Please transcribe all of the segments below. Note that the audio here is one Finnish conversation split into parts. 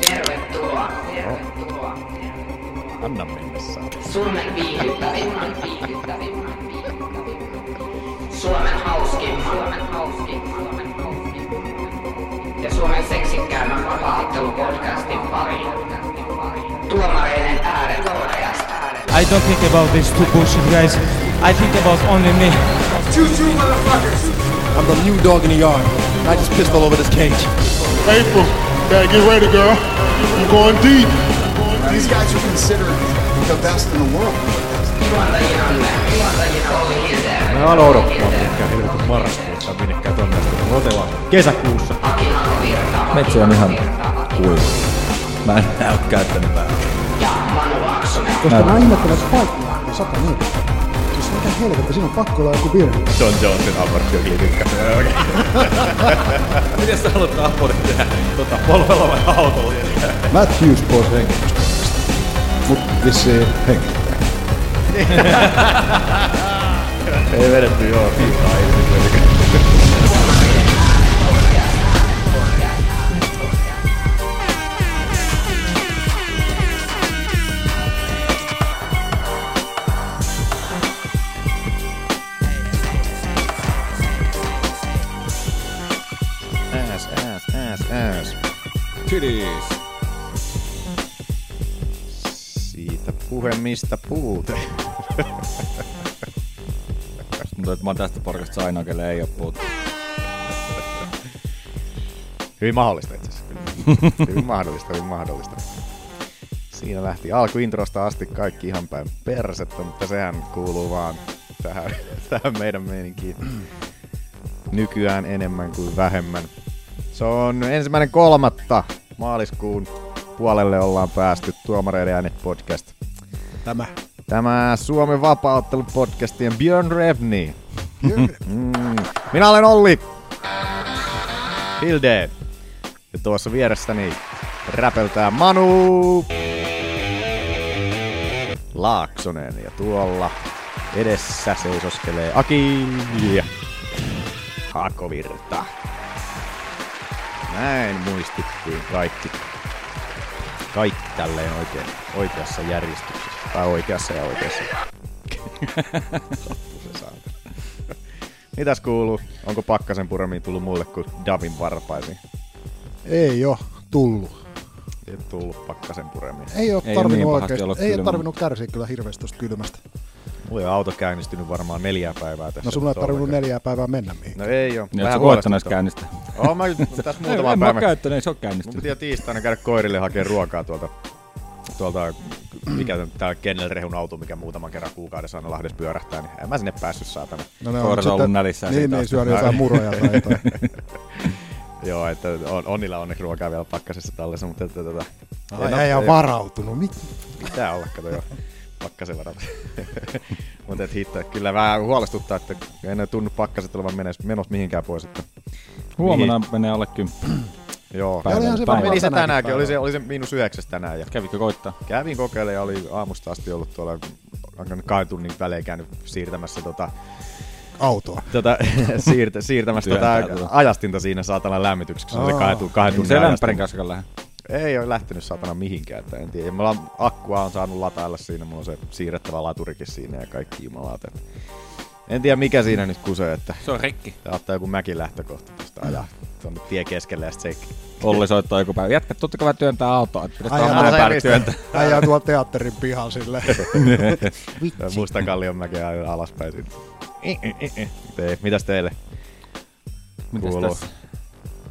Tervetuloa. Tervetuloa. Anna mennä saa. Suomen viihdyttävimmän, viihdyttävimmän, viihdyttävimmän. Suomen hauskimman, Suomen hauskimman, Suomen hauskimman. Ja Suomen seksikkäimmän vapaa-ottelupodcastin pariin. Tuomareiden ääretodajasta. I don't think about these two bullshit guys. I think about only me. I'm the new dog in the yard. I just pissed all over this cage. April, gotta get ready, girl. I'm going deep. These guys are considered the best in the world. Mä aloin odottaa mihinkään helvetin marraskuussa minnekään tonne asti. Mä otellaan kesäkuussa. Metsä on ihan kuiva. Mä en näy käyttänyt Laaksonen. Koska mä ihmettelen, että paikkaa on sata niin. Mitä helvettiä, siinä on pakko olla joku virhe. John Johnson amorttiokin tykkäsi. Miten sä haluat ammorit tehdä tota, polvella vai autolla? Matthews pois henkilöstä. Mut vissiin henkilö. Ei vedetty joo piikaa puhe mistä puute. Mutta että mä oon tästä porukasta ainoa, kelle ei oo puhuttu. Hyvin mahdollista itse asiassa. hyvin mahdollista, hyvin mahdollista. Siinä lähti alkuintrosta asti kaikki ihan päin persettä, mutta sehän kuuluu vaan tähän, tähän meidän meininkiin. Nykyään enemmän kuin vähemmän. Se on ensimmäinen kolmatta maaliskuun puolelle ollaan päästy Tuomareiden äänet podcast. Tämä. Tämä Suomen vapauttelu podcastien Björn Revni. Mm. Minä olen Olli Hilde. Ja tuossa vieressäni räpeltää Manu Laaksonen. Ja tuolla edessä seisoskelee Aki ja Hakovirta. Näin muistittiin kaikki. Kaikki tälleen oikein, oikeassa järjestyksessä. Tai oikeassa ja oikeassa. Mitäs kuuluu? Onko pakkasen puremiin tullut mulle kuin Davin varpaisiin? Ei oo tullut. Ei tullut pakkasen puremiin. Ei oo Ei tarvinnut niin olla Ei tarvinnut kärsiä kyllä hirveästi tosta kylmästä. Mulla on auto käynnistynyt varmaan neljää päivää tässä. No sun ei tarvinnut neljää päivää mennä mihin. No ei oo. Niin, sä koittanais käynnistä. Oon mä nyt tässä Ei, muutama en mä päivä. käyttänyt, ei se oo Mun käynnistynyt. piti jo tiistaina käydä koirille hakea ruokaa tuolta, tuolta mikä tää Kennel Rehun auto, mikä muutaman kerran kuukaudessa aina Lahdessa pyörähtää, niin en mä sinne päässyt saatana. No ne on ollut nälissään Niin, niin, syönyt jotain muroja tai jotain. Joo, että on, on niillä onneksi ruokaa vielä pakkasessa tallessa, mutta että, tota, Ai, no, ei ole varautunut. Mit? Pitää olla, kato jo. Pakkasen varalta. mutta et hitto, kyllä vähän huolestuttaa, että ei ne tunnu pakkaset olevan menes, menossa mihinkään pois. Että, Huomenna menee alle kymppi. joo. Päivän- olihan se päivän. Meni se tänäkin tänäänkin, oli se, oli se miinus yhdeksäs tänään. Ja Kävikö koittaa? kävin kokeilemaan ja oli aamusta asti ollut tuolla alkanut kahden tunnin välein käynyt siirtämässä tota, Autoa. tota, siirtä, siirtämässä Työntää tota, tuota. ajastinta siinä saatana lämmitykseksi. Se on se kahden, kahden tunnin Se lämpärin kanssa lähde. Ei ole lähtenyt satana mihinkään, että en tiedä. Mulla on akkua on saanut latailla siinä, mulla on se siirrettävä laturikin siinä ja kaikki jumalaat. että En tiedä mikä siinä nyt kusee, että Se on rikki. tää ottaa joku mäkilähtökohta tuosta ajaa tuonne tie keskelle ja sit se Olli soittaa joku päivä. Jätkä, totta kai työntää autoa. Että päälle mistä? työntää. Äijä tuolla teatterin pihalla silleen. Musta kallion mäkeä ajoin alaspäin siitä. Ei, mitäs teille? Mitäs Kuuluu. tässä?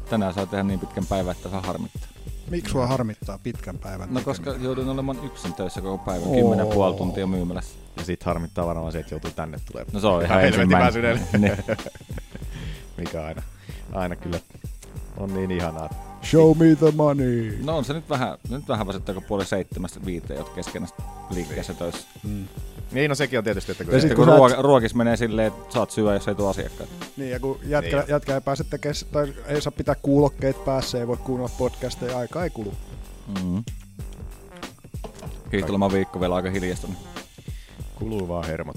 Tänään saa tehdä niin pitkän päivän, että vähän harmittaa. Miksi sua harmittaa pitkän päivän No koska joudun olemaan yksin töissä koko päivän. Kymmenen puoli tuntia myymälässä. Ja sit harmittaa varmaan se, että joutuu tänne tulemaan. No se on ihan ensimmäinen. Niin. Mikä aina, aina kyllä on niin ihanaa. Show me the money. No on se nyt vähän, nyt vähän väsyttää, kun puoli seitsemästä viiteen, jotka keskenään liikkeessä töissä. Niin, no sekin on tietysti, että kun, Ja Sitten kun kun ruok- et- ruokis menee silleen, että saat syödä, jos ei tule asiakkaita. Niin, ja kun jätkä, Niin. jätkä ei pääse tekemään, tai ei saa pitää kuulokkeet päässä, ei voi kuunnella podcasteja, aika ei kulu. Mm-hmm. Hiihtoloman viikko vielä aika hiljasta. niin kuluu vaan hermot.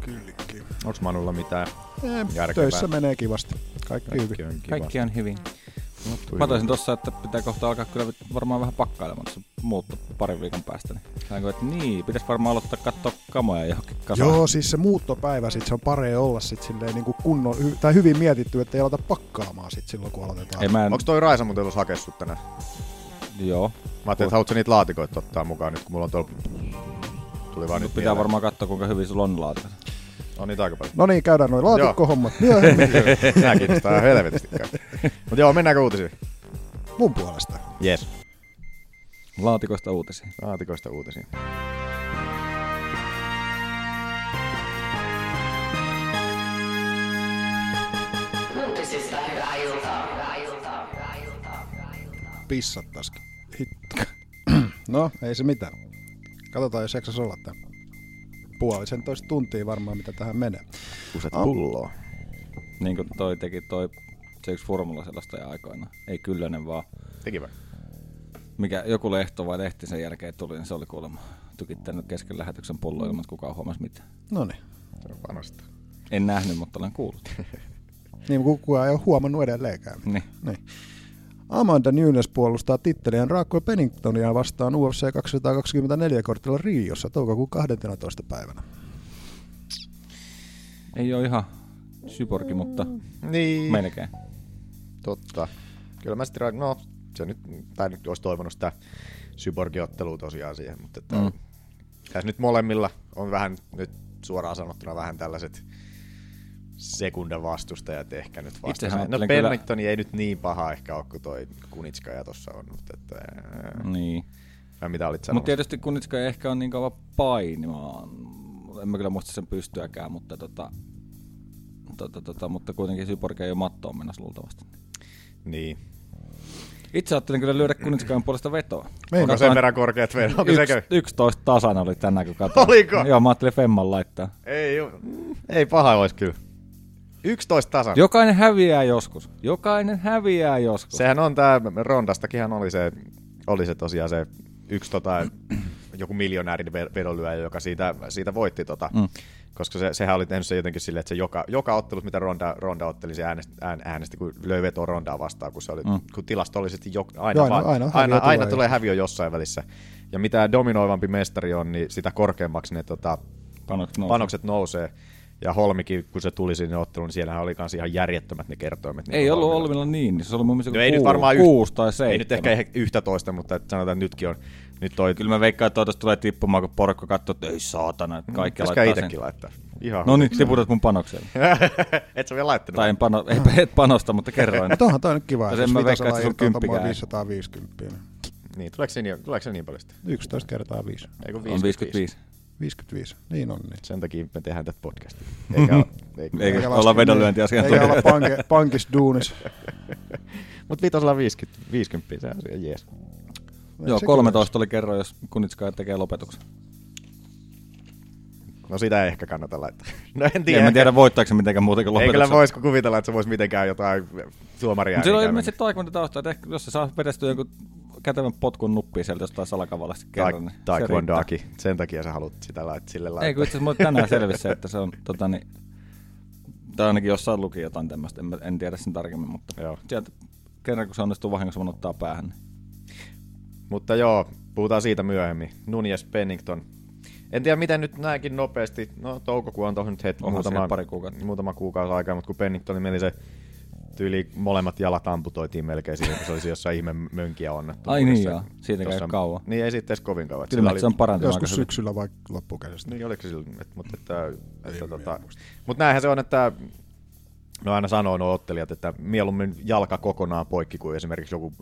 Kylläkin. Onks Manulla mitään? Eh, Järkevää. töissä menee kivasti. Kaikki hyvin. Kaikki on kiva. Kaikki on hyvin. Mä taisin tossa, että pitää kohta alkaa kyllä varmaan vähän pakkailemaan tässä muutto parin viikon päästä. Niin, että niin, pitäisi varmaan aloittaa katsoa kamoja johonkin kasaan. Joo, siis se muuttopäivä, sit se on paree olla sit silleen niin kuin kunnon, hy- tai hyvin mietitty, että ei aloita pakkaamaan sit silloin, kun aloitetaan. Ei, mä en, Onko toi Raisa muuten tullut hakea sut tänään? joo. Mä ajattelin, että haluatko niitä laatikoita ottaa mukaan nyt, kun mulla on tuolla... Tuli vaan Nyt nyt pitää mieleen. varmaan katsoa, kuinka hyvin sulla on laatikot. On niitä aika paljon. No niin, käydään noin laatikkohommat myöhemmin Nää kiinnostaa helvetisti kaikki. Mut joo, mennäänkö uutisiin? mun puolesta. Yes. Laatikoista uutisia. Laatikoista uutisiin. Uutisista hyvää iltaa. Pissattaskin. Hitto. no, ei se mitään. Katsotaan, jos jaksas olla tää. Puolisen toista tuntia varmaan, mitä tähän menee. Kuset Am- pulloa. Niin kuin toi teki toi se yksi formula sellaista ja aikoina. Ei Kyllönen vaan. Teki vai? Mikä joku lehto vai lehti sen jälkeen tuli, niin se oli kuulemma tykittänyt kesken lähetyksen pullo ilman, että kukaan huomasi mitään. No niin. Se on panasta. En nähnyt, mutta olen kuullut. Niin kukaan ei ole huomannut edelleenkään. niin. Niin. Amanda Nunes puolustaa titteliään Raakko Penningtonia vastaan UFC 224 kortilla Riossa toukokuun 12. päivänä. Ei ole ihan syborgi, mutta Niin. melkein. Totta. Kyllä mä sitten, no, se nyt, tai nyt olisi toivonut sitä Syborgi-ottelua tosiaan siihen, mutta että mm. tässä nyt molemmilla on vähän, nyt suoraan sanottuna vähän tällaiset sekundan vastustajat ehkä nyt vastaan. No ajattelen kyllä- Pennington ei nyt niin paha ehkä ole kuin toi Kunitska ja tossa on, mutta että, mm. Niin. vai mitä olit Mutta tietysti Kunitska ei ehkä ole niin kova painimaan. En mä kyllä muista sen pystyäkään, mutta tota, tota, tota, mutta kuitenkin Syborg ei ole mattoon mennä luultavasti. Niin. Itse ajattelin kyllä lyödä Kunitskaan puolesta vetoa. Onko sen Katoin- verran korkeat vedot? Yks, sekö? 11 tasan oli tänään, kun katsoin. Oliko? Joo, mä ajattelin Femman laittaa. Ei, ju- ei paha olisi kyllä. 11 tasan. Jokainen häviää joskus. Jokainen häviää joskus. Sehän on tää, Rondastakinhan oli se, oli se tosiaan se yksi tota, joku miljonäärin ve- vedonlyöjä, joka siitä, siitä voitti tota. Mm. Koska se, sehän oli tehnyt se jotenkin silleen, että se joka, joka ottelus, mitä Ronda, Ronda otteli, se äänesti, ään, äänesti kun löi vetoa Rondaa vastaan, kun, se oli, Mm. kun tilastollisesti jo, aina, Joo, aina- vaan, aina aina, tulee aina tulee jossain. häviö jossain välissä. Ja mitä dominoivampi mestari on, niin sitä korkeammaksi ne tota, Panokset nousee. panokset nousee. Ja Holmikin, kun se tuli sinne otteluun, niin siellähän oli kans ihan järjettömät ne kertoimet. niin Ei ollut Holmilla. Olvilla niin, se oli mun mielestä No ei nyt kuu- varmaan yht- kuusi tai seitsemän. Ei nyt ehkä ihan yhtä toista, mutta että sanotaan, että nytkin on. Nyt toi, Kyllä mä veikkaan, että tuosta tulee tippumaan, kun porukka katsoo, että ei saatana, että kaikki Pitäisikö laittaa itekin sen. laittaa? Ihan No niin, tiputat mun panokselle. Et sä vielä laittanut? Tai en pano, ei, et panosta, mutta kerroin. Mutta onhan toi nyt kiva, Jos mä vitosella veikkaa, että se on kymppikään. 550. Niin Niin, tuleeko se niin, tuleeko se niin paljon sitten? 11 kertaa 5. Ei kun on 55. 55. Niin on niin. Sen takia me tehdään tätä podcastia. Eikä, eikä, Eikä Eikä olla vedonlyöntiasiantuntija. Eikä olla panke, pankis duunis. Mutta vitosella 50, 50 se on jees. Joo, Se 13 oli kerran, jos Kunitska tekee lopetuksen. No sitä ei ehkä kannata laittaa. No en En tiedä. mä tiedä, voittaako se mitenkään muuten kuin Ei kyllä lopetuksen. voisiko kuvitella, että se voisi mitenkään jotain tuomaria. Mutta sillä on ilmeisesti taikvanta tausta, että ehkä jos se saa vedestyä jonkun kätevän potkun nuppia sieltä jostain salakavallasta kerran, niin se riittää. Taekwondoakin. Sen takia sä haluat sitä laittaa, sille laittaa. Ei, kun itse asiassa tänään selvisi se, että se on, tota, niin, tai ainakin jossain luki jotain tämmöistä, en, en tiedä sen tarkemmin, mutta Joo. sieltä kerran kun se onnistuu vahingossa mun ottaa päähän, niin Mutta joo, puhutaan siitä myöhemmin. Nunez Pennington. En tiedä, miten nyt näinkin nopeasti. No, toukokuu on tuohon nyt hetki, muutama, pari kuukautta. muutama kuukausi aikaa, mutta kun Penningtonin meni se tyyli molemmat jalat amputoitiin melkein siihen, kun se olisi jossain ihme mönkiä onnettomuudessa. Ai niin joo, siitä käy kauan. Niin ei sitten edes kovin kauan. Kyllä Sillä se on parantunut Joskus syksyllä vai loppukädestä. Niin oliko se silloin, et, mutta, että, että, tota, mutta näinhän se on, että no aina sanoo nuo ottelijat, että mieluummin jalka kokonaan poikki kuin esimerkiksi joku,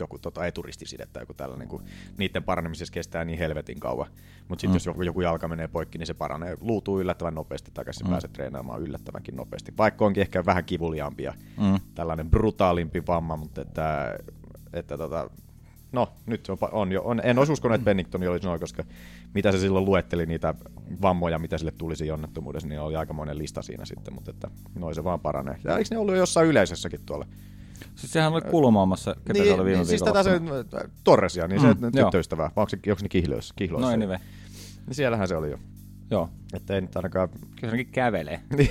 joku tota eturistisidä tai joku tällainen, kun niiden paranemisessa kestää niin helvetin kauan. Mutta sitten Mm. jos joku, joku jalka menee poikki, niin se paranee, luutuu yllättävän nopeasti takaisin, mm. pääsee treenaamaan yllättävänkin nopeasti. Vaikka onkin ehkä vähän kivuliaampi ja Mm. tällainen brutaalimpi vamma, mutta että, että tota, no nyt on, on jo, on, en olisi uskonut, että Pennington olisi noin, koska mitä se silloin luetteli niitä vammoja, mitä sille tuli siinä onnettomuudessa, niin oli aikamoinen lista siinä sitten, mutta että noin se vaan paranee. Ja eikö ne ollut jo jossain yleisössäkin tuolla? Siis sehän oli kulmaamassa, ketä se oli viime niin, siis tätä se Torresia, niin Mm, se joo. tyttöystävää, vai onko se, onko ne kihloissa? No anyway. Niin siellähän se oli jo. Joo, Että ei nyt ainakaan kyllä se ainakin kävelee. niin,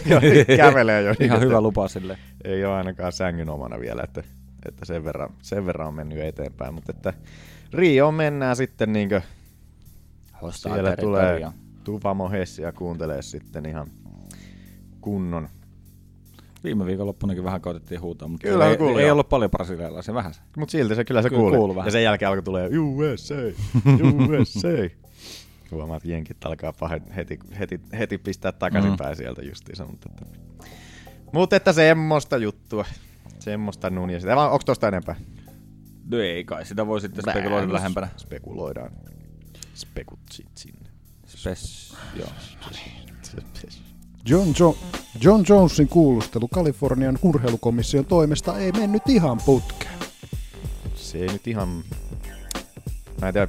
kävelee jo. niin, Ihan hyvä lupa sille. Ei ole ainakaan sängyn omana vielä, että että sen, verran, sen verran on mennyt eteenpäin. Mutta että Rio mennään sitten niinkö, Hostaa siellä tulee. Tufamo Hessia kuuntelee sitten ihan kunnon. Viime viikonloppunakin vähän koitettiin huutaa, mutta Kyllä, ei, kuului, ei ollut paljon brasilialaisia, vähän se. Mutta silti se kyllä se Kyllä kuuli. kuului vähän. Ja sen jälkeen alkoi tulee USA, USA. Huomaa, että jenkit alkaa pahe- heti, heti, heti pistää takaisinpäin mm. sieltä justiinsa. Mutta että, mutta että semmoista juttua. Semmoista nunia. Sitä, onko tosta enempää? No ei kai, sitä voi sitten spekuloida lähempänä. Spekuloidaan. Spekutsit sinne. Spes, joo. John, jo- John Jonesin kuulustelu Kalifornian urheilukomission toimesta ei mennyt ihan putkeen. Se ei nyt ihan... Mä en tiedä.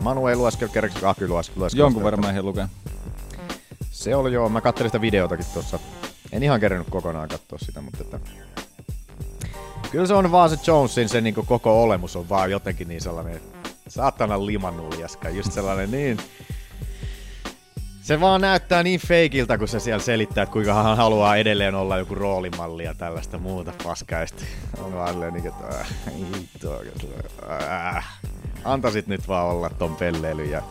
Manu ei lueskel, kerreksikö Aky lueskel, lueskel, Jonkun verran mä lukea. Se oli joo, mä katselin sitä videotakin tuossa. En ihan kerännyt kokonaan katsoa sitä, mutta että... Kyllä se on vaan se Jonesin, se niinku koko olemus on vaan jotenkin niin sellainen saatana limanuljaska, just sellainen niin... Se vaan näyttää niin feikiltä, kun se siellä selittää, että kuinka hän haluaa edelleen olla joku roolimalli ja tällaista muuta sitten on vaan niin, että äh, hitto, äh, antaisit nyt vaan olla ton pelleilyn ja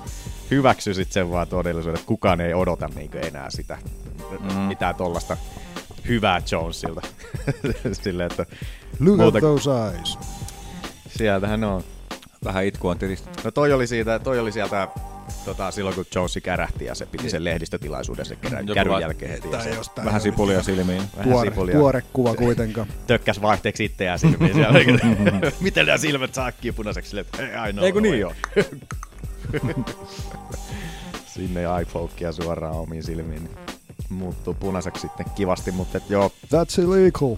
hyväksyisit sen vaan todellisuuden, että kukaan ei odota niin enää sitä mm. mitään tollasta hyvää Jonesilta. Silleen, että Look Muuta- at those eyes. sieltähän on. Vähän itkua on tiristetty. No toi oli, siitä, toi oli sieltä tota, silloin, kun Jonesi kärähti ja se piti sen lehdistötilaisuuden sen kerän, Joku kärryn vai- jälkeen heti. Ja se Vähän sipulia silmiin. vähän Tuore, sipulia tuore kuva kuitenkaan. tökkäs vaihteeksi itseään silmiin. Miten nämä silmät saa punaiseksi? Silleen, että ei, ainoa. Ei kun niin joo. Sinne iPhokea suoraan omiin silmiin. Niin muuttuu punaiseksi sitten kivasti, mutta et joo, That's illegal.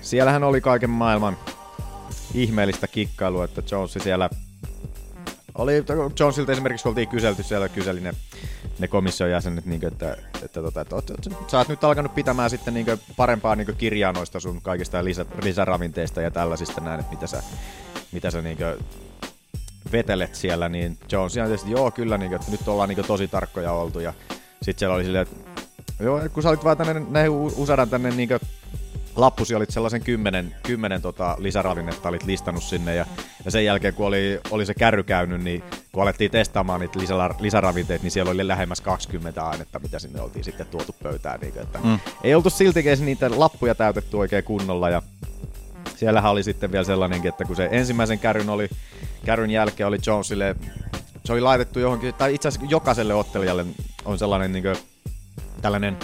siellähän oli kaiken maailman ihmeellistä kikkailua, että Jones siellä oli, Jonesilta esimerkiksi oltiin kyselty, siellä kyseli ne, ne komission jäsenet, niin kuin, että, että, tota, että, että, että sä oot nyt alkanut pitämään sitten niin kuin, parempaa niin kuin, kirjaa noista sun kaikista lisä, lisäravinteista ja tällaisista näin, että mitä sä, mitä sä niin kuin, vetelet siellä, niin Jones ihan tietysti, joo kyllä, niin kuin, että nyt ollaan niin kuin, tosi tarkkoja oltu ja sitten siellä oli silleen, että joo, kun sä olit vaan tänne, näihin U- Usadan tänne niin kuin, lappusi olit sellaisen kymmenen, kymmenen tota lisäravinnetta olit listannut sinne ja, ja sen jälkeen kun oli, oli se kärry käynyt, niin kun alettiin testaamaan niitä lisä, lisäravinteita, niin siellä oli lähemmäs 20 ainetta, mitä sinne oltiin sitten tuotu pöytään. Niin, että mm. Ei oltu siltikään niitä lappuja täytetty oikein kunnolla ja siellähän oli sitten vielä sellainenkin, että kun se ensimmäisen kärryn oli, kärryn jälkeen oli Jonesille, se oli laitettu johonkin, tai itse asiassa jokaiselle ottelijalle on sellainen niin kuin, tällainen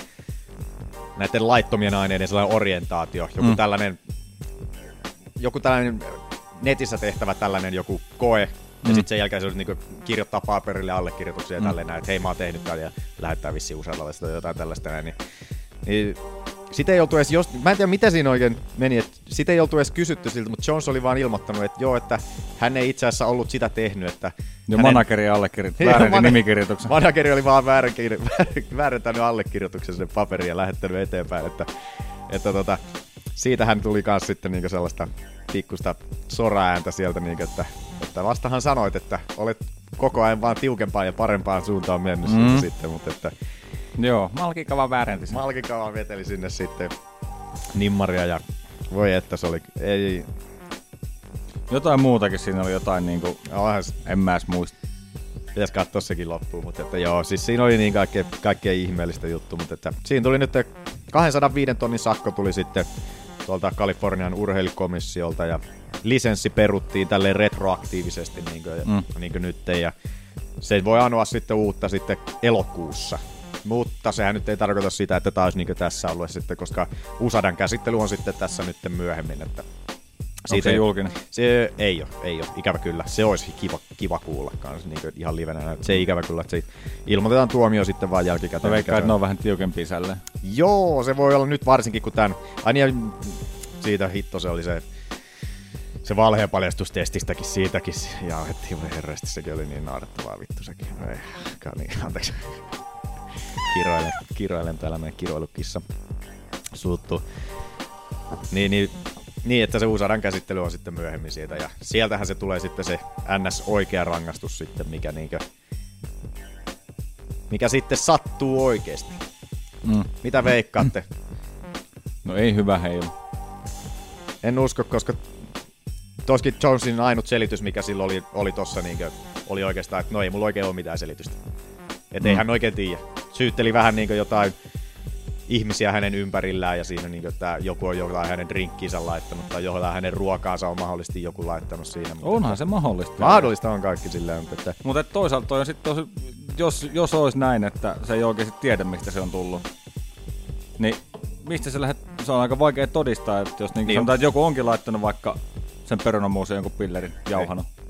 näiden laittomien aineiden sellainen orientaatio, joku mm. tällainen joku tällainen netissä tehtävä tällainen joku koe, ja Mm. sitten sen jälkeen se olisi niinku kirjoittaa paperille allekirjoituksia ja Mm. tälleen näin, että hei mä oon tehnyt tämän ja lähettää vissiin usealle tai jotain tällaista näin, niin, niin sitä ei oltu edes, jos, mä en tiedä mitä siinä oikein meni, että sitä ei oltu edes kysytty siltä, mutta Jones oli vaan ilmoittanut, että joo, että hän ei itse asiassa ollut sitä tehnyt, että Jo manageri allekirjoitti Joo, väärin mana- nimikirjoituksen. Manageri oli vaan väärentänyt allekirjoituksen sinne paperiin ja lähettänyt eteenpäin, että, että tota, siitähän tuli myös sitten niinku sellaista pikkusta soraääntä sieltä, niinku, että, että vastahan sanoit, että olet koko ajan vaan tiukempaan ja parempaan suuntaan mennyt. Mm. sitten, mutta että Joo, Malkika vaan väärenti sen. Malkikava veteli sinne sitten nimmaria ja voi että se oli, ei, Jotain muutakin siinä oli jotain niinku, se- en mä edes muista. pitäisi katsoa sekin loppuun, mutta että joo, siis siinä oli niin kaikkea, kaikkea ihmeellistä juttu, mutta että siinä tuli nyt 205 tonnin sakko tuli sitten tuolta Kalifornian urheilukomissiolta ja lisenssi peruttiin tälle retroaktiivisesti niin kuin, mm. niin kuin nyt ja se voi anoa sitten uutta sitten elokuussa. Mutta sehän nyt ei tarkoita sitä, että tämä olisi niin tässä ollut sitten, koska USADan käsittely on sitten tässä nyt myöhemmin, että Onko se julkinen? se ei ole, ei ole, ikävä kyllä. Se olisi kiva, kiva kuulla kanssa niin ihan livenä. Se ei ikävä kyllä, että se ilmoitetaan tuomio sitten vaan jälkikäteen. Mä veikkaan, että ne on vähän tiukempia sälleen. Joo, se voi olla nyt varsinkin, kun tämän... Ai niin, siitä hitto se oli se, se valheenpaljastustestistäkin siitäkin. Ja voi herrasti, sekin oli niin naurettavaa vittu sekin. Ei, niin, anteeksi. Kiroilen, kiroilen täällä meidän kiroilukissa. Suuttuu. Niin, niin, niin, että se USADan käsittely on sitten myöhemmin siitä. Ja sieltähän se tulee sitten se NS oikea rangaistus sitten, mikä niinkö, mikä sitten sattuu oikeasti. Mm. Mitä veikkaatte? No ei hyvä heilu. En usko, koska toskin Jonesin ainut selitys, mikä silloin oli, oli tossa, niin oli oikeastaan, että no ei mulla oikein ole mitään selitystä. Että mm. ei hän oikein tiedä. Syytteli vähän niin jotain ihmisiä hänen ympärillään ja siinä, niin kuin, että joku on jotain hänen drinkkinsä laittanut tai jotain hänen ruokaansa on mahdollisesti joku laittanut siinä. Mutta Onhan se mahdollista. Mahdollista on kaikki silleen. Mutta, että... mutta toisaalta toi on sit tosi, jos, jos olisi näin, että se ei oikeasti tiedä, mistä se on tullut, niin mistä se lähdet, se on aika vaikea todistaa, että jos niin niin. sanotaan, että joku onkin laittanut vaikka sen perunamuusen jonkun pillerin jauhanut, niin,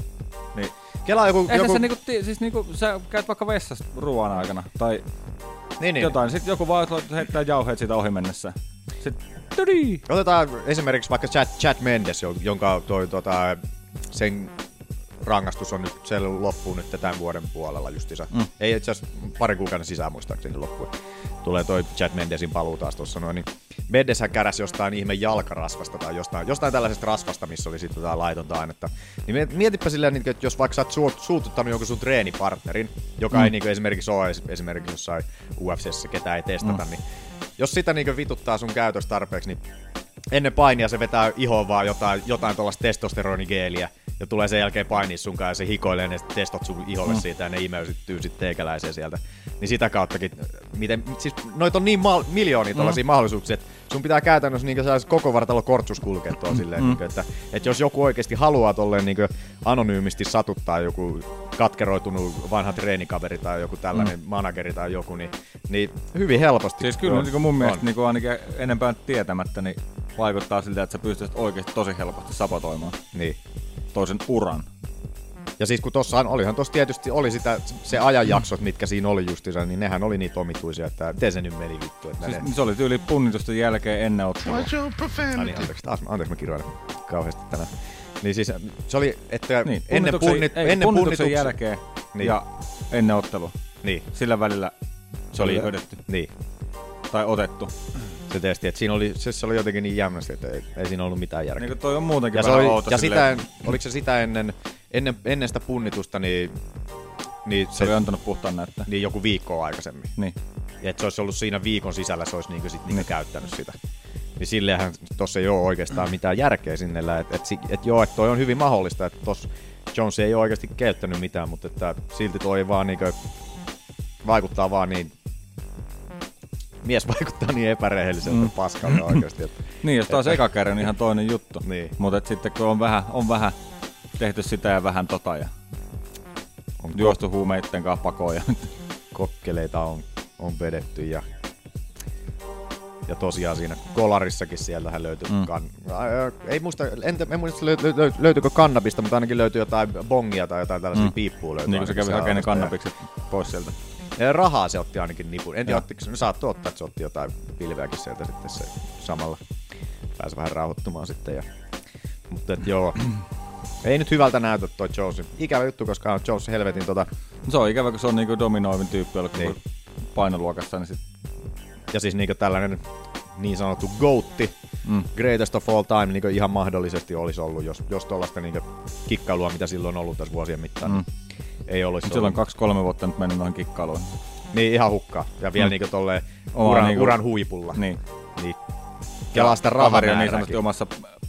niin Kela joku... Eihän joku... se niinku, siis niinku, sä käyt vaikka vessassa ruoan aikana, tai niin, niin. jotain, sitten joku vaan heittää jauheet siitä ohi mennessä. Sitten. Otetaan esimerkiksi vaikka Chad, Chad Mendes, jonka toi, tota, sen rangaistus on nyt, se loppuu nyt tämän vuoden puolella justiinsa. Mm. Ei itse asiassa parin kuukauden sisään muistaakseni loppuu. Tulee toi Chad Mendesin paluu taas tuossa noin. Niin Mendeshän käräsi jostain ihme jalkarasvasta tai jostain, jostain tällaisesta rasvasta, missä oli sitten jotain laitonta ainetta. Niin mietipä silleen, niin, että jos vaikka sä oot suututtanut jonkun sun treenipartnerin, joka mm. ei niin esimerkiksi ole esimerkiksi jossain UFCssä, ketä ei testata, mm. niin jos sitä niin vituttaa sun käytös tarpeeksi, niin ennen painia se vetää ihoon vaan jotain, jotain tuollaista testosteronigeeliä, ja tulee sen jälkeen painia sun kanssa ja se hikoilee ne testot sun iholle mm. siitä ja ne imeysyttyy sitten teikäläiseen sieltä. Niin sitä kauttakin, miten, siis noit on niin mal, miljoonia mm. tällaisia mahdollisuuksia, että sun pitää käytännössä niin koko vartalo kortsus kulkea mm. silleen, mm. niin kuin, että, että, jos joku oikeasti haluaa tolleen niin anonyymisti satuttaa joku katkeroitunut vanha treenikaveri tai joku tällainen mm. manageri tai joku, niin, niin hyvin helposti. Siis kyllä niin mun mielestä niin ainakin enempää tietämättä, niin vaikuttaa siltä, että sä pystyt oikeasti tosi helposti sabotoimaan. Niin toisen uran. Ja siis kun tossa olihan tossa tietysti oli sitä, se ajanjaksot, mitkä siinä oli justiinsa, niin nehän oli niitä omituisia, että miten se nyt meni vittu. Että siis, ne... Se oli tyyli punnitusten jälkeen ennen ottelua. Ah, niin, anteeksi, taas, anteeksi mä kirjoitan kauheasti tänään. Niin siis se oli, että niin, ennen, punnit, ei, ennen punnituksen jälkeen niin. ja ennen ottelu. Niin. Sillä välillä se oli höydetty. Niin. Tai otettu se testi, että siinä oli, se, se oli jotenkin niin jämmästi, että ei, ei siinä ollut mitään järkeä. Niin toi on muutenkin ja vähän oli, outo Ja sitä, en, oliko se sitä ennen, ennen, ennen sitä punnitusta, niin, niin se, se oli antanut puhtaan näyttää. Niin joku viikkoa aikaisemmin. Niin. Ja että se olisi ollut siinä viikon sisällä, se olisi niinku sit niinku niin. käyttänyt sitä. Niin silleenhän tossa ei ole oikeastaan mitään järkeä sinne, että et, et joo, että toi on hyvin mahdollista, että tossa Jones ei ole oikeasti käyttänyt mitään, mutta että silti toi vaan niinku, vaikuttaa vaan niin mies vaikuttaa niin epärehelliseltä mm. paskalta oikeasti. Että, niin, jos taas että... eka kerran, ihan toinen juttu. niin. Mutta sitten kun on vähän, on vähän tehty sitä ja vähän tota ja on juostu huumeitten kanssa pakoon ja kokkeleita on, on vedetty ja ja tosiaan siinä kolarissakin sieltähän löytyi, mm. kan, ei muista, en, en muista löy, löy, löytyykö kannabista, mutta ainakin löytyi jotain bongia tai jotain tällaisia mm. piippua löytyi. Niin kuin se kävi hakemaan kannabikset pois sieltä. Ja rahaa se otti ainakin nipun. En tiedä, ottiko se, no saattoi ottaa, että se otti jotain pilveäkin sieltä sitten se samalla. Pääsi vähän rauhoittumaan sitten. Ja, mutta et joo, ei nyt hyvältä näytä toi Jones. Ikävä juttu, koska on Jones helvetin tota... Se on ikävä, kun se on niinku dominoivin tyyppi, ollut niin. painoluokassa, niin sit... Ja siis niinku tällainen niin sanottu GOATi, mm. greatest of all time, niin ihan mahdollisesti olisi ollut, jos, jos tuollaista niin kikkailua, mitä silloin on ollut tässä vuosien mittaan, mm. niin ei olisi Silloin kaksi-kolme vuotta nyt mennyt noihin kikkailuun. Niin, ihan hukkaa. Ja vielä mm. niinku tolleen uran, niinku, uran huipulla. Niin. niin. Kelaa sitä rahamäärääkin. niin sanotusti omassa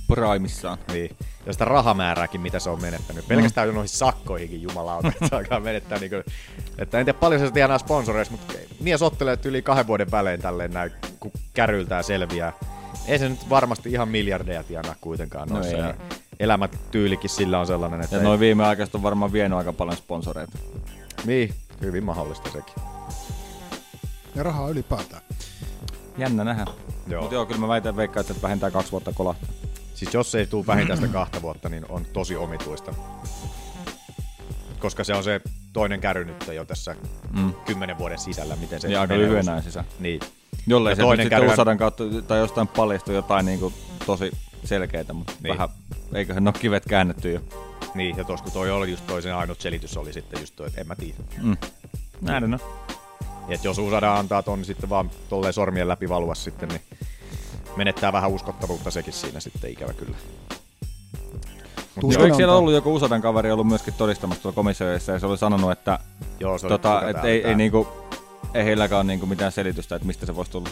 primissaan. Niin. Ja sitä rahamäärääkin, mitä se on menettänyt. Mm. Pelkästään noihin sakkoihinkin jumalauta, että se alkaa menettää niinku, että en tiedä paljon se tienaa sponsoreissa, mutta mies ottelee yli kahden vuoden välein tälleen näin, kun kärryltää selviää. Ei se nyt varmasti ihan miljardeja tienaa kuitenkaan noissa. No elämätyylikin sillä on sellainen, että... Ja noin viime aikaista on varmaan vienyt aika paljon sponsoreita. Niin, hyvin mahdollista sekin. Ja rahaa ylipäätään. Jännä nähdä. Joo. Mutta joo, kyllä mä väitän veikkaan, että vähintään kaksi vuotta kolahtaa. Siis jos ei tule vähintään sitä kahta vuotta, niin on tosi omituista. Koska se on se toinen käry nyt jo tässä mm. kymmenen vuoden sisällä, miten se... Ja aika lyhyen sisällä. Niin. Jollei ja se toinen sitten usadan kautta tai jostain paljastu jotain niin kuin tosi selkeitä, mutta niin. vähän, eiköhän ne ole kivet käännetty jo. Niin, ja tuossa kun toi oli just toisen ainut selitys oli sitten just toi, että en mä tiedä. Mm. Näin on. Et jos Usada antaa ton sitten vaan tolleen sormien läpi valua sitten, niin menettää vähän uskottavuutta sekin siinä sitten ikävä kyllä. Eikö siellä ollut joku Usadan kaveri ollut myöskin todistamassa tuolla komissioissa ja se oli sanonut, että, Joo, se tota, että ei, ei, niinku, ei heilläkään ole niinku mitään selitystä, että mistä se voisi tulla.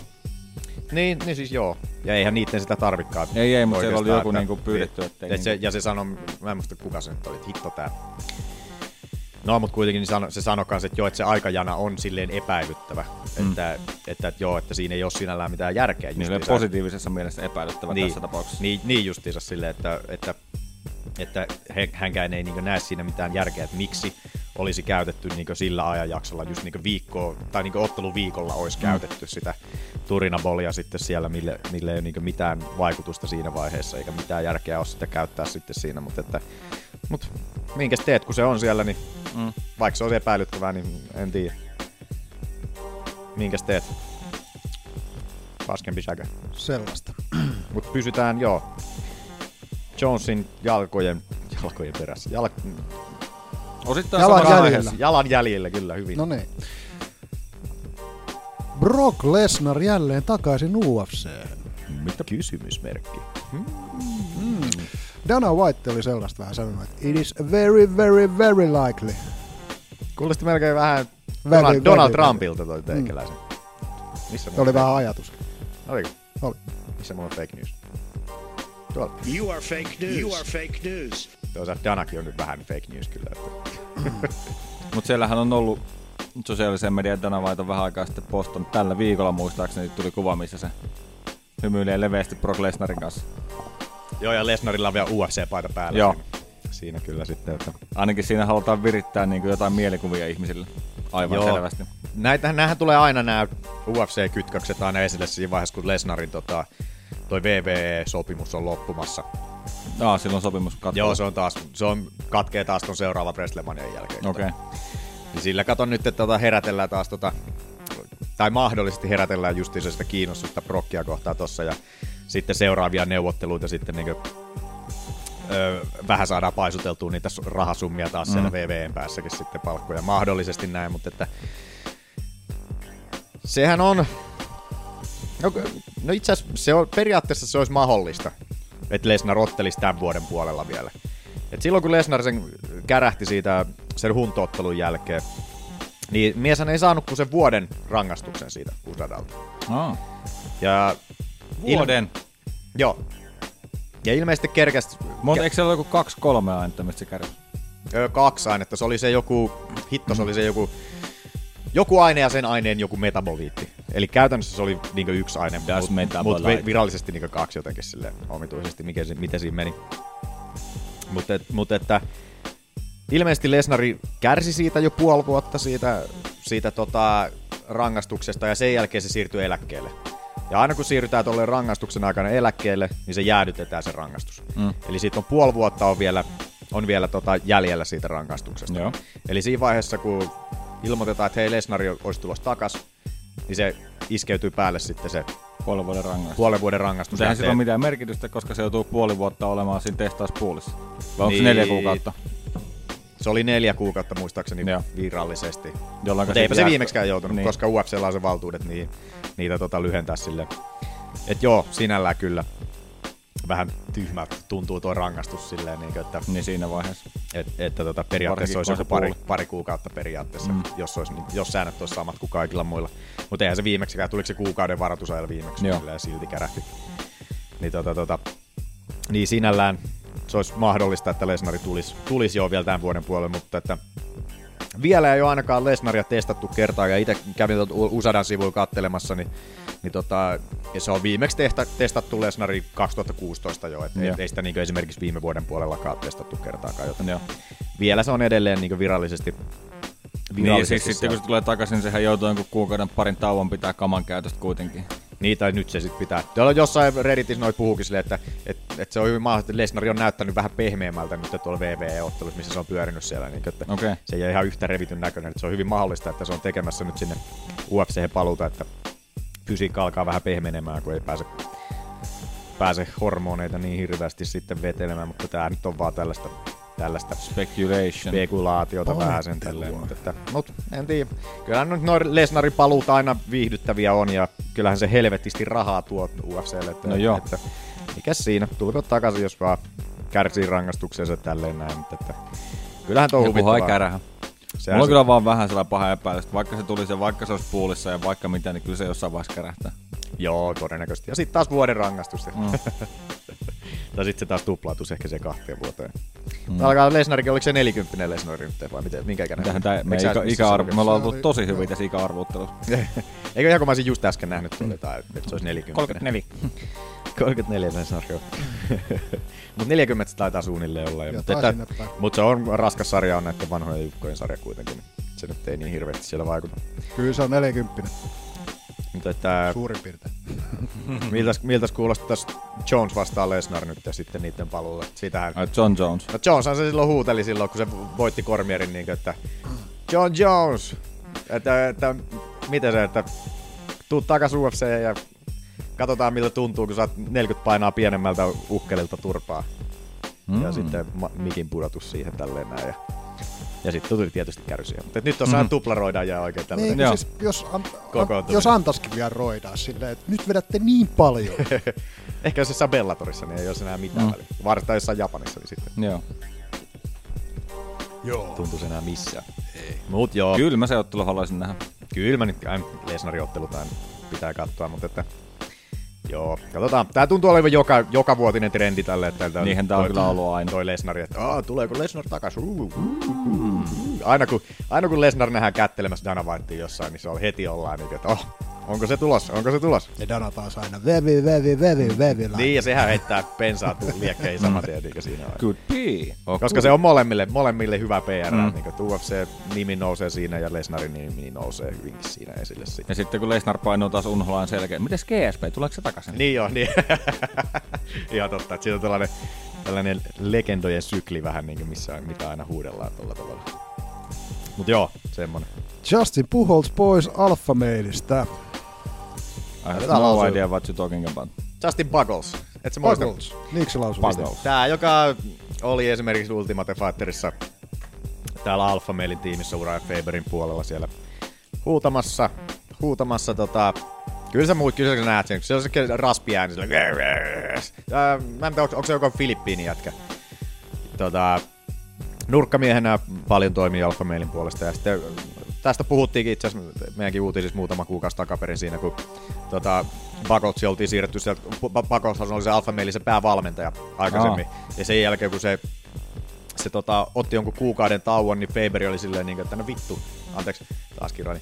Niin, niin siis joo. Ja eihän niitten sitä tarvikaan. Ei, ei, mutta siellä oli joku että- niinku pyydetty, ettei Et se, niinku- Ja se sanoi, mä en muista kuka se nyt oli, että hitto tää. No, mutta kuitenkin niin sano, se sanoi kans, että joo, että se aikajana on silleen epäilyttävä. Mm. Että, että, että, joo, että siinä ei ole sinällään mitään järkeä. Niin positiivisessa mielessä epäilyttävä niin, tässä tapauksessa. Niin, niin justiinsa silleen, että, että, että hänkään ei niin näe siinä mitään järkeä, että miksi olisi käytetty niin sillä ajanjaksolla, just niin viikkoa, tai niin otteluviikolla olisi mm. käytetty sitä turinabolia sitten siellä, mille, mille ei ole niin mitään vaikutusta siinä vaiheessa, eikä mitään järkeä ole sitä käyttää sitten siinä, mutta että mut, minkäs teet, kun se on siellä, niin mm. vaikka se olisi epäilyttävää, niin en tiedä. Minkäs teet? Paskempi säkä. Sellaista. Mutta pysytään, joo, Jonesin jalkojen, jalkojen perässä. Jal, Osittain Jalan jäljellä. jalan jäljellä kyllä hyvin. No niin. Brock Lesnar jälleen takaisin UFC. Mitä kysymysmerkki? Dana White oli sellaista vähän sanonut, että it is very, very, very likely. Kuulosti melkein vähän Very, Donald, very, Donald very. Trumpilta toi teikäläisen. Missä Se oli vähän ajatus. Oliko? Oli. Missä mulla on fake news? Tuolla. You are fake news. You are fake news. Toisaalta Danakin on nyt vähän fake news kyllä. Että. Mutta siellähän on ollut sosiaalisen median Dana White on vähän aikaa sitten postannut tällä viikolla muistaakseni tuli kuva, missä se hymyilee leveästi Brock Lesnarin kanssa. Joo, ja Lesnarilla on vielä UFC-paita päällä. Joo. Siinä, siinä kyllä sitten, että Ainakin siinä halutaan virittää niin jotain mielikuvia ihmisille. Aivan Joo. selvästi. Näitä, näähän tulee aina nämä UFC-kytkökset aina esille siinä vaiheessa, kun Lesnarin tota, toi VVE-sopimus on loppumassa. Aa, silloin sopimus katsoo. Joo, se on taas, se on, katkee taas ton seuraava Wrestlemanian jälkeen. Okei. Okay. Niin sillä katon nyt, että tota herätellään taas tota, tai mahdollisesti herätellään justiinsa sitä kiinnostusta Brockia kohtaa tossa ja sitten seuraavia neuvotteluita sitten niin öö, vähän saadaan paisuteltua niitä su- rahasummia taas siellä Mm. VVN päässäkin sitten palkkoja. Mahdollisesti näin, mutta että sehän on, no, no itse asiassa se on, periaatteessa se olisi mahdollista, että Lesnar ottelisi tämän vuoden puolella vielä. Et silloin kun Lesnar sen kärähti siitä sen huntoottelun jälkeen, niin mieshän ei saanut kuin sen vuoden rangaistuksen siitä Usadalta. Aa. Ja Vuoden? Joo. Ja ilmeisesti kerkäs... Mutta eikö siellä ole joku kaksi-kolme ainetta, mistä se kärsi? Öö, kaksi ainetta. Se oli se joku... Hitto, se oli se joku... Joku aine ja sen aineen joku metaboliitti. Eli käytännössä se oli niinku yksi aine, mutta mut virallisesti niinku kaksi jotenkin sille omituisesti, mikä, se- miten siinä meni. Mutta et, mut että ilmeisesti Lesnari kärsi siitä jo puoli vuotta siitä, siitä tota, rangaistuksesta ja sen jälkeen se siirtyi eläkkeelle. Ja aina kun siirrytään tuolle rangaistuksen aikana eläkkeelle, niin se jäädytetään se rangaistus. Mm. Eli siitä on puoli vuotta on vielä, on vielä tota jäljellä siitä rangaistuksesta. Joo. Eli siinä vaiheessa, kun ilmoitetaan, että hei Lesnari olisi tulossa takas, niin se iskeytyy päälle sitten se Puolen vuoden rangaistus. puolen vuoden rangaistus. Sehän sillä se- ole mitään merkitystä, koska se joutuu puoli vuotta olemaan siinä testauspuolissa. Vai onko Niin. se neljä kuukautta? Se oli neljä kuukautta muistaakseni Joo. virallisesti. Jolloinka Mutta eipä se jää- viimeksikään joutunut, Niin. koska UFCllä on se valtuudet niin, niitä tota lyhentää sille. Et joo, sinällään kyllä vähän tyhmältä tuntuu tuo rangaistus silleen, niin että, Niin siinä vaiheessa. et, että tota, periaatteessa Varsinkin, olisi joku pari, puoli. pari kuukautta periaatteessa, Mm. jos, olisi, niin- jos säännöt olisi samat kuin kaikilla muilla. Mutta eihän se viimeksikään, tuliko se kuukauden varoitusajalla viimeksi, Joo. ja silti kärähti. Niin, tota, tota, niin sinällään se olisi mahdollista, että Lesnari tulisi, tulisi jo vielä tämän vuoden puolelle, mutta että vielä ei ole ainakaan Lesnaria testattu kertaa, ja itse kävin Usadan sivuilla kattelemassa, niin, niin tota, ja se on viimeksi tehta, testattu Lesnari 2016 jo, että ei, Joo. ei sitä niin esimerkiksi viime vuoden puolellakaan testattu kertaakaan, joten Joo. vielä se on edelleen niin virallisesti, Niin, siis sitten kun se tulee takaisin, sehän joutuu jonkun kuukauden parin tauon pitää kaman käytöstä kuitenkin. Niin, tai nyt se sitten pitää. Tuolla jossain Redditissä noi puhukin silleen, että, että, että se on hyvin mahdollista, että Lesnari on näyttänyt vähän pehmeämmältä nyt tuolla VVE-ottelussa, missä se on pyörinyt siellä. Niin, että Okei. Se ei ole ihan yhtä revityn näköinen. Että se on hyvin mahdollista, että se on tekemässä nyt sinne UFC paluuta, että fysiikka alkaa vähän pehmenemään, kun ei pääse, pääse hormoneita niin hirveästi sitten vetelemään, mutta tämä nyt on vaan tällaista, tällaista Speculation. spekulaatiota vähän sen tälleen, mutta, että, mut en tiedä. Kyllähän nyt noin Lesnarin paluut aina viihdyttäviä on ja kyllähän se helvetisti rahaa tuo UFClle. Että, No joo. Että, mikäs siinä, tulkoon takaisin, jos vaan kärsii rangaistuksensa tälleen näin, mutta että, kyllähän tuo Joku huvittavaa. Sehän Mulla on se- kyllä vaan vähän sellainen paha epäilys, että vaikka se tulisi ja vaikka se olisi puulissa ja vaikka mitä, niin kyllä se jossain vaiheessa kärähtää. Joo, todennäköisesti. Ja sitten taas vuoden rangaistus. Mm. Mm. tai sitten se taas tuplautus ehkä se kahteen vuoteen. Mm. Alkaa Lesnarikin, oliko se 40 Lesnari nyt vai miten, minkä ikäinen? Mitähän tää, me ikä, missä ikäarvo, se me ollaan Se oli- tosi hyviä tässä ikäarvuuttelussa. Eikö ihan kun mä olisin just äsken nähnyt tuolla jotain, että se olisi 40. 34. 34 Lesnari, joo. Mutta 40 se taitaa suunnilleen olla. jo. Mut se on raskas sarja, on näiden vanhojen jukkojen sarja kuitenkin. Se nyt ei niin hirveästi siellä vaikuta. Kyllä se on 40 Mutta että suurin piirtein. miltäs, miltäs kuulostaisi Jones vastaan Lesnar nyt ja sitten niiden paluulle. Sitähän Ai John Jones. No Joneshan se silloin huuteli silloin, kun se voitti Kormierin, niin että John Jones, että, että miten se, että tuu takas UFC ja katsotaan miltä tuntuu, kun saat 40 painaa pienemmältä ukkelilta turpaa. Mm. Ja sitten ma- mikin pudotus siihen tälleen näin. Ja, ja sitten tuli tietysti kärsiä. Mutta nyt tuossa mm. tuplaroidaan ja oikein tällainen. Niin, siis jos, an, Kokoontuminen. jos antaisikin vielä roidaa silleen, että nyt vedätte niin paljon. Ehkä jos se saa Bellatorissa, niin ei olisi enää mitään mm. väliä. Varsinkin jossain Japanissa, niin sitten Joo. Joo. tuntuisi enää missään. Ei. Mut joo. Kyllä mä se ottelu haluaisin nähdä. Kyllä mä nyt aina Lesnarin ottelut aina pitää katsoa, mutta että Joo, katsotaan. Tää tuntuu olevan joka, joka vuotinen trendi tälle. Että tältä Niinhän tää on kyllä ollut aina. Toi Lesnari, että tuleeko Lesnar? Uh, uh, uh, uh. Aina, kun, aina kun Lesnar nähdään kättelemässä Dana Whitea jossain, niin se on heti ollaan niin, että oh, onko se tulossa, onko se tulossa? Ja Dana taas aina vevi, vevi, vevi, vevi. Niin, ja sehän heittää pensaa liekkeihin saman tien, niin siinä on. Could be. Oh, Koska se on molemmille, molemmille hyvä PR, mm. niin kuin UFC-nimi nousee siinä ja Lesnarin nimi nousee hyvinkin siinä esille. Sitten. Ja sitten kun Lesnar painuu taas unholaan selkeä, mites GSP, tuleeko se takaisin? Niin joo, niin. Ihan totta, että siinä on tällainen, tällainen legendojen sykli vähän, niin kuin missä, mitä aina huudellaan tuolla tavalla. Mut joo, semmonen. Justin Pujols pois Alpha-mailistä. I have no idea what you're talking about. Justin Buggles. Et muista? Pujols. Niinkö se lausuu? Buggles. Tää, joka oli esimerkiksi Ultimate Fighterissa täällä Alpha Mailin tiimissä Uriah Faberin puolella siellä huutamassa, huutamassa tota, Kyllä sä muut, kyllä sä näet sen, kun se on se raspi ääni, sillä, mä en tiedä, onko, onko se joku Filippiini jätkä. Tota, nurkkamiehenä paljon toimii Alpha Mailin puolesta ja sitten tästä puhuttiinkin itse asiassa meidänkin uutisissa muutama kuukausi takaperin siinä, kun tota, Bakotsi oltiin siirretty sieltä, Bakots oli se Mailin se päävalmentaja aikaisemmin, ja sen jälkeen kun se se tota, otti jonkun kuukauden tauon, niin Faber oli silleen, niin kuin, että no vittu, anteeksi, taas kirjoin.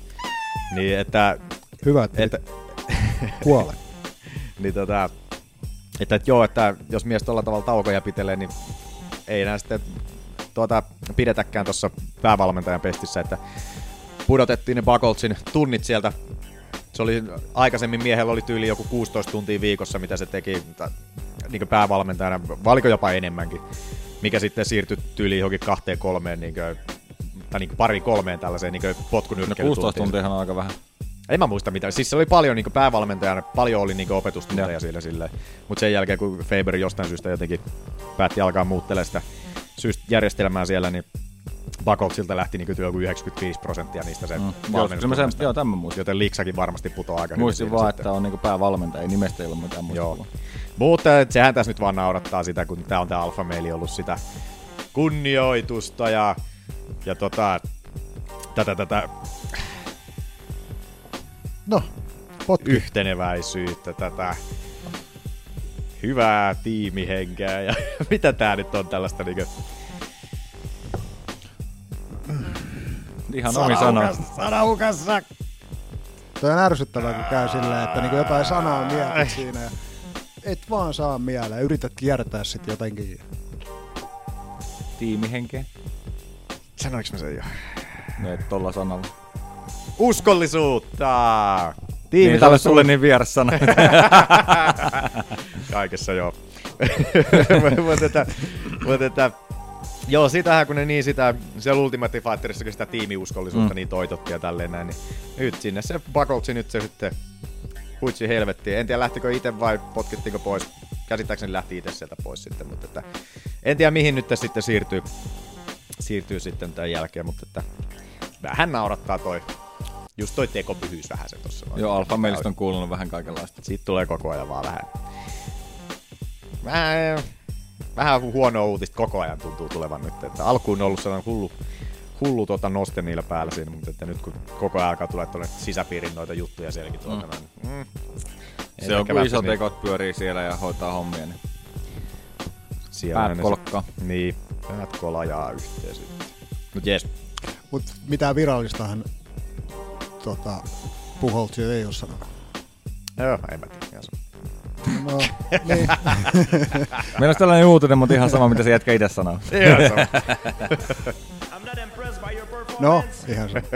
Niin, että, Hyvä, että että, kuole. niin tota, että, että joo, että jos mies tuolla tavalla taukoja pitelee, niin ei enää sitten tuota, pidetäkään tuossa päävalmentajan pestissä, että pudotettiin ne Buckoltsin tunnit sieltä. Se oli, aikaisemmin miehellä oli tyyli joku 16 tuntia viikossa, mitä se teki niin päävalmentajana, valiko jopa enemmänkin, mikä sitten siirtyi tyyliin johonkin kahteen kolmeen, niin kuin, tai niin pari kolmeen tällaiseen niin No potkunyrkkeilytuntiin. 16 tuntia on aika vähän. En mä muista mitä. Siis se oli paljon niin päävalmentajana, paljon oli niin opetustunteja sillä silleen. Mutta sen jälkeen, kun Faber jostain syystä jotenkin päätti alkaa muuttelemaan sitä syystä järjestelmää siellä, niin Bakoltsilta lähti niin joku 95 prosenttia niistä sen Mm. mm. Joo, joo, tämän mä muistin. Joten Liksakin varmasti putoaa aika Muistin hyvin vaan, siinä että on niinku päävalmentaja, ei nimestä ei ollut mitään muista. Joo. Mutta sehän tässä nyt vaan naurattaa sitä, kun tää on tää Alfa Maili ollut sitä kunnioitusta ja, ja tota, tätä, tätä No, potki. yhteneväisyyttä, tätä hyvää tiimihenkeä ja mitä tää nyt on tällaista niinku... Ihan omi sana. Sanaukassa! Toi on ärsyttävää, kun käy silleen, että niinku jotain sanaa mietit siinä ja et vaan saa mieleen. Yrität kiertää sit jotenkin. Tiimihenkeä. Sanoinko mä sen jo? No et tolla sanalla. Uskollisuutta! Tiimi niin, tälle sulle niin vieras sana. Kaikessa joo. Mutta että, mutta että, joo, sitähän kun ne niin sitä, siellä Ultimate Fighterissakin sitä tiimiuskollisuutta mm. niin toitotti ja tälleen näin, niin nyt sinne se Bakoltsi nyt se sitten huitsi helvettiin. En tiedä lähtikö itse vai potkittiinko pois. Käsittääkseni lähti itse sieltä pois sitten, mutta että, en tiedä mihin nyt sitten siirtyy, siirtyy sitten tämän jälkeen, mutta että vähän naurattaa toi, just toi tekopyhyys vähän se tossa. Joo, Alfa Mailista on kuulunut vähän kaikenlaista. Siitä tulee koko ajan vaan vähän... Vähän, vähän huonoa uutista koko ajan tuntuu tulevan nyt. Että alkuun on ollut sellainen hullu, hullu tota noste niillä päällä siinä, mutta että nyt kun koko ajan alkaa tulla tuonne sisäpiirin noita juttuja sielläkin tuolta, mm. mm. Se on, kun isot ekot pyörii siellä ja hoitaa hommia, niin siellä päät kolkkaa. Niin, päät kolajaa yhteen sitten. Mut jes. Mut mitään virallistahan tota, Puholtsi ei ole sanonut. Joo, en mä tiedä. No, niin. Meillä on tällainen uutinen, mutta ihan sama, mitä se jätkä itse sanoo. Ihan sama. no, ihan se.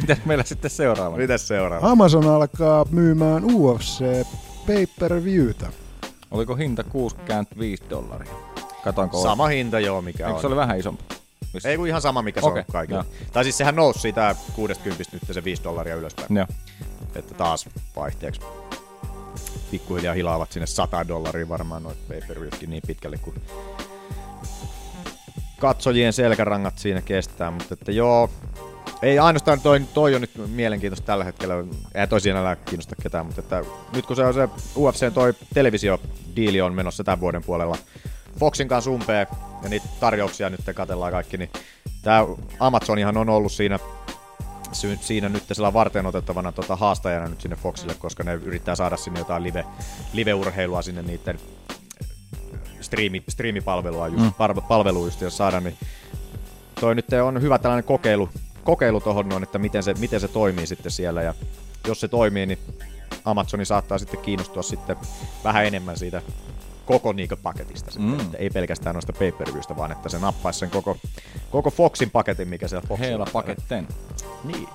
Mitäs meillä sitten seuraava? Mitäs seuraava? Amazon alkaa myymään UFC pay-per-viewtä. Oliko hinta 65 dollaria? Katoinko Sama hinta joo, mikä Eikö on. se oli vähän isompi? Missä? Ei kun ihan sama, mikä se on kaikilla. joo. Tai siis sehän nousi siitä 60 nyt se 5 dollaria ylöspäin. Joo. Että taas vaihteeksi pikkuhiljaa hilaavat sinne 100 dollaria varmaan noit pay per niin pitkälle kuin katsojien selkärangat siinä kestää, mutta että joo, ei ainoastaan toi, toi on nyt mielenkiintoista tällä hetkellä, ei toi sinällään kiinnosta ketään, mutta että nyt kun se on se UFC toi televisiodiili on menossa tämän vuoden puolella Foxin kanssa umpeen ja niitä tarjouksia nyt katellaan kaikki, niin tämä Amazonihan on ollut siinä siinä nyt sillä varten otettavana tota, haastajana nyt sinne Foxille, koska ne yrittää saada sinne jotain live, live-urheilua sinne niiden striimi, striimipalvelua just, mm. palvelu just, jos saada, niin toi nyt on hyvä tällainen kokeilu, kokeilu tohon noin, että miten se, miten se toimii sitten siellä ja jos se toimii, niin Amazoni saattaa sitten kiinnostua sitten vähän enemmän siitä koko niinkö paketista sitten, Mm. että ei pelkästään noista pay per vaan että se nappaisi sen koko, koko Foxin paketin, mikä siellä Foxilla Heila on. paketten. Niin.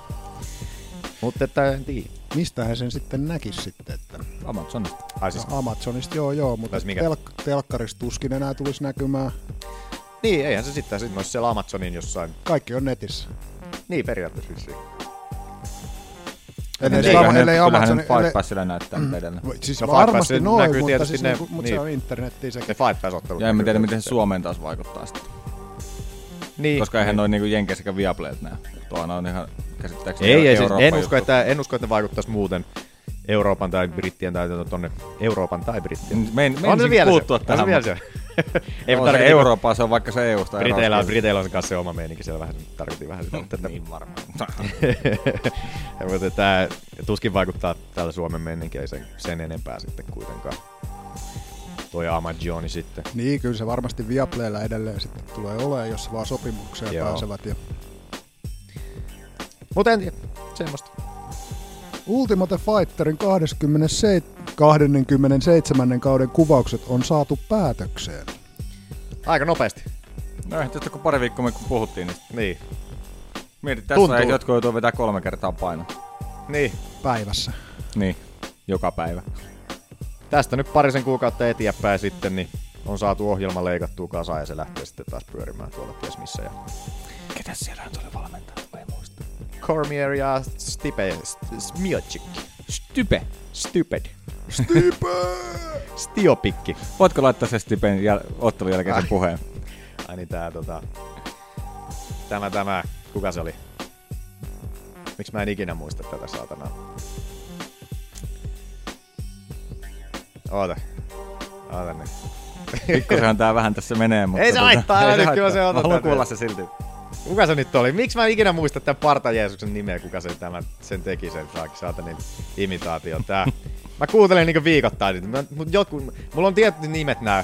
Mutta että en tiedä. Mistä he sen sitten näkis sitten? Että... Amazonista. Ai siis, No, Amazonista joo joo, mutta telk- telkkarista tuskin enää tulisi näkymään. niin, eihän se sitten, sitten olisi siellä Amazonin jossain. Kaikki on netissä. Niin, periaatteessa vissiin. Sama, ne- ellei kyllähän Amazon, Fight Passilla näyttää mm. edelleen. Siis No varmasti noin, näkyy mutta, tietysti siis ne- niinku, mutta se niin. on internettiin sekin. Ne Fight Pass-ottelut. Ja en mä tiedä, miten se Suomeen taas vaikuttaa sitten. Niin. Koska eihän noin niinku Jenkeissä Viaplayt näy. Tuolla on ihan käsittääkseni Ei, ei siis, en, usko, että, en usko, että ne vaikuttaisi muuten Euroopan tai Brittien tai tonne Euroopan tai Brittien. Me, me on se vielä puuttua se. tähän. On se vielä se. Ei, se tarkoitin- Eurooppaa, se on vaikka se EUsta. Briteillä. Briteillä on kanssa se oma meininki siellä vähän, tarkoitin vähän sitä. mutta että, Niin varmaan. Ja, mutta tämä tuskin vaikuttaa tällä Suomen meininkiä ei sen, sen enempää sitten kuitenkaan. Toi Amazoni sitten. Niin, kyllä se varmasti Viaplaylla edelleen sitten tulee olemaan, jos vaan sopimukseen Joo. pääsevät. Ja Mutta en tiedä, semmoista. Ultimate Fighterin 27, 27. kauden kuvaukset on saatu päätökseen. Aika nopeasti. No ei tästä kun pari viikkoa kun puhuttiin, niin Niin. mietit, tässä Tuntuu. ei jotkut joutuu vetää kolme kertaa paino. Niin. Päivässä. Niin, joka päivä. Tästä nyt parisen kuukautta eteenpäin sitten, niin on saatu ohjelma leikattua kasaan ja se lähtee sitten taas pyörimään tuolla ties missä. Ja Ketä siellä on tuli valmentaa? Ei muista. Cormier ja Stipe, Smiocic. Stype. Stupid. Stipe! Stiopikki. Voitko laittaa se Stipen jäl- ottelun jälkeisen Ai. puheen? Ai niin tää tota... Tämä, tämä, kuka se oli? Miksi mä en ikinä muista tätä saatanaa? Oota. Oota nyt. Pikkusenhan tää vähän tässä menee, mutta... Ei se haittaa, älä ei nyt, kyllä se Mä haluan kuulla se silti. Kuka se nyt oli? Miksi mä en ikinä muista tämän Parta Jeesuksen nimeä, kuka se tämän, sen teki, sen saakin saatanin imitaation. Tää. Mä kuuntelen niinku viikoittain niitä, mut joku, mulla on tietyt nimet nää.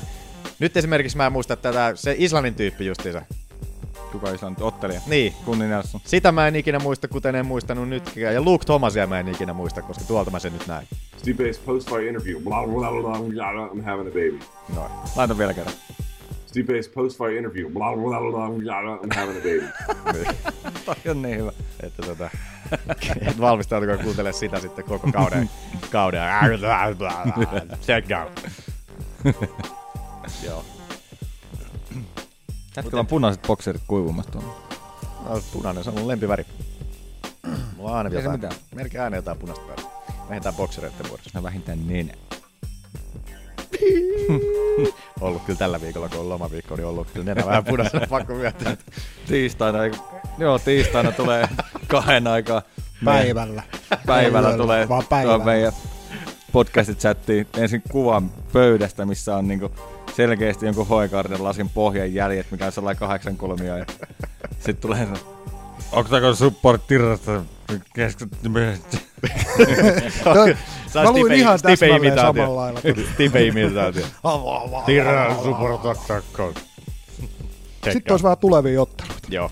Nyt esimerkiksi mä en muista tätä, se Islannin tyyppi justiinsa. Kuka Islanti? Ottelija? Niin. Kunni Nelson. Sitä mä en ikinä muista, kuten en muistanut nytkään. Ja Luke Thomasia mä en ikinä muista, koska tuolta mä sen nyt näin. Stipe's post-fight interview. Blah, blah, blah, blah, blah, I'm having a baby. Noin. Laita vielä kerran. Stipe's post-fight interview. Blah, blah, blah, blah, blah, I'm having a baby. Toi on niin hyvä. Että tota, et valmistautukaa kuuntelemaan sitä sitten koko kauden. kauden. Check out. Joo. Jätkällä on punaiset bokserit kuivumassa tuolla. No, punainen, se on mun lempiväri. Mulla on aina Ei jotain. mitään. Merkki aina jotain punaista väriä. Vähintään boksereiden muodossa. No vähintään niin. ollut kyllä tällä viikolla, kun on lomaviikko, niin ollut kyllä nenä vähän punaisena, pakko myöntää. Tiistaina, ei- joo tiistaina tulee kahden aikaa. Päivällä. Päivällä Ei tulee vaan päivällä. tuo meidän podcastit chattiin ensin kuvan pöydästä, missä on niinku selkeästi jonkun hoikarden lasin pohjan jäljet, mikä on sellainen kahdeksan kolmia. Ja sitten tulee se, onko tämä support tirrasta keskittymistä? Mä luin ihan täsmälleen samalla lailla. Stipe-imitaatio. Tirra support takko. Sitten olisi vähän tulevia otteluita. Joo.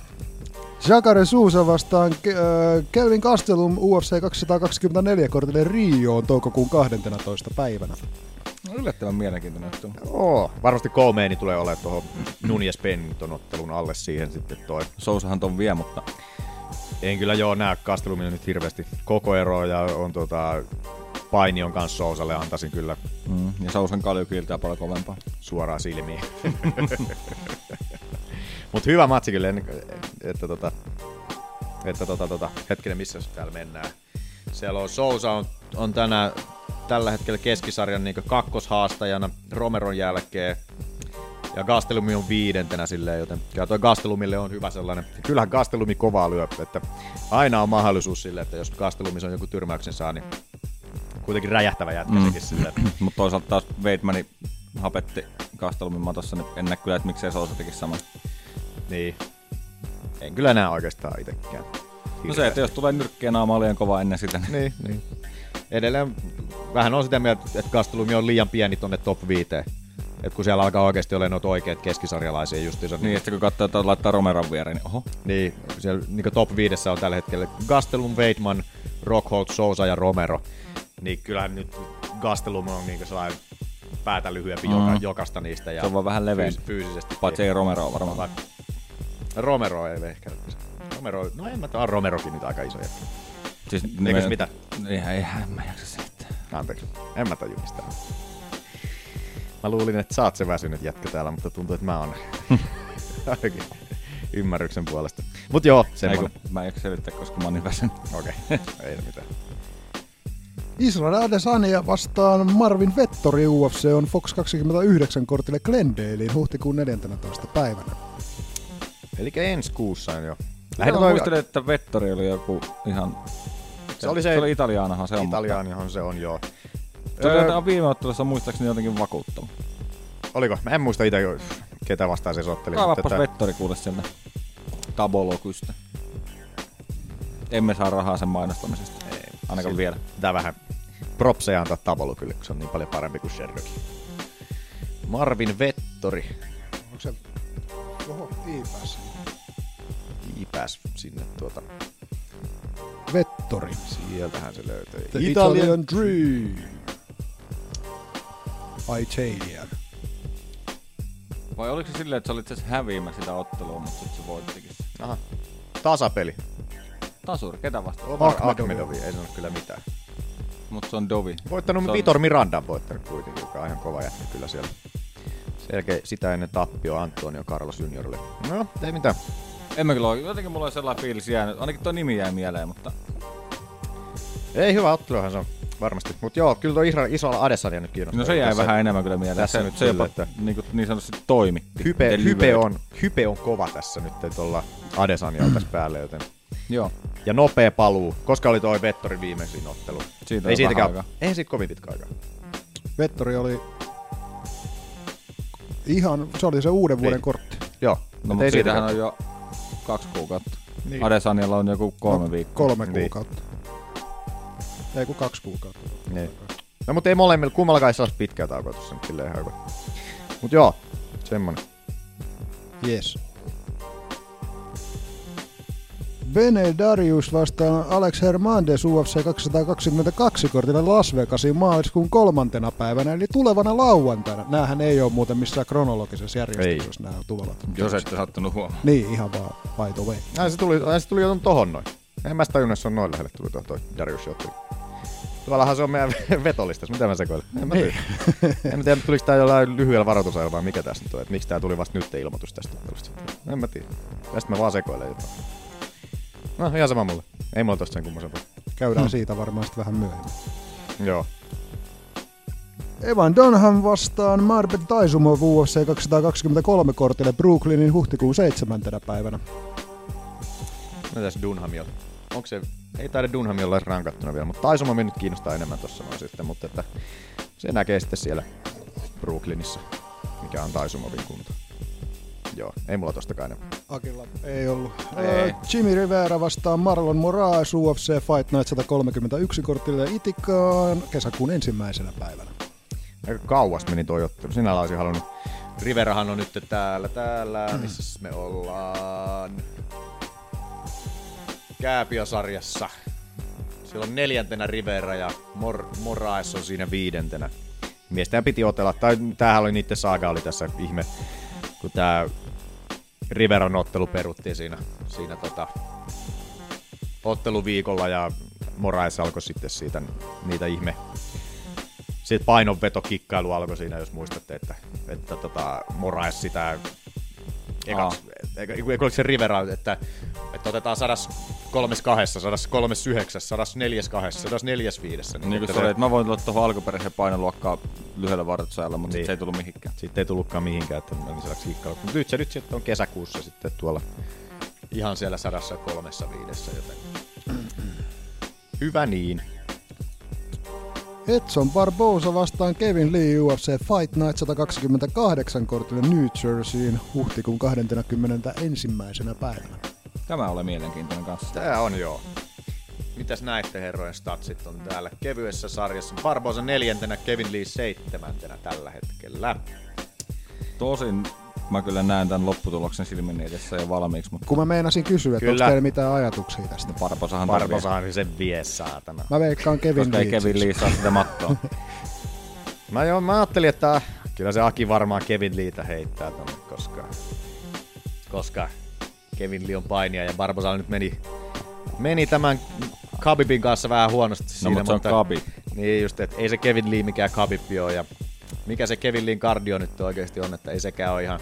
Jacare Sousa vastaan äh, Kelvin Gastelum UFC 224 kortille Rioon toukokuun 12. päivänä. No, yllättävän mielenkiintoinen ottelu. Oo, varmasti Kolmeeni tulee olemaan tuohon Nunes Pennington ottelun alle siihen sitten toi. Sousahan ton vie, mutta En kyllä joo näe Kastelumille nyt hirveästi koko eroa ja on tota, Painion kanssa Sousalle antaisin kyllä mm, ja Sousan kalju kiiltää paljon kovempaa. suoraan silmiin. Mutta hyvä matsi kyllä, että tota, että tota, tota, hetkinen, missä täällä mennään. Siellä on Sousa on, on tänä, tällä hetkellä keskisarjan niin kakkoshaastajana Romeron jälkeen. Ja Gastelumi on viidentenä silleen, joten kyllä toi Gastelumille on hyvä sellainen. Kyllähän Gastelumi kovaa lyö, että aina on mahdollisuus sille, että jos Gastelumi on joku tyrmäyksen saa, niin kuitenkin räjähtävä jätkä mm. sekin silleen. Mutta toisaalta taas Weidmani hapetti Kastelumin matossa, niin en näe kyllä, että miksei Sousa tekisi saman. Niin. En kyllä näe oikeastaan itsekään. No se, että jos tulee nyrkkiä naamaa liian kova ennen sitä, niin... Niin, niin. Edelleen vähän on sitä mieltä, että Kastelumi on liian pieni tonne top 5. Et kun siellä alkaa oikeasti olla noita oikeat keskisarjalaisia justiinsa. Niin, että kun katsoo, että laittaa Romeron viereen, niin oho. Niin, siellä niin top 5 on tällä hetkellä Gastelum, Weidman, Rockhold, Sousa ja Romero. Niin kyllähän nyt Gastelum on niin sellainen päätä lyhyempi mm. joka, jokasta niistä. Ja Se on vaan vähän leveämpi. fyys- fyysisesti. Paitsi ei Romero on varmaan. Romero ei ehkä. Romero, no en mä tiedä, on Romerokin nyt aika iso jätkä. Siis Eikös mitä? Eihän, eihän mä jaksa selittää. Anteeksi, en mä taju mistään. Mä luulin, että sä oot se väsynyt jätkä täällä, mutta tuntuu, että mä oon ainakin ymmärryksen puolesta. Mut joo, Ei, semmonen. mä en jaksa selittää, koska mä oon niin väsynyt. Okei, ei no mitään. Israel Adesanya vastaan Marvin Vettori UFC on Fox 29 kortille Glendalein huhtikuun 14. päivänä. Eli ensi kuussa on jo. Lähinnä toi- mä muistelin, että Vettori oli joku ihan... Se oli se- se oli italiaanahan se on. Italiaanihan se on, joo. Öö, jotain viime ottelussa muistaakseni jotenkin vakuuttava. oliko? Mä en muista itse, ketä vastaan se sotteli. Kaavappas että- Vettori kuule sieltä Tabolokystä. Emme saa rahaa sen mainostamisesta. Ei, Ainakaan Sillä- vielä. Tää vähän propseja antaa Tavolu kyllä, kun se on niin paljon parempi kuin Sherlock. Marvin Vettori. Onko se... Oho, Iipäs. Ipäs sinne tuota. Vettori. Sieltähän se löytyy. The Italian Dream. Italian. Vai oliko se silleen, että sä olit itse asiassa häviämässä sitä ottelua, mutta sitten se voittikin? Aha. Tasapeli. Tasuri, ketä vastaan? Omar. Ahmedovi, ei sano kyllä mitään. Mutta se on Dovi. Voittanut on- Vitor Miranda voittanut kuitenkin, joka on ihan kova jätkä kyllä siellä. Selkeä sitä ennen tappio Antonio Carlos Juniorille. No, ei mitään. En mä kyllä ole. Jotenkin mulla on sellainen fiilis jäänyt. Ainakin tuo nimi jäi mieleen, mutta... Ei hyvä otteluhan se on varmasti. Mutta joo, kyllä tuo Israel, Israel Adesanya nyt kiinnostaa. No se jäi Tässä- vähän enemmän kyllä mieleen. tässä se, nyt se jopa että- niin, kuin, niin sanotusti toimitti. Hype, hype, on, hype on kova tässä nyt tuolla Adesanyalla tässä päälle, joten... Joo. Ja nopea paluu. Koska oli toi Vettori viimeisin ottelu? Siitä ei siitäkään, ei siitä kovin pitkä aika. Vettori oli ihan, se oli se uuden vuoden Niin. kortti. Joo. No, mutta siitähän on jo kaksi kuukautta. Niin. Niin. Adesanyalla on joku kolme No, viikkoa. Kolme Niin. kuukautta. Ei kun kaksi kuukautta. Niin. No mutta ei molemmilla, kummallakaan ei saa pitkää taukoa tuossa nyt silleen ihan hyvä. Mut joo, semmonen. Yes. Bene Darius vastaan Alex Hernandez UFC 222 kortilla Las Vegasin maaliskuun kolmantena päivänä, eli tulevana lauantaina. Näähän ei ole muuten missään kronologisessa järjestyksessä nämä tulevat. Jos ette sattunut huomaamaan. Niin, ihan vaan by the way. Ai se tuli, ai se tuli jo tohon noin. En mä sitä tajunnut, että se on noin lähelle tuli toi, toi Darius ottelu. Tuollahan se on meidän vetolistassa. Mitä mä sekoilen? En mä tiedä. en mä tiedä, tuliko tää jollain lyhyellä varoitusajalla vai mikä tässä nyt on. Että miksi tää tuli vasta nyt ilmoitus tästä ottelusta. En mä tiedä. Tästä mä vaan sekoilen jotain. No ihan sama mulle. Ei mulla tosta sen kummosempaa. Käydään siitä varmaan sitten vähän myöhemmin. Joo. Evan Dunham vastaan Marbet Taisumov UFC 223 kortille Brooklynin huhtikuun 7. päivänä. No tässä Dunham on. Onko se, ei taida Dunham olla rankattuna vielä, mutta Taisuma nyt kiinnostaa enemmän tossa noin sitten, mutta että se näkee sitten siellä Brooklynissa. mikä on Taisumovin kunto. Joo, ei mulla tostakaan. Akilla ei ollut. Ei. Jimmy Rivera vastaa Marlon Moraes UFC Fight Night 131 kortille Itikaan kesäkuun ensimmäisenä päivänä. Aika kauas meni toi ottelu. Sinä olisin halunnut. Riverahan on nyt täällä, täällä, missä me ollaan. Kääpiosarjassa. Siellä on neljäntenä Rivera ja Mor- Moraes on siinä viidentenä. Miestä piti otella, tai tämähän oli niiden saaga oli tässä ihme, kun tää Riveran ottelu peruttiin siinä, siinä tota, otteluviikolla ja Moraes alkoi sitten siitä niitä ihme sitten painonvetokikkailu alkoi siinä, jos muistatte, että, että tota, Moraes sitä ekaksi, eikö, se Rivera, että, että otetaan 132, 139, 142, 145. Niin, niin kuin se oli, että mä voin tulla tuohon alkuperäiseen painoluokkaan lyhyellä varoitusajalla, mutta niin. se ei tullut mihinkään. Sitten ei tullutkaan mihinkään, että meni sellaiseksi kikkailu. Mutta nyt se nyt sitten on kesäkuussa sitten tuolla ihan siellä 135, joten hyvä niin. Edson Barbosa vastaan Kevin Lee UFC Fight Night 128 kortille New Jerseyin huhtikuun 21. päivänä. Tämä oli mielenkiintoinen kanssa. Tää on joo. Mitäs näitte herrojen statsit on täällä kevyessä sarjassa? Barbosa neljäntenä, Kevin Lee seitsemäntenä tällä hetkellä. Tosin mä kyllä näen tämän lopputuloksen silmin edessä jo valmiiksi. Mutta... Kun mä meinasin kysyä, että onko teillä mitään ajatuksia tästä? Barbosahan, Barbosahan sen vie saatana. Mä veikkaan Kevin Koska ei Kevin Lee saa sitä mattoa. mä, jo, mä ajattelin, että kyllä se Aki varmaan Kevin Leetä heittää tonne, koska, koska Kevin Lee on painia ja Barbosa nyt meni, meni tämän Khabibin kanssa vähän huonosti no, siinä. mutta se on Khabib. Niin just, että ei se Kevin Lee mikään Khabib ole ja mikä se Kevin Leen kardio nyt oikeasti on, että ei sekään ole ihan,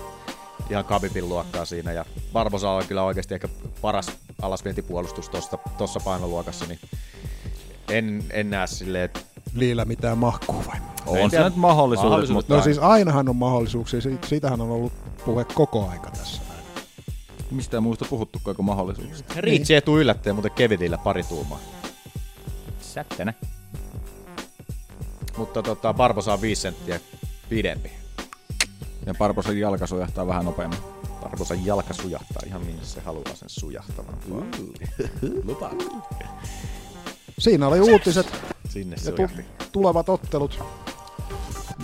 ihan Khabibin luokkaa siinä. Ja Barbosa on kyllä oikeasti ehkä paras alasvientipuolustus tuossa painoluokassa, niin en, en näe silleen, että Liillä mitään mahkuu vai? On se nyt mahdollisuudet, mahdollisuudet mutta... No siis ainahan on mahdollisuuksia, siitähän on ollut puhe koko aika tässä. Mistä ei muista puhuttu koko mahdollisuuksista. Riitsi etu yllättäen muuten Kevinillä pari tuumaa. Sättänä. Mutta tota, Barbosa on 5 senttiä pidempi. Ja Barbosan jalka sujahtaa vähän nopeammin. Barbosan jalka sujahtaa ihan minne se haluaa sen sujahtavan. Lupa. Siinä oli uutiset Sinne ja tu- tulevat ottelut.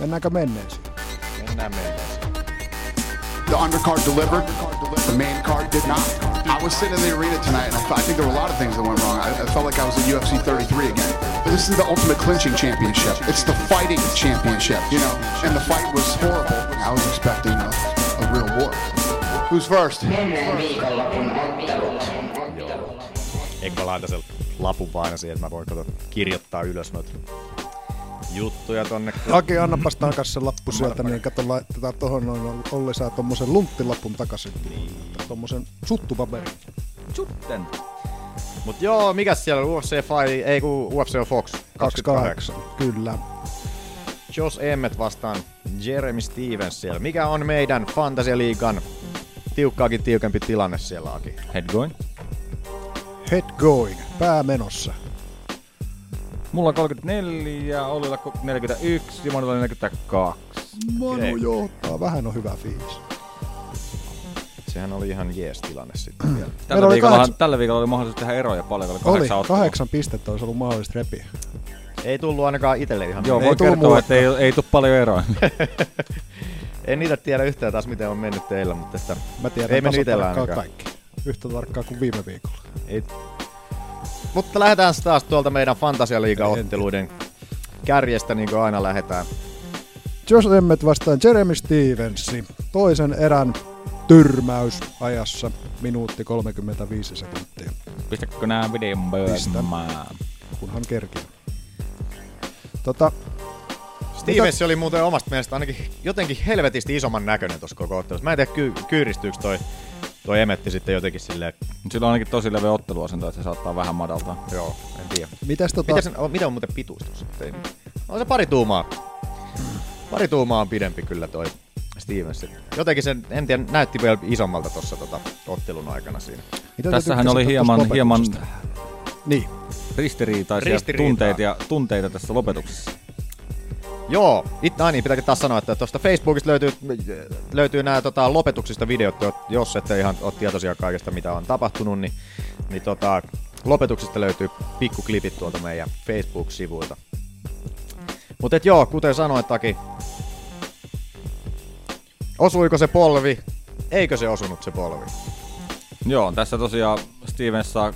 Mennäänkö menneisiin? Mennään menneisiin. The undercard delivered. The main card did not. I was sitting in the arena tonight, and I, I think there were a lot of things that went wrong. I, I felt like I was at UFC 33 again. This is the ultimate clinching championship. It's the fighting championship, you know. And the fight was horrible. I was expecting a, a real war. Who's first? Ottelut. Eikö laitan sen lapun siihen, että mä voin kato, kirjoittaa ylös noita juttuja tonne. Aki, annapas takas se lappu sieltä, niin kato, laitetaan tohon noin, Olli saa tommosen lunttilapun takaisin. Niin. Tommosen suttupaperin. Sutten. Mut joo, mikä siellä on UFC Fight, ei kun UFC on Fox 28. 28, kyllä. Josh Emmett vastaan Jeremy Stevens siellä. Mikä on meidän Fantasia Liigan tiukkaakin tiukempi tilanne siellä, Aki? Head going. Head going, pää menossa. Mulla on 34, Ollilla 41 ja Manulla 42. Manu okay. johtaa, vähän on hyvä fiilis. Sehän oli ihan jees tilanne sitten vielä. Tällä, viikolla, kahdeksan... tällä viikolla oli mahdollisuus tehdä eroja paljon, oli kahdeksan Oli, kahdeksan pistettä olisi ollut mahdollista repiä. Ei tullut ainakaan itselle ihan. Joo, voi kertoa, että ei, ei tule paljon eroja. en niitä tiedä yhtään taas, miten on mennyt teillä, mutta että Mä tiedän ei mennyt itsellä ainakaan. kaikki. Yhtä tarkkaa kuin viime viikolla. Ei. Mutta lähdetään taas tuolta meidän Fantasialiiga-otteluiden kärjestä, niin kuin aina lähdetään. Josh Emmett vastaan Jeremy Stevensi. Toisen erän tyrmäys ajassa minuutti 35 sekuntia. Pistäkö nää videon pöymään? Kunhan kerkiä. Tota, Stevens mitä... oli muuten omasta mielestä ainakin jotenkin helvetisti isomman näköinen tuossa koko ottelussa. Mä en tiedä, ky- kyyristyykö toi, toi Emetti sitten jotenkin silleen. Sillä on ainakin tosi leveä otteluasento, että se saattaa vähän madaltaa. Joo, en tiedä. Mitäs tota... Mitä, sen, mitä on muuten pituus tuossa? On se pari tuumaa. Pari tuumaa on pidempi kyllä toi Stevens. Jotenkin sen, en tiedä, näytti vielä isommalta tuossa tota, ottelun aikana siinä. Mitä Tässähän oli hieman, hieman niin. ristiriitaisia tunteita, ja, tunteita tässä lopetuksessa. Joo, it, ah niin, pitääkin taas sanoa, että tuosta Facebookista löytyy, löytyy nämä tota, lopetuksista videot, jos ette ihan ole tietoisia kaikesta, mitä on tapahtunut, niin, niin tota, lopetuksista löytyy pikkuklipit tuolta meidän Facebook-sivuilta. Mutta joo, kuten sanoit Taki, osuiko se polvi? Eikö se osunut se polvi? Joo, tässä tosiaan Stevens saa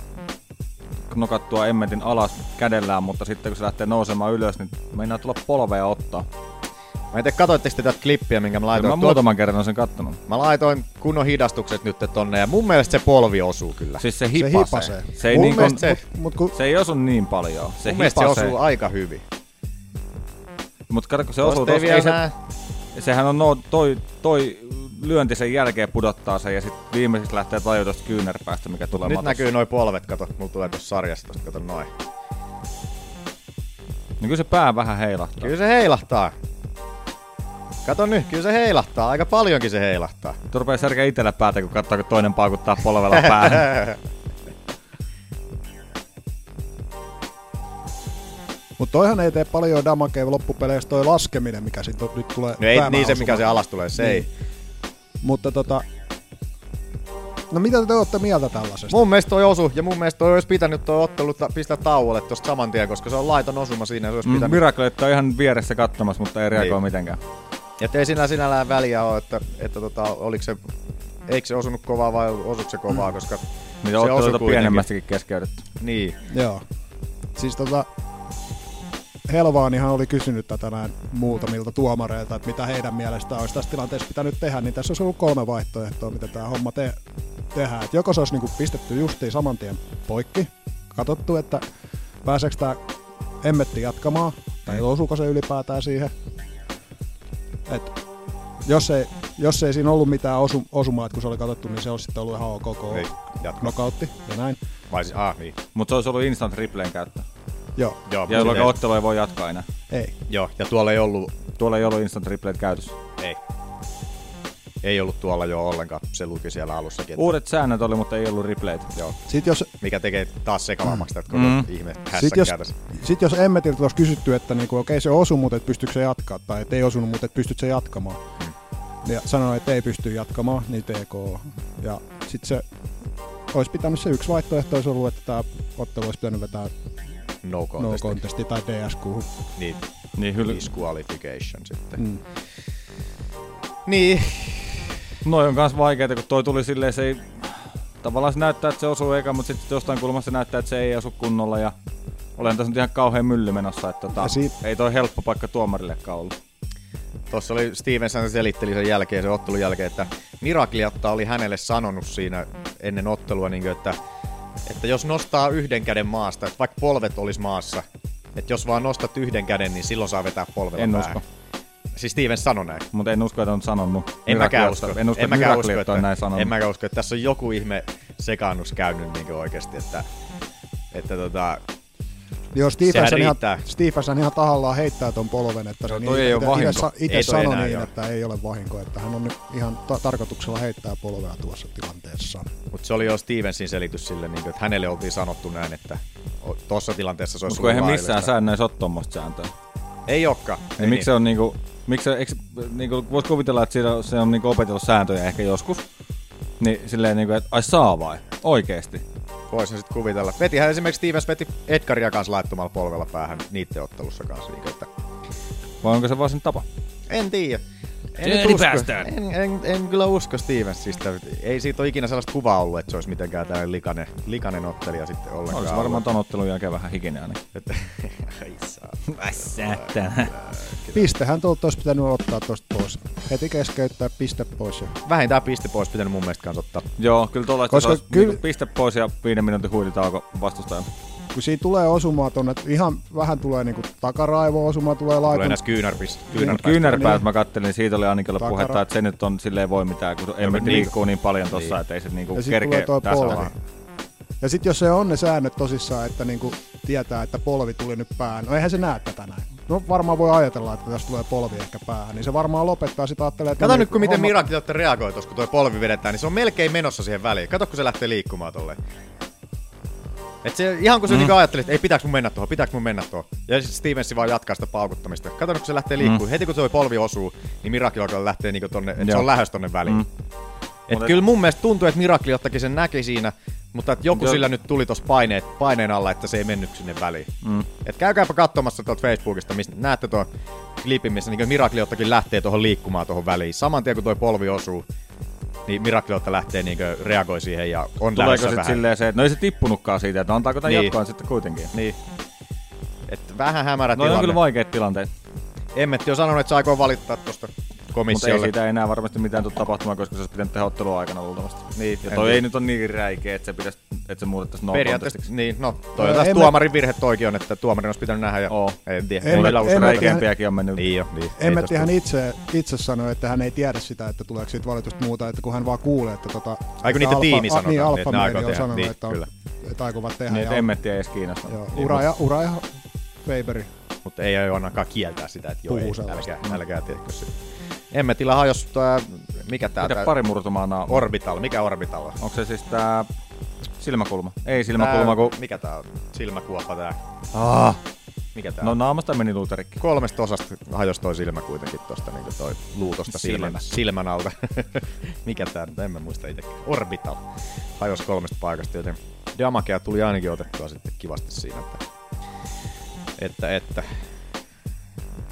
knokattua emmetin alas kädellään, mutta sitten kun se lähtee nousemaan ylös, niin meinaa tulla polvea ottaa. Mä en tiedä, katoitteko te tätä klippiä, minkä mä laitoin. Kyllä mä muutaman kerran olen sen kattonut. Mä laitoin kunnon hidastukset nyt tonne, ja mun mielestä se polvi osuu kyllä. Siis se hipasee. Se, hipasee. se, ei, niin kun, se, mut, mut, kun, se ei osu niin paljon. Se mun mielestä se osuu aika hyvin. Mutta kato, kun se osuu tosta, ei se, sehän on no, toi, toi lyönti sen jälkeen pudottaa sen ja sitten viimeiseksi lähtee tajua tosta kyynärpäästä, mikä tulee Nyt matossa. näkyy noin polvet, kato, mulla tulee tuossa sarjassa tosta, kato noin. Niin kyllä se pää vähän heilahtaa. Kyllä se heilahtaa. Kato nyt, kyllä se heilahtaa. Aika paljonkin se heilahtaa. Tuo rupeaa särkeä itellä päätä, kun katsoo, kun toinen paukuttaa polvella päähän. Mutta toihan ei tee paljon damakea loppupeleissä toi laskeminen, mikä sitten nyt tulee. No ei niin se, mikä se alas tulee, se niin. ei. Mutta tota, No mitä te olette mieltä tällaisesta? Mun mielestä toi osu, ja mun mielestä toi olisi pitänyt toi ottelu pistää tauolle tosta saman tien, koska se on laiton osuma siinä. Se olisi mm, pitänyt... Miracle on ihan vieressä katsomassa, mutta ei reagoi niin. mitenkään. Ja ei sinä sinällään väliä ole, että, että tota, oliko se, eikö se osunut kovaa vai osuiko se kovaa, koska niin se osui pienemmästäkin keskeytetty. Niin. Joo. Siis tota, Helvaanihan oli kysynyt tätä näin muutamilta tuomareilta, että mitä heidän mielestään olisi tässä tilanteessa pitänyt tehdä, niin tässä olisi ollut kolme vaihtoehtoa, mitä tämä homma te- tehdään. Et joko se olisi niinku pistetty justiin saman tien poikki, katsottu, että pääseekö tämä emmetti jatkamaan, tai mm. osuuko se ylipäätään siihen. Et jos ei, jos ei siinä ollut mitään osu, osumaa, että kun se oli katsottu, niin se olisi sitten ollut ihan ok knocoutti ja näin. Vai, ah, niin. Mutta se olisi ollut instant replayn käyttö. Joo. Joo ja jolloin ottelu ei voi jatkaa enää. Ei. Joo, ja tuolla ei ollut... Tuolla ei ollut instant replayt käytössä. Ei. Ei ollut tuolla jo ollenkaan, se luki siellä alussa. Uudet säännöt oli, mutta ei ollut replayt. Joo. Sit jos... Mikä tekee taas sekavammaksi tätä koko mm. ihme Sitten jos, sit jos Emmetiltä olisi kysytty, että niinku, okei okay, se osui, mutta et pystyykö se jatkaa, tai et ei osunut, mutta et pystyt se jatkamaan. Mm. Ja sanoi, että ei pysty jatkamaan, niin TK. Ja sitten se olisi pitänyt se yksi vaihtoehto olisi ollut, että tämä ottelu olisi pitänyt vetää no contest. No contesti tai DSQ. Niin, niin hyl... disqualification sitten. Mm. Niin. Noin on kans vaikeita, kun toi tuli silleen, se ei... Tavallaan se näyttää, että se osuu eikä, mutta sitten jostain kulmasta näyttää, että se ei osu kunnolla ja olen tässä nyt ihan kauhean mylly menossa, että tota, siitä... ei toi helppo paikka tuomarillekaan ollut. Tuossa oli Stevenson selitteli sen jälkeen, sen ottelun jälkeen, että Mirakliatta oli hänelle sanonut siinä ennen ottelua, niin kuin, että että jos nostaa yhden käden maasta, että vaikka polvet olisi maassa, että jos vaan nostat yhden käden, niin silloin saa vetää polvella En päähän. usko. Siis Steven sanoi näin. Mutta en usko, että on sanonut. En mäkään usko. En usko, en että, usko, että, on näin sanonut. En mäkään usko, että tässä on joku ihme sekaannus käynyt niin oikeasti, että, että tota, Joo, Stephenson ihan, Stephenson ihan tahallaan heittää ton polven, että no, se niin, ei itse, itse sanoi niin, joo. että ei ole vahinko, että hän on nyt ihan ta- tarkoituksella heittää polvea tuossa tilanteessa. Mutta se oli jo Stevensin selitys sille, niin että hänelle oltiin sanottu näin, että tuossa tilanteessa se olisi Mutta eihän missään säännöissä ole tuommoista sääntöä. Ei olekaan. Niin miksi se on niinku, miksi se, eikö, niinku, voisi kuvitella, että se on niinku opetellut sääntöjä ehkä joskus. Niin silleen niinku, että ai saa vai? Oikeesti. Voisin sitten kuvitella. Vetihän esimerkiksi Stevens veti Edgaria kanssa laittomalla polvella päähän niiden ottelussa kanssa. Niin, että... Vai onko se vaan sen tapa? En tiedä. En, usko. En, en, en, kyllä usko Stevensista. Ei siitä ole ikinä sellaista kuvaa ollut, että se olisi mitenkään tällainen likainen, likainen ottelija sitten ollenkaan. Olisi varmaan ton ottelun jälkeen vähän hikinen ainakin. Pistehän tuolta olisi pitänyt ottaa tuosta pois. Heti keskeyttää piste pois. Ja... Vähintään piste pois pitänyt mun mielestä kanssa ottaa. Joo, kyllä tuolla Koska kyllä... Niinku piste pois ja viiden minuutin huiditauko vastustajan kun siinä tulee osumaa tuonne, ihan vähän tulee niinku takaraivo-osuma, tulee laiton. Tulee näissä kyynärpistä. Kyynärpäät, kyynärpäät niin. mä kattelin, siitä oli ainakin Takara... puhetta, että se nyt on silleen voi mitään, kun ei niin, liikkuu niin paljon tossa, niin. että ei se niinku kerkeä tasaa. Ja sitten jos se on ne säännöt tosissaan, että niinku tietää, että polvi tuli nyt päähän, no eihän se näe tätä näin. No varmaan voi ajatella, että tässä tulee polvi ehkä päähän, niin se varmaan lopettaa sitä ajattelee, että... Kato nyt, kun miten homma... Olette reagoi kun tuo polvi vedetään, niin se on melkein menossa siihen väliin. Kato, kun se lähtee liikkumaan tolleen. Et se, ihan kun se Mm. mm. niinku ajatteli, että ei pitääkö mun mennä tuohon, pitääkö mun mennä tuohon. Ja sitten Stevensi vaan jatkaa sitä paukuttamista. Kato, kun se lähtee liikkuu. Mm. Heti kun tuo polvi osuu, niin Miracle alkaa lähtee niinku tonne, että se on lähes tonne väliin. Mm. Mm. Et Mut et- kyllä mun mielestä tuntuu, että Miracle jottakin sen näki siinä, mutta että joku Joo. sillä nyt tuli tossa paineet, paineen alla, että se ei mennyt sinne väliin. Mm. Et käykääpä katsomassa tuolta Facebookista, mistä näette tuon klipin, missä niin Miracle jottakin lähtee tuohon liikkumaan tuohon väliin. Saman tien kun tuo polvi osuu, niin Miracle jotta lähtee niin reagoi siihen ja on Tuleeko sitten silleen se, että no ei se tippunutkaan siitä, että antaako tämän Niin. jatkoa sitten kuitenkin. Niin. Et vähän hämärä No on tilanne. kyllä vaikeat tilanteet. Emmetti on sanonut, että se aikoo valittaa tuosta Mutta ei komissiolle. siitä enää varmasti mitään tule tapahtumaan, koska se olisi pitänyt tehdä ottelua aikana luultavasti. Niin, ja en toi tiedä. ei nyt ole niin räikeä, että se, pitäisi, että se muutettaisiin no Periaatteessa, niin, no, toi Ää, on taas tuomarin virhe toikin on, että tuomarin olisi pitänyt nähdä ja Oo. en tiedä. Meillä on Emmet- Räikeämpiäkin on mennyt. Niin jo, niin. ei Emmettihän tosta- itse, itse sanoi, että hän ei tiedä sitä, että tuleeko siitä valitusta muuta, että kun hän vaan kuulee, että tota, Ai kun että niitä tiimi a- sanotaan, niin, niin, Alfa että ne Media aikoo on tehdä. sanonut, Niin, että, on, kyllä. että aikovat tehdä. Niin, ja että Emmetti ei edes kiinnosta. Joo, Niin, ura, ja, ura ja Faberi. Mutta ei ole ainakaan kieltää sitä, että joo, älkää, älkää tiedätkö sitä. Emmetillä hajos tää, mikä tää, Mitä tää pari murtumaa naama? Orbital, mikä Orbital on? Onko se siis tää silmäkulma? Ei silmäkulma, Tää- kun... Mikä tää on? Silmäkuoppa tää. Ah. Mikä tää No on? naamasta meni luuterikki. Kolmesta osasta hajos toi silmä kuitenkin tosta niinku toi luutosta silmän, Silmästä. silmän alta. mikä tää nyt, en mä muista itsekään. Orbital. Hajos kolmesta paikasta, joten damakea tuli ainakin otettua sitten kivasti siinä, että, että, että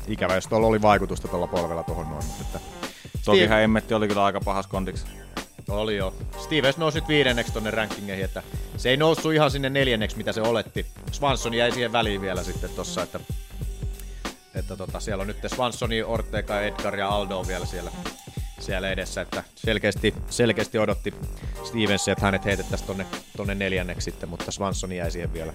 ikävä, jos tuolla oli vaikutusta tuolla polvella tuohon noin, mutta että Tokihan Emmetti oli kyllä aika pahas kondiksi. Oli jo. Stevens nousi nyt viidenneksi tonne rankingeihin, että se ei noussut ihan sinne neljänneksi, mitä se oletti. Swanson jäi siihen väliin vielä sitten tossa, että, että tota, siellä on nyt Swansoni, Ortega, Edgar ja Aldo on vielä siellä, siellä edessä, että selkeästi, selkeästi odotti Stevens, että hänet heitettäisiin tonne, tonne neljänneksi sitten, mutta Swanson jäi siihen vielä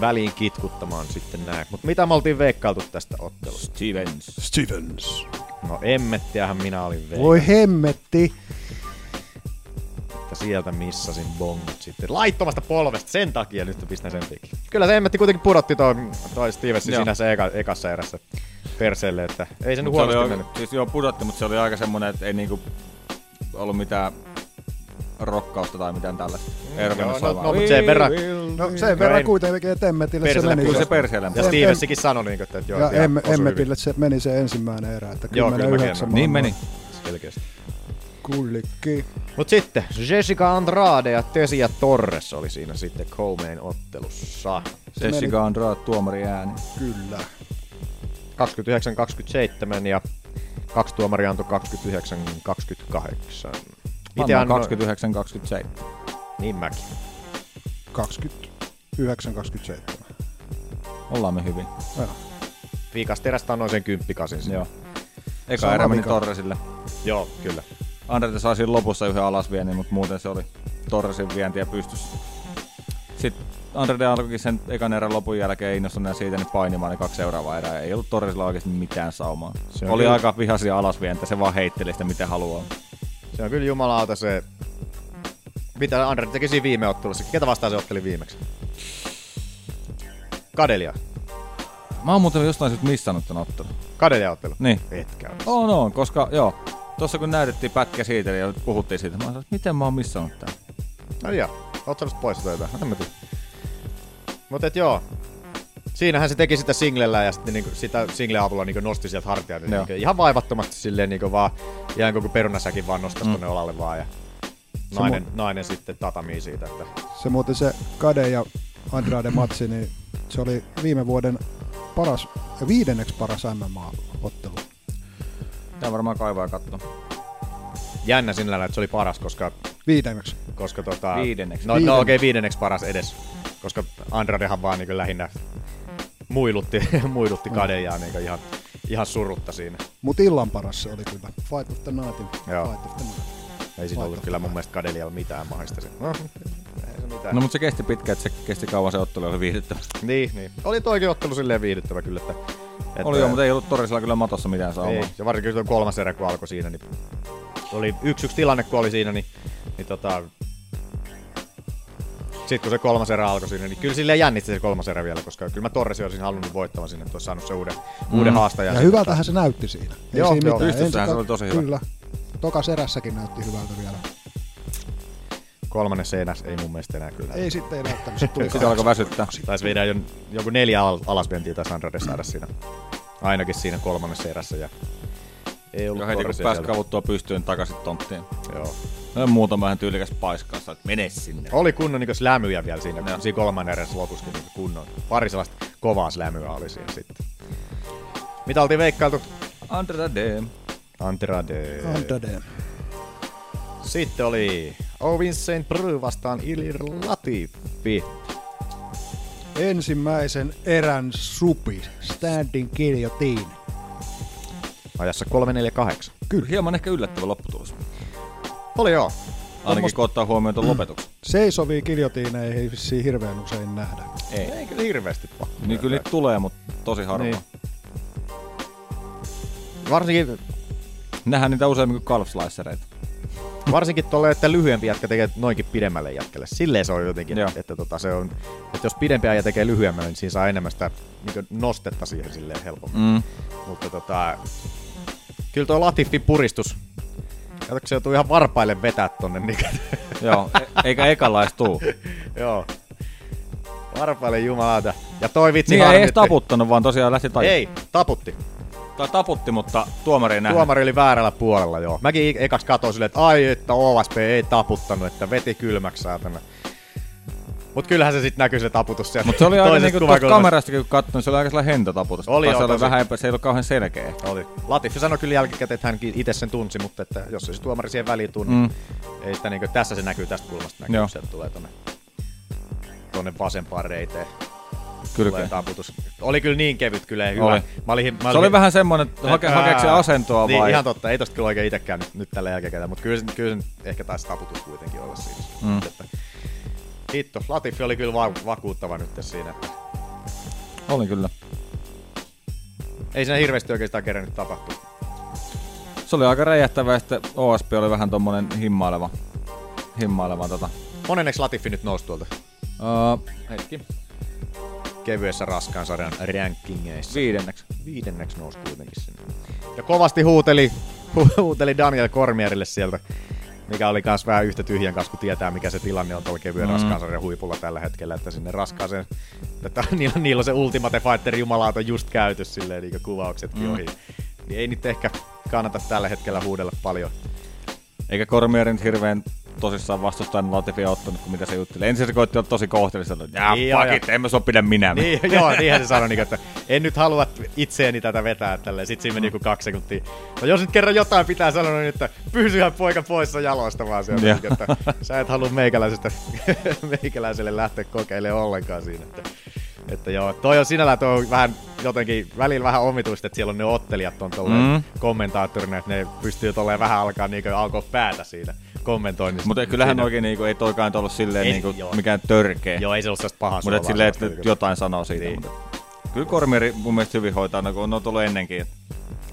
väliin kitkuttamaan sitten näin. Mutta mitä me oltiin veikkailtu tästä ottelusta? Stevens. Stevens. No emmettiähän minä olin veikkailtu. Voi hemmetti. että sieltä missasin bongot sitten. Laittomasta polvesta, sen takia nyt pistän sen pikin. Kyllä se emmetti kuitenkin pudotti toi, toi Stevensin Joo. siinä se eka, ekassa erässä perseelle, että ei se nyt Mut se oli huonosti jo, mennyt. siis joo pudotti, mutta se oli aika semmonen, että ei niinku ollut mitään rokkausta tai mitään tällaista. Ei joo, no- no, mut sen verran- No sen verran kuitenkin, että Emmetille se meni. Kyllä se se- perseelle Ja Stevensikin sanoi, niin, että, että joo, Ja em, Emmetille se meni se ensimmäinen erä, että Joo, kyllä mäkin 10 en- Niin meni. Selkeästi. Kullikki. Mut sitten Jessica Andrade ja Tesia Torres oli siinä sitten co-main ottelussa. Jessica Andrade tuomari ääni. Kyllä. 29-27 ja kaksi tuomaria antoi 29-28. Pannaan annoin- 29-27. Niin mäkin. 29-27. Ollaan me hyvin. Joo. Viikasta erästä annoin sen kymppikasin. sinne. Joo. Eka erä meni. Torresille. Joo, kyllä. Andrete sai siinä lopussa yhden alasviennin, mutta muuten se oli Torresin vientiä pystyssä. Sitten Andrete alkoikin sen ekan erän lopun jälkeen innostuneena siitä niin painimaan ne kaksi seuraavaa erää. Ei ollut Torresilla oikeasti mitään saumaa. Se oli kyllä- aika vihaisia alasvientä, se vaan heitteli sitä miten haluaa. Se on kyllä jumalauta se... Mitä Andre teki siinä viime ottelussa? Ketä vastaan se otteli viimeksi? Kadelia. Mä oon muuten jostain syystä missannut tän ottelun. Kadelia ottelu. Niin. Etkä. On, on, koska joo. Tuossa kun näytettiin pätkä siitä ja puhuttiin siitä, mä sanoin, miten mä oon missannut tän. No joo, ottelusta pois tai jotain. En mä tiedä. Mut et joo. Siinähän se teki sitä singlellä ja sitten niinku sitä single avulla niinku nosti sieltä hartiaita. Joo. Niinku ihan vaivattomasti silleen niinku vaan, ihan kuin perunasäkin vaan nostas Mm. tonne olalle vaan. Ja nainen, nainen sitten tatamii siitä, että Se muuten se Kade ja Andrade matsi, niin se oli viime vuoden paras, viidenneksi paras MMA-ottelu. Tää varmaan kaivaa katto. jännä sinällään, että se oli paras, koska Viidenneksi. koska tota... Viidenneksi. No, Viidenneksi. no okei, okay, viidenneksi paras edes. Koska Andradehan vaan niin lähinnä muilutti, muilutti kadejaan niin ihan, ihan surutta siinä. Mut illan paras se oli kyllä. Fight of the Nightin. Joo. Fight of the Night. Ei siinä ollut kyllä mun mielestä Kadelialla mitään mahista. No, ei se mitään. No mutta se kesti pitkään, että se kesti kauan se ottelu, oli viihdyttävä. Niin, niin. Oli toikin ottelu silleen viihdyttävä kyllä, että... että Oli joo, mutta ei ollut Torresilla kyllä matossa mitään saumaa. Ei, ja varsinkin kun kolmas erä kun alkoi siinä, niin oli yksi yksi tilanne kun oli siinä, niin, niin tota, sitten kun se kolmas erä alkoi siinä, niin kyllä silleen jännitti se kolmas erä vielä, koska kyllä mä Torresi olisin halunnut voittavan sinne, että olisi saanut se uuden, mm. uuden haastajan. Ja sitten hyvältähän se näytti siinä. Ei Joo, siinä joo, Ensi se oli tosi hyvä. Kyllä. Tokas erässäkin näytti hyvältä vielä. Kolmannen seinäs ei mun mielestä enää kyllä. Ei sitten ei näyttänyt, se tuli Sitten alkoi väsyttää. Taisi viedä jo, joku neljä al- alasvientiä taisi Andrade saada siinä. Ainakin siinä kolmannessa erässä. Ja ei ollut Jo heti kun pääsi kavuttua pystyyn takaisin tonttiin. Joo. No, muutama vähän tyylikäs paikkaassa, että mene sinne. Oli kunnon niin lämyjä vielä siinä, no. siinä kolmannen erässä lopuskin niin kunnon. Pari sellaista kovaa lämyä oli siinä sitten. Mitä oltiin veikkailtu? Andrade. Andrade. Andrade. Sitten oli Ovin St. Bry vastaan Ilir Latifi. Ensimmäisen erän supi, standing guillotine. Ajassa 348. Kyllä. Hieman ehkä yllättävä lopputulos. Oli joo. Ainakin kun ottaa huomioon tuon lopetuksen. Seisovia giljotiineja ei vissiin hirveän usein nähdä. Ei. Ei kyllä hirveästi pakko. Niin kyllä niitä tulee, mutta tosi harvoin. Niin. Varsinkin, Nähdään niitä useammin kuin kalfslicereita. varsinkin tolle, että lyhyempi jätkä tekee noinkin pidemmälle jätkälle. Silleen se on jotenkin, Joo. että, tota, se on, että jos pidempi äijä tekee lyhyemmälle, niin siinä saa enemmän sitä niin nostetta siihen silleen helpommin. Mm. Mutta tota, kyllä tuo Latifin puristus, kato, kun se joutuu ihan varpaille vetää tonne. Niin, Joo, e- eikä ekalais tuu. Joo. Varpaille jumalauta. Ja toi vitsi Niin ei edes taputtanut, vaan tosiaan lähti tai... Ei, taputti. Tai taputti, mutta tuomari ei nähnyt. Tuomari oli väärällä puolella, joo. Mäkin ekas katsoin silleen, että ai, että OSP ei taputtanut, että veti kylmäksi saatana. Mut kyllähän se sitten näkyy se taputus sieltä Mutta se oli aika niinku tuosta kamerastakin kun katsoin, se oli aika sellainen hentotaputus. Oli Tai joo, se oli tosi. vähän se ei ollut kauhean selkeä. Oli. Latifi sanoi kyllä jälkikäteen, että hän itse sen tunsi, mutta että jos ei se tuomari siihen väliin tunne, Mm. mm. ei sitä niinku, tässä se näkyy tästä kulmasta näkyy, Joo. sieltä tulee tonne, tonne vasempaan reiteen. Kyllä. Taputus. Oli kyllä niin kevyt kyllä hyvä. Oli. Mä olin, mä Se oli vähän semmonen, että hake, Ää, hakeeko se asentoa niin, vai... ihan totta. Ei tosta kyllä oikein itekään nyt, nyt tällä jälkeen, mutta kyllä, kyllä se ehkä taisi taputus kuitenkin olla siinä. Mm. Että, hitto, Latifi oli kyllä va- vakuuttava nyt siinä, että Oli kyllä. ei siinä hirveästi oikeastaan kerännyt tapahtua. Se oli aika räjähtävä sitten OSP oli vähän tommonen himmaileva. Himmaileva tota. Monenneksi Latifi nyt nousi tuolta Uh, hetki. kevyessä raskaan sarjan rankingeissa. Viidenneksi. Viidenneksi nousi kuitenkin sinne. Ja kovasti huuteli, hu- huuteli Daniel Cormierille sieltä, mikä oli kans vähän yhtä tyhjän kanssa, kun tietää, mikä se tilanne on tuolla kevyen Mm. mm. raskaan sarjan huipulla tällä hetkellä, että sinne raskaaseen, että niillä, niillä on se Ultimate Fighter jumalauta just käyty silleen, niin kuvauksetkin mm. ohi. Niin ei nyt ehkä kannata tällä hetkellä huudella paljon. Eikä Cormier nyt hirveän tosissaan vastustajan Latifia ottanut, kun mitä se jutteli. Ensin se koitti olla tosi kohteellista, että jaa, Niin joo, fuck ja- it, en mä sua pidä minä. Niin, joo, niinhän se sanoi, niin, että en nyt halua itseäni tätä vetää tälleen. Sitten siinä meni Mm. joku kaksi sekuntia. No jos nyt kerran jotain pitää sanoa, niin että pysyhän poika poissa jaloista vaan sieltä. Joo. Niin, että sä et halua meikäläisestä, meikäläiselle lähteä kokeilemaan ollenkaan siinä. Että, että joo, toi on sinällään toi on vähän jotenkin välillä vähän omituista, että siellä on ne ottelijat on Mm. mm. kommentaattorina, että ne pystyy tolleen vähän alkaa niin alkaa päätä siinä kommentoinnissa. Mutta kyllähän Siinä- oikein niinku, ei toikaan ollut silleen Ei, niinku, joo. mikään törkeä. Joo, ei se ollut sellaista pahaa Mutta silleen, että niinku- jotain sanoo siitä. Niin. Mutta kyllä Cormieri mun mielestä hyvin hoitaa, no, kun on tullut ennenkin.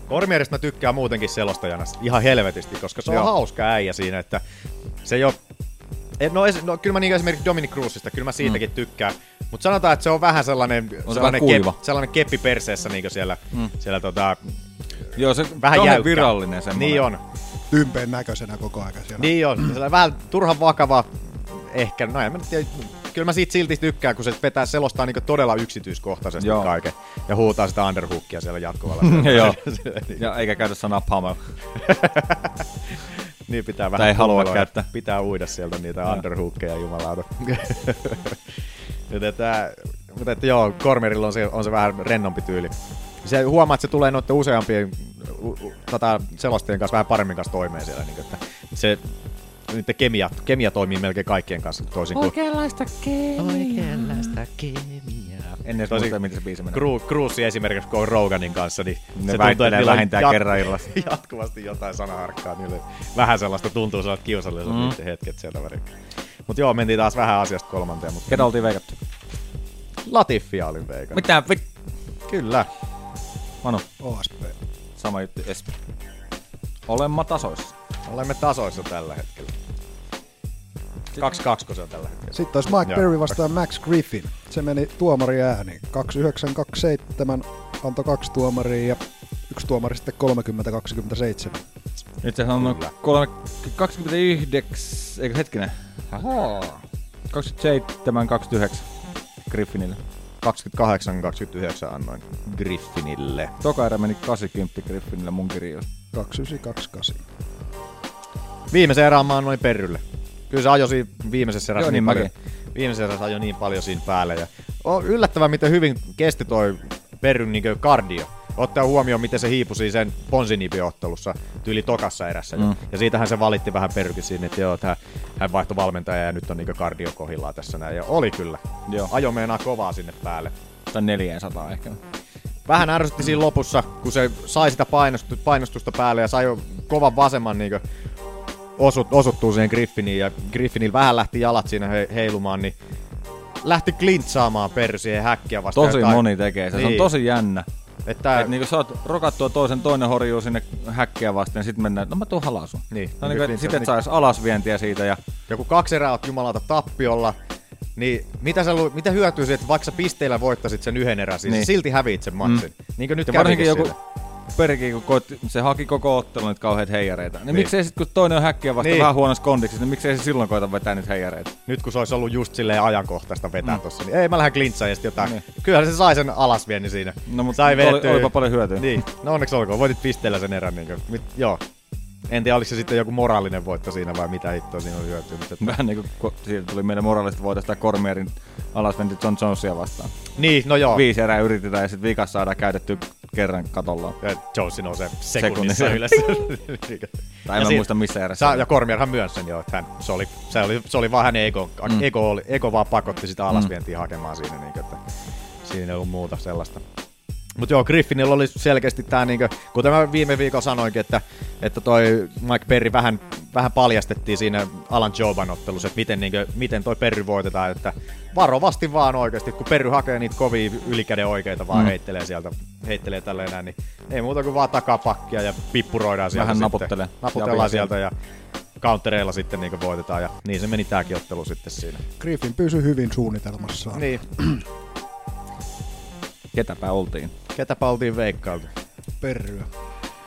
Kormierista mä tykkään muutenkin selostajana ihan helvetisti, koska se on Joo. hauska äijä siinä, että se ei ole... Et, no, es- no, kyllä mä niin esimerkiksi Dominic Cruzista, kyllä mä siitäkin mm. tykkään. Mutta sanotaan, että se on vähän sellainen, se sellainen, vähän kuiva. sellainen keppi perseessä niin siellä, Mm. siellä tota, Joo, se vähän jäykkä. virallinen semmoinen. Niin on. Tympeen näköisenä koko ajan siellä. Niin on. Sellainen vähän turhan vakava, ehkä, no en mä nyt tiedä, kyllä mä siitä silti tykkään, kun se vetää selostaa niin todella yksityiskohtaisesti Joo. Kaiken. Ja huutaa sitä underhookia siellä jatkuvalla. Joo. Ja eikä käytä sanaa pamel. Niin pitää Tai vähän ei halua käyttää. Pitää uida sieltä niitä Joo. underhookeja jumalauta. Että, mutta että joo, Cormerilla on se, on se vähän rennompi tyyli. Se huomaa, että se tulee noiden useampien tota, selostajien kanssa vähän paremmin kanssa toimeen siellä. Niin, että se, niiden kemia, kemia toimii melkein kaikkien kanssa toisin kuin... Oikeanlaista Oikeanlaista kemiaa. En edes muista, miten se biisi menee. Cru, esimerkiksi, kun on Roganin kanssa, niin Ne se niillä on vähintään kerran illassa. jatkuvasti jotain sanaharkkaa. Niille vähän sellaista tuntuu sellaiset kiusalliset Mm. hetket sieltä välillä. Mutta joo, mentiin taas vähän asiasta kolmanteen. Mutta Ketä oltiin veikattu? Latiffia olin veikannut. Mitä vit... Kyllä. Manu, OSP. sama juttu. Es. Olemma tasoissa. Olemme tasoissa tällä hetkellä. 2-2, kun se on tällä hetkellä. Sitten olisi Mike Perry vastaan Max Griffin. Se meni tuomari ääni. 2927 antoi kaksi tuomaria ja yksi tuomari sitten 30-27. Nyt se on Kyllä. kolme, 29, eikö hetkinen? Ahaa. 27, 29 Griffinille. 28-29 annoin Griffinille. Toka erä meni 80 Griffinille mun kirjoista. 2928. Viimeisen erään mä annoin Perrylle. Kyllä se ajoi viimeisessä erässä Joo, niin niin paljon. Viimeisessä erässä ajoi niin paljon siinä päälle. Ja on yllättävän, miten hyvin kesti toi Perryn niin kardio. Ottaa huomioon, miten se hiipui sen Ponsinipi-ottelussa tyyli tokassa erässä. Mm. Ja siitähän se valitti vähän Perrykin siinä, että joo, että hän, hän vaihtoi valmentaja ja nyt on niin kardio kohillaan tässä näin. Ja oli kyllä. Joo. Ajo meinaa kovaa sinne päälle. Tai 400 ehkä. Vähän ärsytti siinä lopussa, kun se sai sitä painostusta, painostusta päälle ja sai jo kovan vasemman niin osut, osuttuu siihen Griffiniin ja Griffinillä vähän lähti jalat siinä he, heilumaan, niin lähti klintsaamaan persiä häkkiä vastaan. Tosi jotain. moni tekee se. Niin. Se on tosi jännä. Että, Et niinku saat rokattua toisen, toinen horjuu sinne häkkiä vasten ja sitten mennään, no mä tuun halasun. Niin. No, Niin, niin, niin, sitten et niin- sais alasvientiä siitä ja joku kaksi erää oot jumalauta tappiolla, niin mitä, sä, lu- mitä hyötyy siitä, että vaikka sä pisteillä voittasit sen yhden erän, siis niin. Niin. silti häviit sen matsin. Mm. Niin kuin nyt ja varsinkin joku sille. Perikin, kun koitti, se haki koko ottelun niitä kauheita heijareita. Niin, Niin. niin. miksei sit, kun toinen on häkkiä vasta Niin. niin. vähän huonossa kondiksessa, niin miksei se silloin koita vetää niitä heijareita? Nyt kun se olisi ollut just silleen ajankohtaista vetää mm. tossa, niin ei mä lähden klintsaan jotain. Niin. Niin. Kyllähän se sai sen alasvienni siinä. No, mutta sai oli- olipa paljon hyötyä. Niin, no onneksi olkoon. Voitit pisteellä sen erän. Niin kuin, mit, joo. En tiedä, oliko se sitten joku moraalinen voitto siinä vai mitä hittoa siinä oli hyötyä. Mutta, Vähän niinku kun siitä tuli meille moraalista voitosta Cormierin alasventi John Jonesia vastaan. niin, no joo. Viisi erää yritetään ja sitten vikas saadaan käytetty kerran katolla. Ja Jones nousee sekunnissa Sekunnissa. ylös. Tai en mä sit- muista missä. Sa- ja Cormierhan myönsi sen jo, että hän, se, oli, se, oli, se oli vaan hänen ego, mm. ego, oli, ego vaan pakotti sitä alasvientiä mm. hakemaan siinä, niin että siinä ei ollut muuta sellaista. Mutta joo, Griffinillä oli selkeästi tämä, niin kuten mä viime viikolla sanoinkin, että, että toi Mike Perry vähän, vähän paljastettiin siinä Alan Joban ottelussa, että miten, niin kuin, miten toi Perry voitetaan, että varovasti vaan oikeasti, kun Perry hakee niitä kovia ylikäden oikeita vaan mm. Heittelee sieltä, heittelee tälleen näin, niin ei muuta kuin vaan takapakkia ja pippuroidaan sieltä Vähän. Naputellaan Ja sieltä ja countereilla sitten niin voitetaan ja niin se meni tääkin ottelu sitten siinä. Griffin pysyi hyvin suunnitelmassaan. Niin, Ketäpä oltiin. Ketäpä oltiin veikkailtu? Perryä.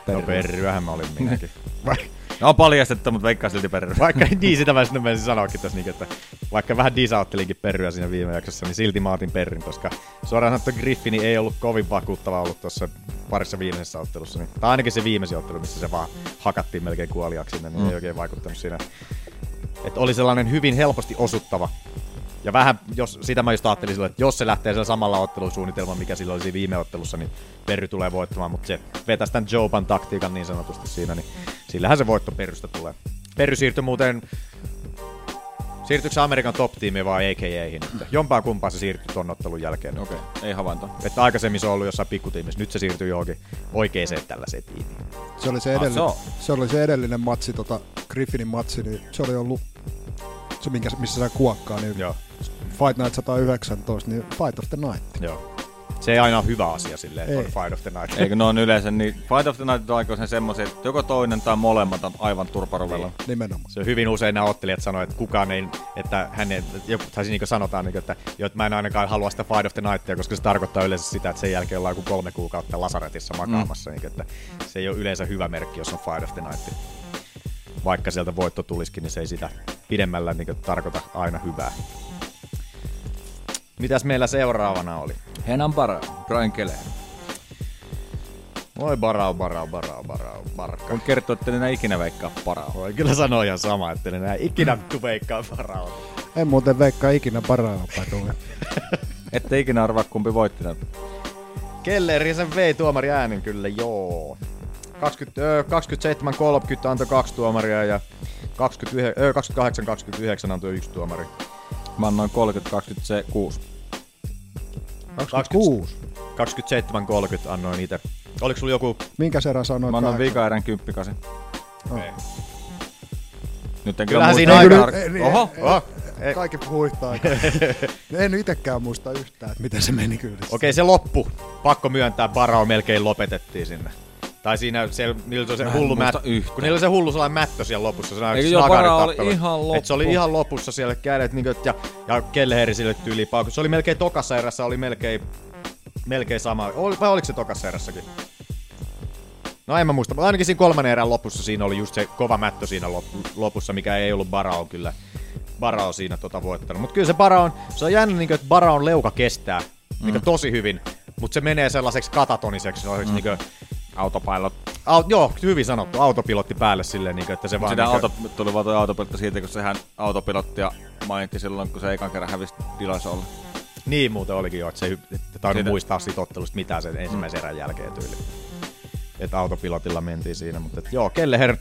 No Perryähän mä olin minäkin. Vai- No paljastettu, mutta veikkaa silti perry. Vaikka niin sitä mä sitten menisin sanoakin tässä, niin, että vaikka vähän disauttelinkin Perryä siinä viime jaksossa, niin silti mä otin Perryn, koska suoraan sanottu Griffini ei ollut kovin vakuuttava ollut tuossa parissa viimeisessä ottelussa. Niin, tai ainakin se viimeisin ottelu, missä se vaan hakattiin melkein kuoliaksi sinne, niin Mm. ei oikein vaikuttanut siinä. Että oli sellainen hyvin helposti osuttava. Ja vähän, jos, sitä mä just ajattelin silloin, että jos se lähtee sillä samalla ottelusuunnitelmalla, mikä silloin oli siinä viime ottelussa, niin Perry tulee voittamaan, mutta se vetäisi tämän Joban taktiikan niin sanotusti siinä, niin sillähän se voitto Perrystä tulee. Perry siirtyi muuten Siirtyykö se Amerikan top-tiimiin vai AKAihin? Jompaa kumpaa se siirtyi ton ottelun jälkeen. Okei, okay. ei havainto. Että aikaisemmin se on ollut jossain pikkutiimissä, nyt se siirtyy johonkin oikeeseen tällaiseen tiimiin. Se oli se, Ah, edellinen, se on. se, oli se edellinen matsi, tota Griffinin matsi, niin se oli ollut se, minkä, missä sä kuokkaa, niin Joo, Fight Night 119, niin Fight of the Night. joo. Se ei aina ole hyvä asia silleen, että Ei. on Fight of the Night. Eikö ne on yleensä, niin Fight of the Night on aikoisen semmoisia, että joko toinen tai molemmat on aivan turparuvella. Niin. Nimenomaan. Se on hyvin usein nämä ottelijat sanoo, että kukaan ei, että hänen, joku, tai niin kuin sanotaan, niin kuin, että, jo, että mä en ainakaan halua sitä Fight of the Nightia, koska se tarkoittaa yleensä sitä, että sen jälkeen ollaan joku kolme kuukautta lasaretissa makaamassa, mm. niin kuin, että se ei ole yleensä hyvä merkki, jos on Fight of the Night. Vaikka sieltä voitto tulisikin, niin se ei sitä pidemmällä niin kuin, tarkoita aina hyvää. Mitäs meillä seuraavana oli? Henan para, Brian Keller. Voi barau, barau, barau, barau, barkka. Voin kertoa, että en enää ikinä veikkaa paraa. Voi kyllä sanoa ihan sama, että en enää ikinä veikkaa barau. En muuten veikkaa ikinä paraa patuja. Ette ikinä arvaa, kumpi voitti tämän. Kelleri sen vei tuomari äänen kyllä, joo. 20, ö, 27-30 antoi kaksi tuomaria ja 29, ö, 28-29 antoi yksi tuomari. Mä annoin 30-26. 26. 27-30 annoin itse. Oliko sulla joku... Minkä serä sanoit? Mä annoin kahdeksan? vikaerän kymppikasen. Okay. Nyt en kyllä siinä aika... ei, niin, Oho, ei, oho. Ei. Kaikki puhuu yhtä aikaa. en itekään muista yhtään, että miten se meni kyllä. Okei, se loppu. Pakko myöntää, Barao melkein lopetettiin sinne. Tai siinä se, niillä oli se Mä hullu yhtään. kun niillä oli se hullu sellainen mättö siellä lopussa. Se Eikö joo, oli ihan Et se oli loppu. ihan lopussa siellä kädet, niin kuin, ja, ja Kelleheri sille tyyliin pauku. Se oli melkein tokassa erässä, oli melkein, melkein sama. Oli, vai oliko se tokassa erässäkin? No en mä muista, mutta ainakin siinä kolmannen erän lopussa siinä oli just se kova mättö siinä lop- lopussa, mikä ei ollut Barao kyllä. Barao siinä tota voittanut. Mutta kyllä se Barao se on jännä, niin että Baraon leuka kestää mm. niin tosi hyvin, mutta se menee sellaiseksi katatoniseksi, mm. niin kuin, Autopilot. Au, joo, hyvin sanottu. Autopilotti päälle silleen, niin kuin, että se vaan... Sitä niin auto, tuli vaan toi autopilotti siitä, kun sehän autopilottia mainitsi silloin, kun se ekan kerran hävisi Dilasolle. Niin muuten olikin jo, että se ei että tainnut Siitä- muistaa siitä ottelusta mitään sen ensimmäisen erän jälkeen tyyli. Että autopilotilla mentiin siinä, mutta et, joo, Kelleher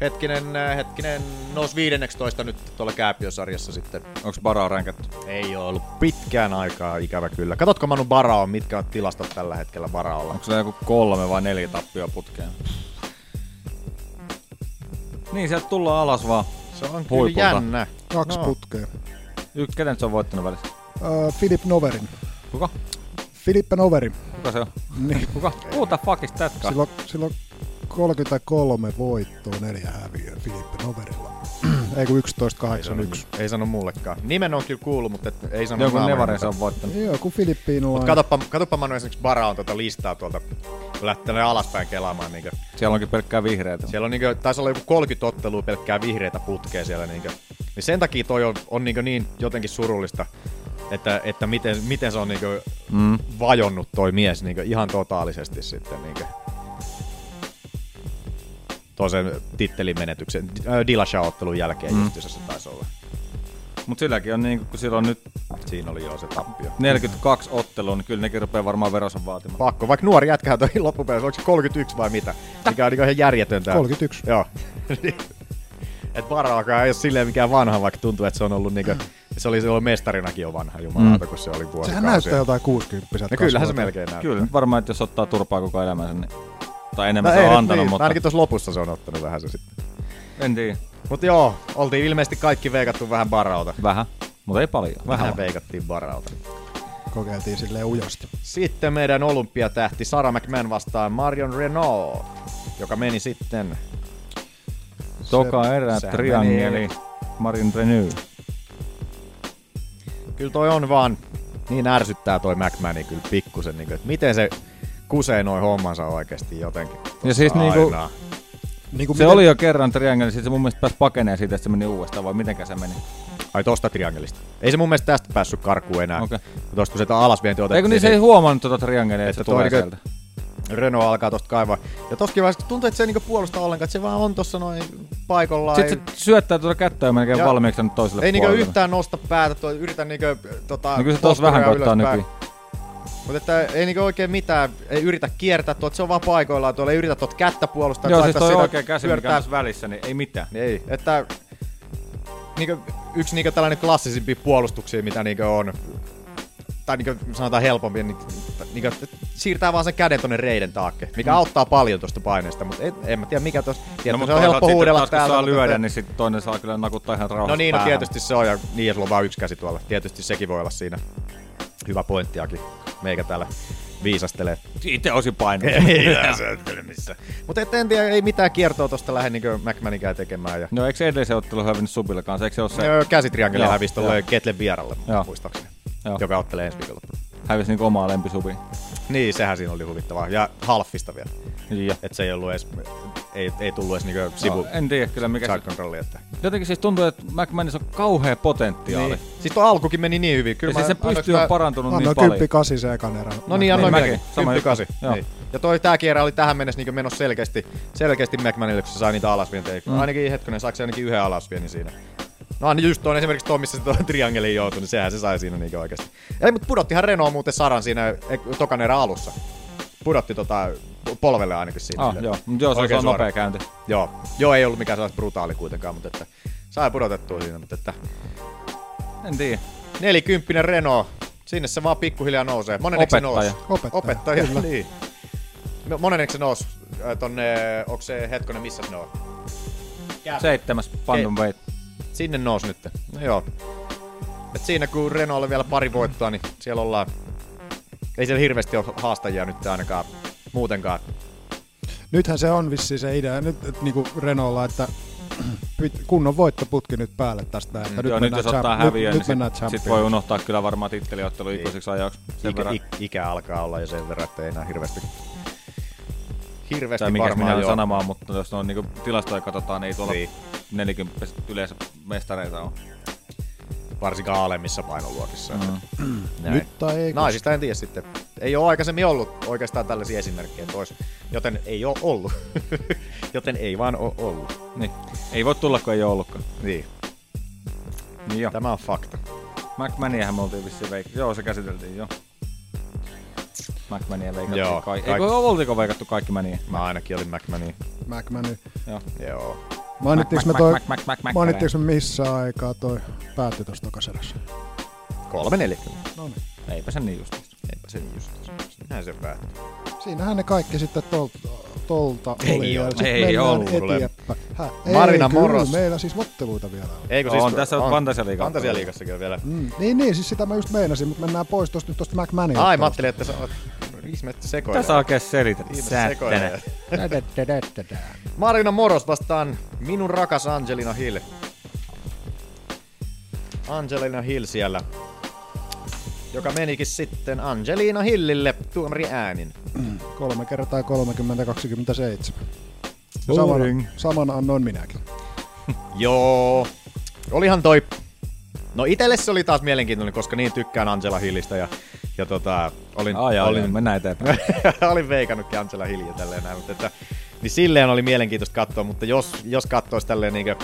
hetkinen, äh, hetkinen, nousi 15 nyt tuolla Kääpiösarjassa sitten. Onko Barao ränkätty? Ei ole ollut pitkään aikaa, ikävä kyllä. Katotko Manu Barao, mitkä on tilastot tällä hetkellä Baraolla? Onko se joku kolme vai neljä tappia putkeen? Niin, sieltä tullaan alas vaan. Se on kyllä Huipulta. jännä. Kaksi No. putkea. Y- kenen se on voittanut välissä? Uh, Philip Noverin. Kuka? Filippe Noveri. Kuka se on? Niin. Kuka? Who the fuck is that guy? Silloin, silloin 33 voittoa, neljä häviöä Filippe Noverilla. Ei kun 11-81. Ei sano mullekaan. Nimen on kyllä kuullut, mutta et, ei sano Joku Nevarin se on voittanut. Joo, kun Filippiinulla Mutta katoppa, katoppa Manu esimerkiksi Baraon tuota listaa tuolta, kun lähtee tänne alaspäin kelaamaan. Niin Siellä onkin pelkkää vihreitä. Siellä on niin kuin, taisi olla joku 30 ottelua pelkkää vihreitä putkea siellä. Niin, niin sen takia toi on, on niin, niin jotenkin surullista, että, että miten, miten se on niin Mm. vajonnut toi mies niin ihan totaalisesti sitten. Niin toisen tittelimenetyksen, äh, Dillashaw-ottelun jälkeen Mm. mm. just se taisi olla. Mut silläkin on niinku, kun sillä on nyt Siinä oli jo se tappio. 42 ottelua, niin kyllä nekin rupeaa varmaan verosan vaatimaan. Pakko, vaikka nuori jätkähän toi loppupeleissä, onko se 31 vai mitä? Mikä on niin ihan järjetöntä. 31. Joo. Et Baralkaan ei ole silleen mikään vanha, vaikka tuntuu, että se on ollut niinku, se oli silloin mestarinakin jo vanha jumalauta, Mm. kun se oli vuosikausia. Sehän näyttää jotain 60 No kyllähän se melkein näyttää. Kyllä, varmaan, että jos ottaa turpaa koko elämänsä, niin... Tai enemmän No se ei on nyt antanut, niin, mutta... Ainakin tuossa lopussa se on ottanut vähän se sitten. En tiedä. Mut joo, oltiin ilmeisesti kaikki veikattu vähän Baralta. Vähän, mutta ei paljon. Vähän Vähän. veikattiin Baralta. Kokeiltiin silleen ujosti. Sitten meidän olympiatähti Sarah McMahon vastaan Marion Renault, joka meni sitten... Toka erä, sehän triangeli, meni- Marin Renew. Kyllä toi on vaan, niin ärsyttää toi McMahoni kyllä pikkusen, niin kuin, että miten se kusee noin hommansa oikeasti jotenkin. Ja siis Tossa niinku, aina. Niin kuin se miten- oli jo kerran triangeli, sitten se mun mielestä pääsi pakeneen siitä, että se meni uudestaan, vai mitenkä se meni? Ai tosta triangelista. Ei se mun mielestä tästä päässyt karkuun enää. Okei. Tosta kun se alasvienti otettiin. Eikö niin se ei huomannut tuota triangelia, että se tulee niinku- sieltä? Renault alkaa tosta kaivaa. Ja tostakin vaiheessa tuntuu, että se ei niinku puolusta ollenkaan, että se vaan on tossa noin paikallaan. Sitten se syöttää tuota kättä ja melkein Ja- valmiiksi tänne toiselle Ei niinku puolelle. yhtään nosta päätä, toi, yritä niinku tota, No kyllä se tossa vähän koittaa nykyään. Mutta että ei niinku oikein mitään, ei yritä kiertää tuolta, se on vaan paikoillaan tuolla, ei yritä tuolta kättä puolustaa. Joo, siis toi sitä- oikea käsi, mikä on välissä, niin ei mitään. Ei, että niinku, yksi niinku tällainen klassisimpia puolustuksia, mitä niinku on, tai niinku sanotaan helpompi, niin, niinku, että siirtää vaan sen käden tonne reiden taakke, mikä Mm. auttaa paljon tuosta paineesta, mutta en, en mä tiedä mikä tuossa, No, mutta se on helppo huudella taas, kun täältä. saa lyödä, niin sitten toinen saa kyllä nakuttaa ihan rauhassa No niin, no tietysti se on, ja niin, ja sulla on vaan yksi käsi tuolla. Tietysti sekin voi olla siinä hyvä pointtiakin. Meikä täällä viisastelee. Itse ole missä. Mutta en tiedä, ei mitään kiertoa tosta lähde niin McManikään tekemään. Ja... No eikö se edellisen ottelu hävinnyt Subille kanssa? Eikö se ole se? Öö, käsitriangeli hävisi joo. tolle Ketlen vieralle, muistaakseni. Joo. Joka ottelee ensi viikolla. Hävisi niinku omaa lempisubiin. Niin, sehän siinä oli huvittavaa. Ja halfista vielä. Ja. Et se ei ollut edes, ei, ei tullut edes niinku sivu No, en tiedä kyllä mikä side se... controlli, että. Jotenkin siis tuntuu, että McManus on kauhea potentiaali. Niin. Siis tuo alkukin meni niin hyvin. Kyllä Ja siis mä- se pystyy on mä- parantunut niin Annoin paljon. 10 8 se ekan erän. No niin, annoin Niin, mäkin. Sama 10 juttu. 8. Joo. Niin. Ja toi tää kierä oli tähän mennessä niin menossa selkeästi, selkeästi McManille, kun se sai niitä alasvientejä. Mm. Mm. Ainakin hetkonen, saako se ainakin yhden alasviennin siinä? No niin just tuon esimerkiksi tuo, missä se tuo triangeliin joutui, niin sehän se sai siinä niin oikeasti. Ei, mutta pudottihan Renault muuten Saran siinä eh, tokan erän alussa. Pudotti tota polvelle ainakin siinä. Ah, joo. Mut joo, se Oikein on nopea suoraan. käynti. Joo. Joo, ei ollut mikään sellaista brutaali kuitenkaan, mutta että sai pudotettua siinä, mutta että En tiedä. nelikymppinen Renault, sinne se vaan pikkuhiljaa nousee. Moneneksi se Opettaja. nousi? Opettaja, Opettaja, kyllä. niin. No, moneneksi se nousi tonne, onko se hetkonen, missä se on? Seitsemäs Pandum Wait. Sinne nousi nyt. No joo. Et siinä kun Renaultille vielä pari voittoa, niin siellä ollaan... Ei siellä hirveästi ole haastajia nyt ainakaan muutenkaan. Nythän se on vissi se idea nyt et, niinku Renaultlla, että kunnon voittoputki nyt päälle tästä. Että Joo, nyt jos ottaa häviö, nyt, niin nyt mennään sit, voi unohtaa kyllä varmaan titteliottelu ikuisiksi ajaksi. Sen Ikä, verran. ik, ikä alkaa olla jo sen verran, että ei enää hirveästi Hirveästi tai mikä varmaan minä joo. sanomaan, mutta jos on niinku tilastoja katsotaan, niin ei tuolla Niin. 40 yleensä mestareita on. Varsinkaan alemmissa painoluokissa. Mm. Näin. Nyt tai ei Naisista en tiedä sitten. Ei ole aikaisemmin ollut oikeastaan tällaisia esimerkkejä tois, joten ei ole ollut. joten ei vaan ole ollut. Niin. Ei voi tulla, kun ei ole ollutkaan. Niin. Niin jo. Tämä on fakta. McMahoniahan me oltiin vissiin veik... Joo, se käsiteltiin jo. McMahania veikattiin Joo, kaikki. Eikö oltiko veikattu kaikki Mania? Mä ainakin olin McMahon. McMahon. Joo. Joo. Mainittiinko me toi, Mac- Mac- Mac- Mac- mainittiinko me missä aikaa toi päätti tosta tokaserässä? 340. No niin. Eipä se niin just. Eipä se just. Näin se päättyy. Siinähän ne kaikki sitten tolta, tolta Ei oli. ja oo. sit Ei ollut. Häh? Marina ei, kyllä, Moros. meillä siis otteluita vielä on. Eikö On, tässä on Fantasialiiga. Fantasialiigassakin on vielä. Mm, niin, niin, siis sitä mä just meinasin, mutta mennään pois tosta nyt tosta McMahonista. Ai, mä ajattelin, että sä oot ihme, että sekoilee. Tässä oikein selität. Tädädädädädä. Marina Moros vastaan minun rakas Angelina Hill. Angelina Hill siellä, joka menikin sitten Angelina Hillille tuomari äänin. Kolme kertaa 30-27. Boring. Saman, saman annoin minäkin. Joo, olihan toi... No itelle se oli taas mielenkiintoinen, koska niin tykkään Angela Hillistä ja, ja tota, olin, Ai, olin, ai, mennään eteenpäin. olin veikannutkin Angela Hilliä tälleen näin, mutta että, niin silleen oli mielenkiintoista katsoa, mutta jos, jos katsoisi tälleen niinkö,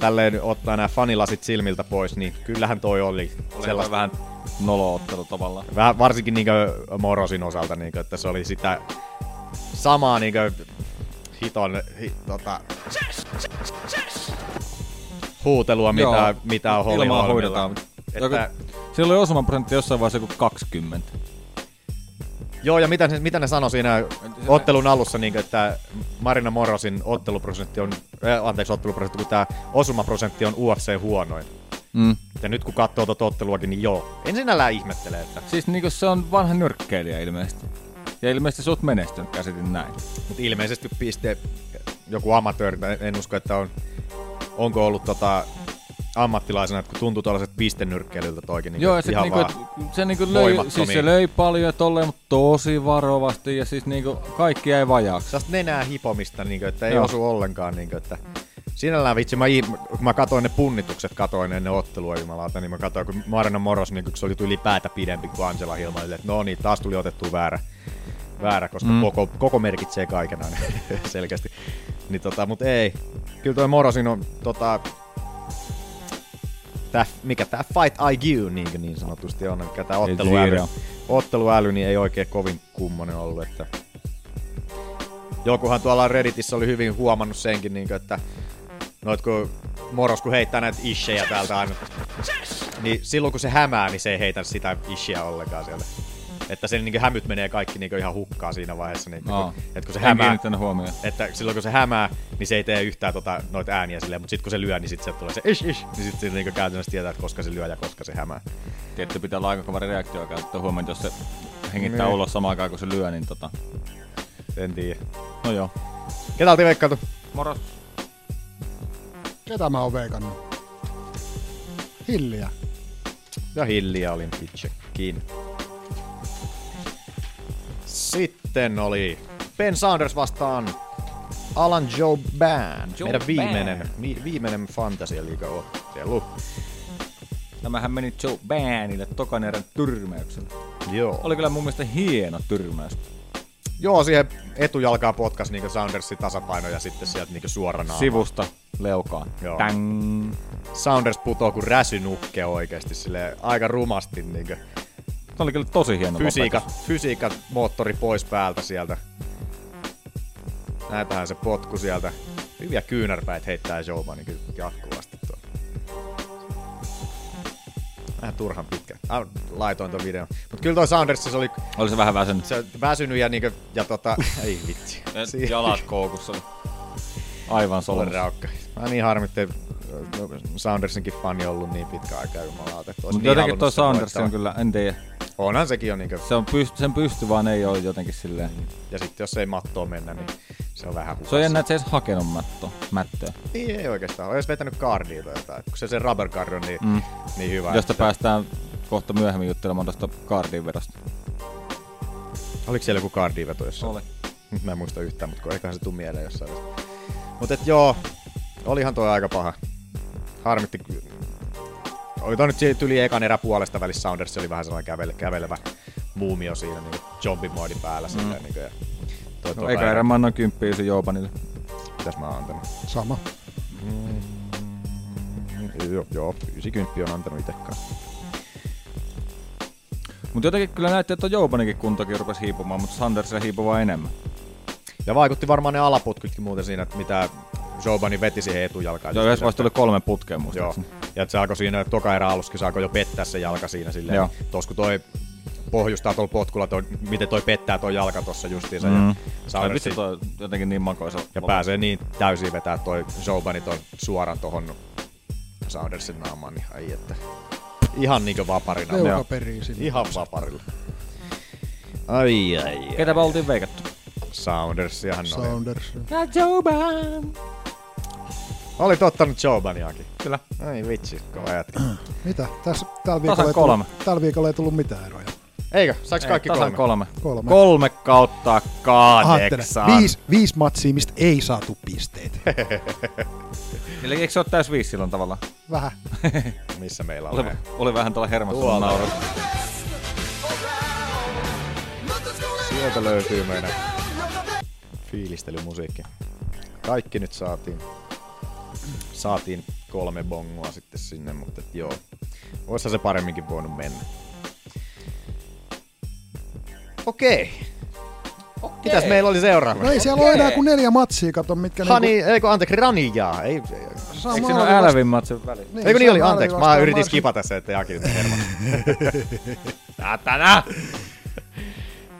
tälleen ottaa nämä fanilasit silmiltä pois, niin kyllähän toi oli Sellaista vähän noloottelu tavallaan. Vähän varsinkin niinkö Morosin osalta, niinkö, että se oli sitä samaa niinkö hiton, hi, tota, huutelua, mitä, Joo, mitä on Holly ilmaa Holmilla. huidetaan. Että, Joku- Sillä oli osumaprosentti jossain vaiheessa joku 20. Joo, ja mitä, ne- mitä ne sanoi siinä ottelun alussa, niin että Marina Morosin otteluprosentti on, äh, anteeksi otteluprosentti, kun tämä osumaprosentti on UFC huonoin. Mm. Ja nyt kun katsoo tuota otteluakin, niin joo. En sinällään ihmettele, että... Siis niinku se on vanha nyrkkeilijä ilmeisesti. Ja ilmeisesti sut menestynyt, käsitin näin. Mutta ilmeisesti piste joku amatööri, en usko, että on, onko ollut tota ammattilaisena, että kun tuntuu tuollaiset pistenyrkkeilyltä toikin, niin Joo, ja se, ihan niinku, se niinku löi, siis se löi paljon ja tolleen, mutta tosi varovasti ja siis niinku kaikki jäi vajaaksi. Sellaista nenää hipomista, niin kuin, että ei Joo. osu ollenkaan. Niin kuin, että Sinällään vitsi, mä, kun mä katoin ne punnitukset, katoin ennen ottelua jumalauta, niin mä katoin, kun Marina Moros, niin kun se oli ylipäätä pidempi kuin Angela Hilma, että no niin, taas tuli otettua väärä, väärä koska Mm. mm. koko, koko merkitsee kaiken aina selkeästi. Niin tota, mut ei. Kyllä toi Morosin on tota, tää, mikä tää Fight IQ niin, niin sanotusti on, mikä tää otteluäly, otteluäly niin ei oikein kovin kummonen ollut, että jokuhan tuolla Redditissä oli hyvin huomannut senkin, niin kuin, että noit kun Moros kun heittää näitä ishejä täältä aina, niin silloin kun se hämää, niin se ei heitä sitä ishiä ollenkaan siellä. Että sen niin hämyt menee kaikki niin ihan hukkaan siinä vaiheessa. Niin, Aa. kun, että kun se En hämää, huomioon. että silloin kun se hämää, niin se ei tee yhtään tota, noita ääniä silleen, mutta sitten kun se lyö, niin sitten se tulee se ish ish, niin sitten se niin käytännössä tietää, että koska se lyö ja koska se hämää. Tietty pitää olla aika kova reaktio käyttää huomioon, jos se hengittää Niin. ulos samaan aikaan kun se lyö, niin tota... En tiedä. No joo. Ketä oltiin veikkailtu? Moros. Ketä mä oon veikannut? Hilliä. Ja Hilliä olin itsekin. Sitten oli Ben Saunders vastaan Alan Joe Ban. Joe Meidän viimeinen, Ban. vi, viimeinen Fantasia-liiga-ottelu. Tämähän meni Joe Banille tokan erän tyrmäyksellä. Joo. Oli kyllä mun mielestä hieno tyrmäys. Joo, siihen etujalkaa potkas niinku Saundersin tasapaino ja sitten sieltä niinku suorana. Sivusta leukaan. Joo. Tang. Saunders putoo kuin räsynukke oikeesti sille aika rumasti niinku. Se oli kyllä tosi hieno Fysiikan, lopetus. fysiikan moottori pois päältä sieltä. Näitähän se potku sieltä. Hyviä kyynärpäitä heittää Joe niin jatkuvasti tuolla. Vähän turhan pitkä. Ah, laitoin ton videon. Mut kyllä toi Saunders se oli... Oli se vähän väsynyt. Se väsynyt ja niinku, ja tota, ei vitsi. Jalat koukussa. Aivan Olen solmussa. raukka. Mä niin harmitti, että Saundersinkin fani ollut niin pitkä aika jumalauta. Mutta niin jotenkin halunnut toi sitä Saunders voittaa. on kyllä, en tiedä. Onhan sekin on niinkö... Se on pyst, sen pysty vaan ei ole jotenkin silleen. Ja sitten jos ei mattoon mennä, niin se on vähän hukassa. Se on jännä, että se ei edes hakenut mattoa, mättöä. Niin ei oikeastaan. Olisi vetänyt kardia tai jotain. Kun se se rubber card on niin, Mm. mm. niin hyvä. Josta että- päästään kohta myöhemmin juttelemaan tuosta kardin vedosta. Oliko siellä joku kardin veto jossain? Oli. Nyt mä en muista yhtään, mutta eiköhän se tuu mieleen jossain. Mutta et joo, olihan toi aika paha. Harmitti. Oli toi nyt yli ekan erä puolesta välissä Sounders oli vähän sellainen kävele, kävelevä muumio siinä niin zombimoodi päällä. Mm. Silleen, niin kuin, ja toi No, eikä erä mä annoin kymppiä sen Joubanille. Mitäs mä oon antanut? Sama. Mm, joo, joo, 90 on antanut itse kanssa. Mutta jotenkin kyllä näytti, että Joubanikin kuntokin rupesi hiipumaan, mutta Sanders se hiipui vaan enemmän. Ja vaikutti varmaan ne alaputkitkin muuten siinä, että mitä Jobani veti siihen etujalkaan. Joo, yhdessä vaiheessa tuli kolme putkea Joo, muistaakseni. ja että se alkoi siinä, toka erä aluskin saako jo pettää se jalka siinä silleen. Joo. Tos kun toi pohjustaa tuolla potkulla, toi, miten toi pettää toi jalka tossa justiinsa. Mm. Ja, Ai Sounders vitsi toi jotenkin niin makoisa. ja pääsee niin täysin vetää toi Jobani toi suoraan tohon Soundersin naamaan, niin ai että. Ihan niinkö vaparina. Joo. Ihan vaparilla. Ai ai ai. Ketä oltiin veikattu? Soundersiahan oli. Sounders. Ja Jouban! Olit ottanut Jobaniakin. Kyllä. Ai vitsi, kova jätkä. Mitä? Tässä, tällä, viikolla ei kolme. tullut, tällä viikolla ei tullut mitään eroja. Eikö? Saaks Ei, kaikki kolme? kolme. Kolme. Kolme kautta Ajattele, kahdeksan. viisi, viisi matsia, mistä ei saatu pisteitä. Eli eikö se ole täys viisi silloin tavallaan? Vähän. Missä meillä on? Oli, oli vähän tuolla hermossa Tuolla. naurus. Sieltä löytyy meidän fiilistelymusiikki. Kaikki nyt saatiin. Saatiin kolme bongoa sitten sinne, mutta et joo. Oissa se paremminkin voinut mennä. Okei. Okay. Mitäs meillä oli seuraava? No ei siellä ole enää kuin neljä matsia, kato mitkä Hani, niinku... eikö anteeksi, Ranijaa. Ei, Sama Eikö siinä ole Älvin matsin väliin? eikö niin oli, anteeksi. Mä yritin skipata se, että Jaki nyt hermos. Satana!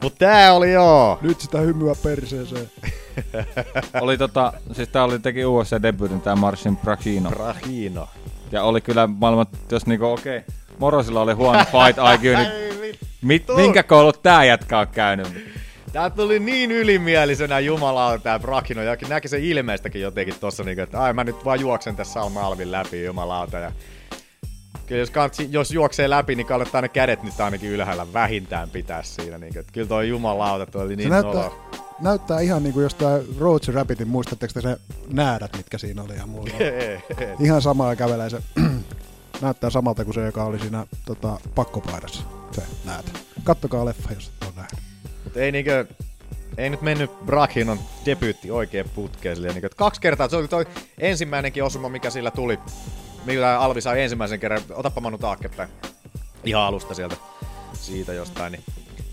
Mut tää oli joo. Nyt sitä hymyä perseeseen. oli tota, siis tää oli teki USA-debyytin tää Marcin Brachino. Brahino. Ja oli kyllä maailman, jos niinku okei, okay, Morosilla oli huono fight IQ, niin mit, minkä koulut tää jätkä on käynyt? Tää tuli niin ylimielisenä jumalauta tää Brakino, ja näki se ilmeistäkin jotenkin tossa, niinku, että ai mä nyt vaan juoksen tässä Salma Alvin läpi jumalauta. Ja kyllä jos, kantsi, jos juoksee läpi, niin kannattaa ne kädet nyt ainakin ylhäällä vähintään pitää siinä. Niinku, että kyllä toi jumalauta, toi oli Se niin näyttää, nolo. Näyttää ihan niinku jostain Road to Rapitin, muistatteko te se näädät, mitkä siinä oli ja muuta. ihan samaa kävelee se. näyttää samalta kuin se, joka oli siinä tota, pakkopaidassa. Se näätä. Kattokaa leffa, jos et ole nähnyt. Mut ei niinkö, ei nyt mennyt Brakinon debyytti oikein putkeen. Silleen, niinkö, kaksi kertaa, se oli toi ensimmäinenkin osuma, mikä sillä tuli. Millä Alvi sai ensimmäisen kerran, otappa Manu taaksepäin. Ihan alusta sieltä, siitä jostain. Niin,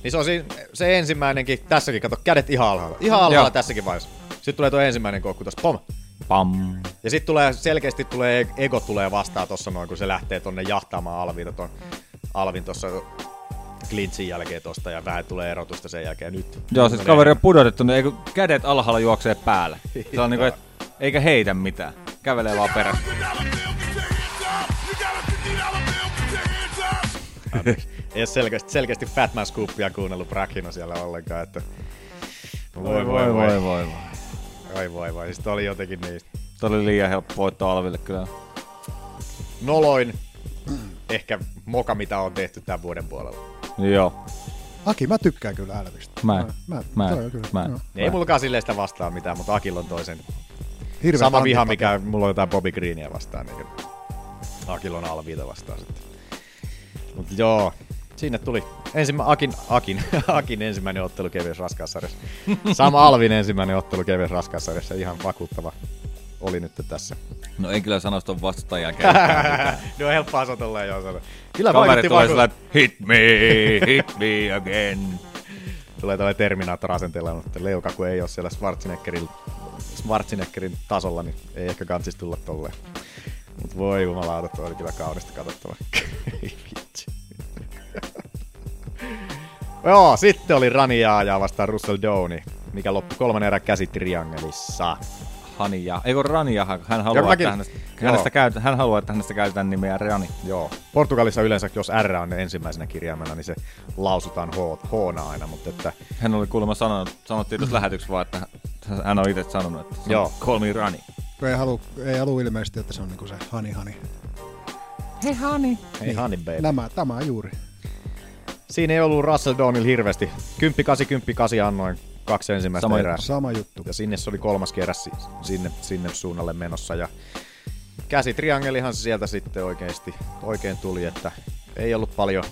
niin se on siinä, se ensimmäinenkin, tässäkin, kato, kädet ihan alhaalla. Ihan alhaalla Joo. tässäkin vaiheessa. Sitten tulee tuo ensimmäinen koukku tossa, pom. Pam. Ja sitten tulee, selkeästi tulee, ego tulee vastaan tossa noin, kun se lähtee tonne jahtaamaan Alviita ton Alvin tossa klintsin jälkeen tosta ja vähän tulee erotusta sen jälkeen nyt. Joo, siis kaveri on pudotettu, niin ei kun kädet alhaalla juoksee päälle. Se on niinku, et, eikä heitä mitään. Kävelee vaan perässä. Ei ole selkeästi, selkeästi Fatman Scoopia kuunnellut Brakino siellä ollenkaan, että... Voi, voi, voi, voi. Voi voi voi, siis toi oli jotenkin niin Tämä oli liian helppo voitto Alville kyllä. noloin ehkä moka, mitä on tehty tämän vuoden puolella. Joo. Aki, mä tykkään kyllä Älvistä. Mä en. Mä, Mä en. on kyllä, Mä en. Ei mullakaan silleen sitä vastaa mitään, mutta Akilla on toisen. Hirveä Sama viha, mikä mulla on jotain Bobby Greenia vastaan, niin Akilla on Alviita vastaan sitten. Mut joo, sinne tuli ensimmä, Akin, Akin, Akin ensimmäinen ottelu kevyessä raskaassarjassa. Sama Alvin ensimmäinen ottelu kevyessä raskaassarjassa, ihan vakuuttava oli nyt tässä. No en kyllä sano ton vastustajan jälkeen. no helppoa tolleen joo sanoa. Kyllä Kaveri tulee sillä, että hit me, hit me again. Tulee tällä Terminator-asenteella, mutta Leuka kun ei ole siellä Schwarzeneggerin, Schwarzeneggerin tasolla, niin ei ehkä kansis tulla tolleen. Mut voi jumalauta, toi oli kyllä kaunista katsottava. Vitsi. Joo, sitten oli Raniaa ja vastaan Russell Downey, mikä loppui kolmannen erän käsitti Triangelissa. Hania. Ei kun Rania, hän haluaa, Joka mäkin- että hänestä, Joo. hänestä käyt, hän haluaa, että hänestä käytetään nimeä Rani. Joo. Portugalissa yleensä, jos R on ensimmäisenä kirjaimena, niin se lausutaan H, H aina, mutta että Hän oli kuulemma sanonut, sanottiin tuossa lähetyksessä vaan, että hän on itse sanonut, että se Joo. on call me Rani. Ei halu, ei halu ilmeisesti, että se on niinku se hani hani. Hei Hani. ei honey baby. Nämä, tämä juuri. Siinä ei ollut Russell Downilla hirveästi. 10 8 10 8 annoin kaksi ensimmäistä Sama erää. juttu. Sama juttu. Ja sinne se oli kolmas si- sinne, sinne suunnalle menossa. Ja käsitriangelihan se sieltä sitten oikeasti oikein tuli, että ei ollut paljon,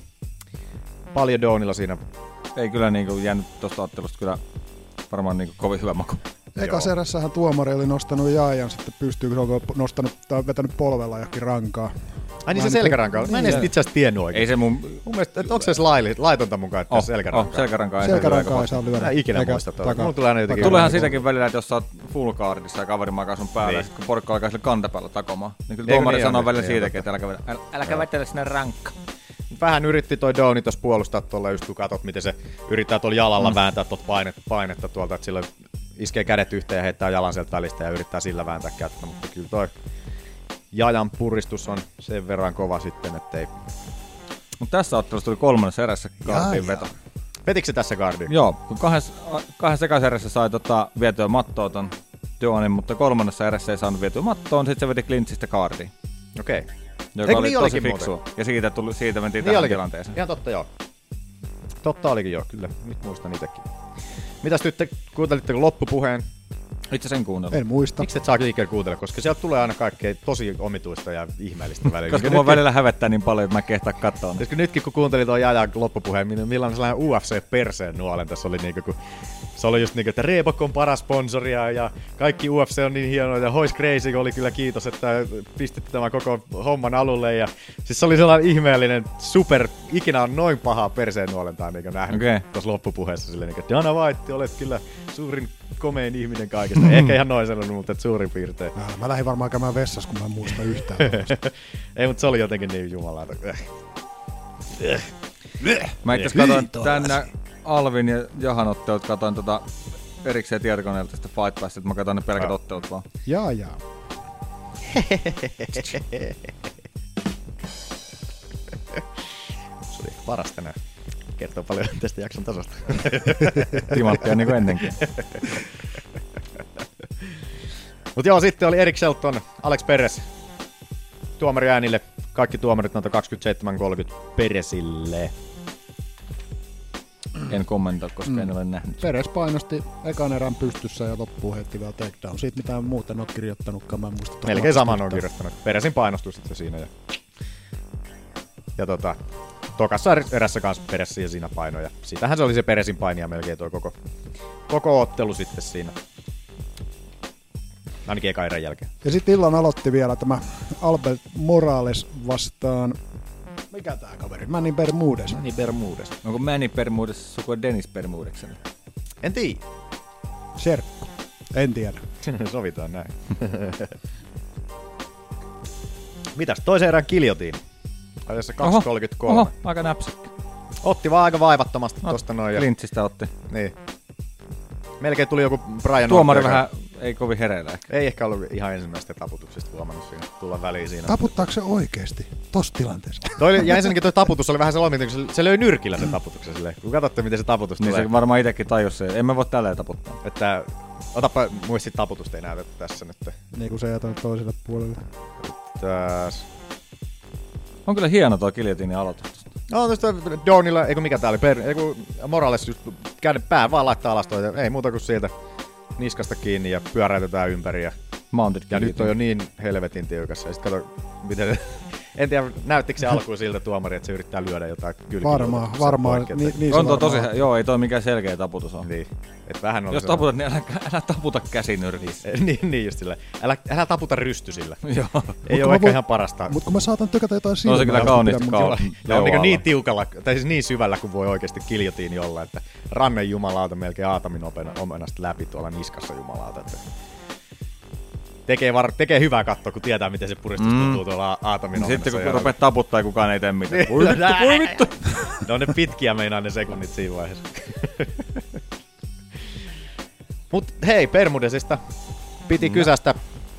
paljon Downilla siinä. Ei kyllä niinku jäänyt tuosta ottelusta kyllä varmaan niinku kovin hyvä maku. Ekas erässähän tuomari oli nostanut jaajan sitten pystyy, kun onko nostanut tai vetänyt polvella johonkin rankaa. Ai niin se selkäranka on. Mä en edes Niin. itse asiassa tiennyt oikein. Ei se mun... Mun mielestä, että onko se edes laili, laitonta mukaan, että Oh, selkäranka? oh, selkärankaa ei Selkärankaa lyödä ei saa lyödä. Mä en ikinä Eikä muista tuota. Mulla tulee aina jotenkin... Tuleehan siitäkin välillä, että jos sä oot full guardissa ja kaveri makaa sun päällä, Niin. niin. kun porukka alkaa sille kantapäällä takomaan, niin kyllä tuomari niin sanoo on? välillä Niin, siitäkin, että äläkä, älä, äläkä vetele sinne rankka. Vähän yritti toi Downi tuossa puolustaa tuolla, just kun katot, miten se yrittää tuolla jalalla Mm. vääntää tuota painetta, painetta tuolta, että silloin iskee kädet yhteen ja heittää jalan sieltä välistä ja yrittää sillä vääntää kättä, mutta kyllä toi jajan puristus on sen verran kova sitten, ettei... Mutta tässä ottelussa tuli kolmannessa erässä Gardin veto. Vetikö se tässä Gardi? Joo, kun kahdessa, kahdessa erässä sai tota, vietyä mattoa ton Duonin, mutta kolmannessa erässä ei saanut vietyä mattoon, sitten se veti Clinchistä Gardiin. Okei. Joka Eikö oli niin tosi fiksua. muuten? Ja siitä, tuli, siitä mentiin Niin tähän olikin. tilanteeseen. Ihan totta joo. Totta olikin joo, kyllä. Nyt muistan itsekin. Mitäs nyt te kuuntelitteko loppupuheen? Itse sen kuunnella. En muista. Miksi et saa ikinä kuuntella? Koska sieltä tulee aina kaikkea tosi omituista ja ihmeellistä välillä. Koska Nyt- mua välillä hävettää niin paljon, että mä en kehtaa katsoa. Koska nytkin kun kuuntelin tuon Jajan loppupuheen, niin millainen sellainen UFC-perseen nuolen tässä oli niinku, kun se oli just niinku, että Reebok on paras sponsoria ja kaikki UFC on niin hienoa ja Hoist Crazy oli kyllä kiitos, että pistitte tämän koko homman alulle ja siis se oli sellainen ihmeellinen super, ikinä on noin pahaa perseen nuolentaa niinku nähnyt Okei. tuossa loppupuheessa silleen, niinku, että Dana White, olet kyllä suurin komein ihminen kaikesta. Ehkä ihan noin sanonut, mutta et suurin piirtein. Ah, Mä lähdin varmaan käymään vessassa, kun mä en muista yhtään. Ei, mutta se oli jotenkin niin jumalauta. Mä itse katsoin tänne Alvin ja Jahan ottelut, katsoin tota erikseen tietokoneelta tästä Fight Passista, että mä katsoin ne pelkät Ah. ottelut vaan. Jaa, jaa. Se oli paras tänään. Kertoo paljon tästä jakson tasosta. Timanttia niin kuin ennenkin. Mutta joo, sitten oli Erik Shelton, Alex Perez. Tuomari äänille. Kaikki tuomarit noita 27-30 Perezille. En kommentoi, koska Mm. en ole nähnyt. Peres painosti ekan erän pystyssä ja loppuun heitti vielä takedown. Siitä mitään muuta en ole kirjoittanutkaan, mä en muista. tuota Melkein saman on kirjoittanut. Perezin painostus sitten siinä. Ja, ja tota, tokassa er- erässä kanssa Perez ja siinä paino. Ja sitähän se oli se Perezin painia melkein tuo koko, koko ottelu sitten siinä. Ainakin eka erän jälkeen. Ja sitten illan aloitti vielä tämä Albert Morales vastaan... Mikä tää kaveri? Manny Bermudez. Manny Bermudez. Onko Manny Bermudez sukua Dennis Bermudekselle? En tiedä. Serkku. En tiedä. Sovitaan näin. Mitäs toisen erän kiljotiin? Ajassa 2.33. Oho, aika näpsäkkä. Otti vaan aika vaivattomasti No, tosta noin. Ja, Clinchistä otti. niin. Melkein tuli joku Brian Tuomari Ortega. vähän ei kovin hereillä ehkä. Ei ehkä ollut ihan ensimmäisestä taputuksesta huomannut siinä tulla väliin siinä. Taputtaako se oikeesti tossa tilanteessa? Toi, oli- ja ensinnäkin toi taputus oli vähän sellainen, kun se, se löi nyrkillä sen taputuksen silleen. Kun katsotte, miten se taputus Niin tulee. se varmaan itekin tajus se. En mä voi tälleen taputtaa. Että otapa muistit taputusta ei näytetty tässä nyt. Niin kuin se jätän toiselle puolelle. Tässä. On kyllä hieno tuo Kiljotiinin aloitus. No tuosta Donilla, eikö mikä tää oli, per, eiku Morales just käden pää vaan laittaa alas toi, ei muuta kuin sieltä niskasta kiinni ja pyöräytetään ympäri. Ja, Mounted ja nyt on jo niin helvetin tiukassa. Ja sit kato, miten, en tiedä, näyttikö se alkuun siltä tuomari, että se yrittää lyödä jotain kylkiä. Varmaan, varmaan. Niin, niin on tuo tosi, joo, ei toi mikään selkeä taputus on. Niin. Et vähän oli Jos taputat, niin älä, älä taputa käsinyrkissä. niin, niin just sillä. Älä, älä taputa rystysillä. Joo. Ei kun ole ehkä voin- ihan parasta. Mut kun mä saatan tykätä jotain No silmää. se kyllä kaula. silmää. Ja on niin, leualla. niin tiukalla, tai siis niin syvällä kuin voi oikeasti kiljotiin olla, että rannen jumalauta melkein aatamin omenasta läpi tuolla niskassa jumalauta. Että tekee, var, tekee hyvää katsoa, kun tietää, miten se puristus Mm. tuntuu tuolla aatamin Sitten kun rupeat taputtaa, kukaan ei tee mitään. Niin, Voi vittu, voi vittu. Ne on ne pitkiä meinaa ne sekunnit siinä vaiheessa. Mut hei, Permudesista piti No. kysästä,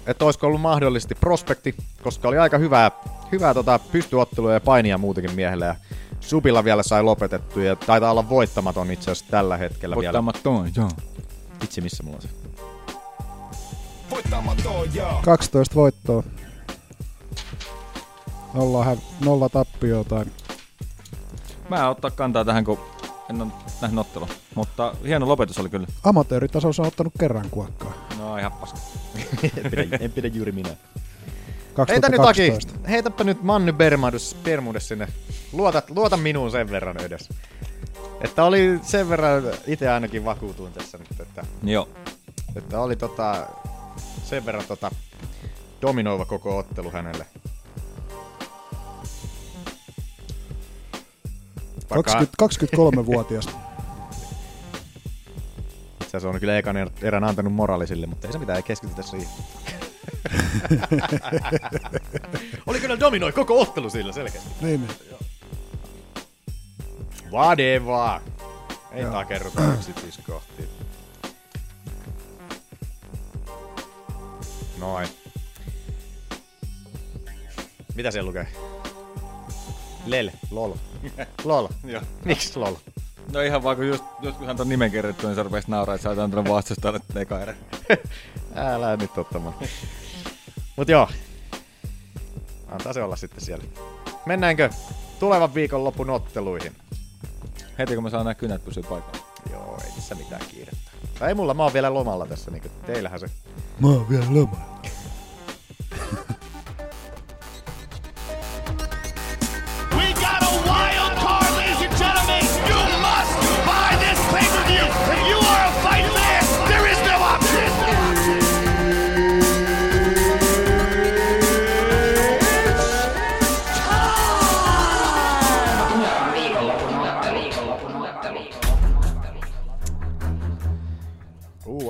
että olisiko ollut mahdollisesti prospekti, koska oli aika hyvää, hyvää tota pystyottelua ja painia muutenkin miehelle. Ja Subilla vielä sai lopetettu ja taitaa olla voittamaton itse asiassa tällä hetkellä vielä. Voittamaton, joo. Vitsi, missä mulla on se? 12 voittoa. Nolla, hä- nolla tappioa tai... Mä en ottaa kantaa tähän, kun en ole nähnyt ottelua. Mutta hieno lopetus oli kyllä. Amatööritasossa on ottanut kerran kuokkaa. No ihan paska. en, pidä, en pidä juuri minä. Heitä 2012. nyt Aki, heitäpä nyt Manny Bermudes, Bermudes sinne. Luota, luota minuun sen verran edes. Että oli sen verran, itse ainakin vakuutuin tässä nyt, että, Joo. että oli tota, sen verran tota, dominoiva koko ottelu hänelle. 20, 23-vuotias. Itse asiassa on kyllä ekan erän antanut moraalisille, mutta ei se mitään, ei keskitytä siihen. oli kyllä dominoi koko ottelu sillä selkeästi. niin, niin. Whatever. Ei takerruta yksityiskohtiin. Noin. Mitä siellä lukee? Lel, lol. lol. Joo. Miksi lol? No ihan vaan kun just, just kun hän ton nimen kerrottu, niin se rupesi nauraa, että sä oot antanut vastustajalle eka erä. Älä nyt ottamaan. Mut joo. Antaa se olla sitten siellä. Mennäänkö tulevan viikon lopun otteluihin? Heti kun mä saan nämä kynät pysyä paikalla. Joo, ei tässä mitään kiirettä. Tai ei mulla, mä oon vielä lomalla tässä, niin teillähän se Mä oon vielä lomalla.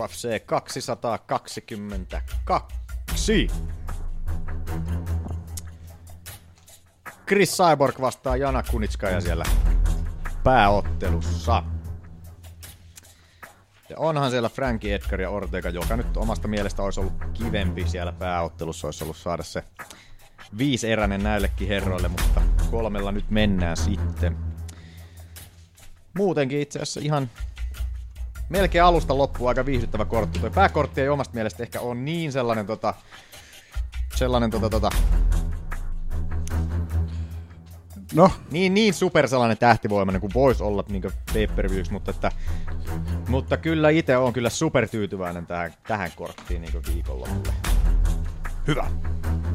UFC 222. Chris Cyborg vastaa Jana Kunitskaja siellä pääottelussa. Ja onhan siellä Frankie Edgar ja Ortega, joka nyt omasta mielestä olisi ollut kivempi siellä pääottelussa, olisi ollut saada se viiseräinen näillekin herroille, mutta kolmella nyt mennään sitten. Muutenkin itse asiassa ihan melkein alusta loppuun aika viihdyttävä kortti. Tuo pääkortti ei omasta mielestä ehkä ole niin sellainen tota, sellainen tota, tota, No, niin, niin super sellainen tähtivoimainen kuin voisi olla niin pay per mutta, että, mutta kyllä itse on kyllä super tyytyväinen tähän, tähän korttiin niin viikonlopulle. Hyvä.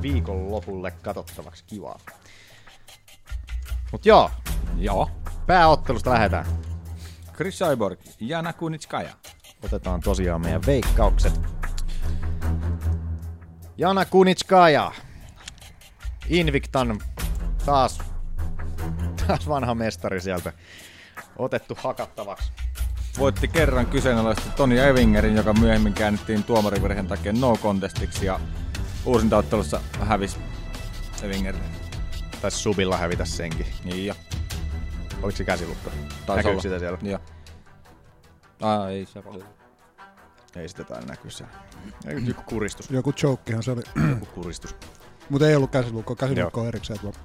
Viikonlopulle katsottavaksi kivaa. Mut joo, Joo. pääottelusta lähdetään. Chris Cyborg, Jana Kunitskaya. Otetaan tosiaan meidän veikkaukset. Jana Kunitskaya. Invictan taas, taas vanha mestari sieltä. Otettu hakattavaksi. Voitti kerran kyseenalaisesti Toni Evingerin, joka myöhemmin käännettiin tuomarivirheen takia no contestiksi ja uusintaottelussa hävisi Evinger. Tai subilla hävitä senkin. Niin jo. Oliko se käsilukko? Taisi Näkyykö olla. sitä siellä? Joo. Ah, ei se oli. Ei sitä taida näkyä siellä. Ei, Joku kuristus. joku jokehan se oli. Joku kuristus. Mutta ei ollut käsilukko. Käsilukko on erikseen tuolla.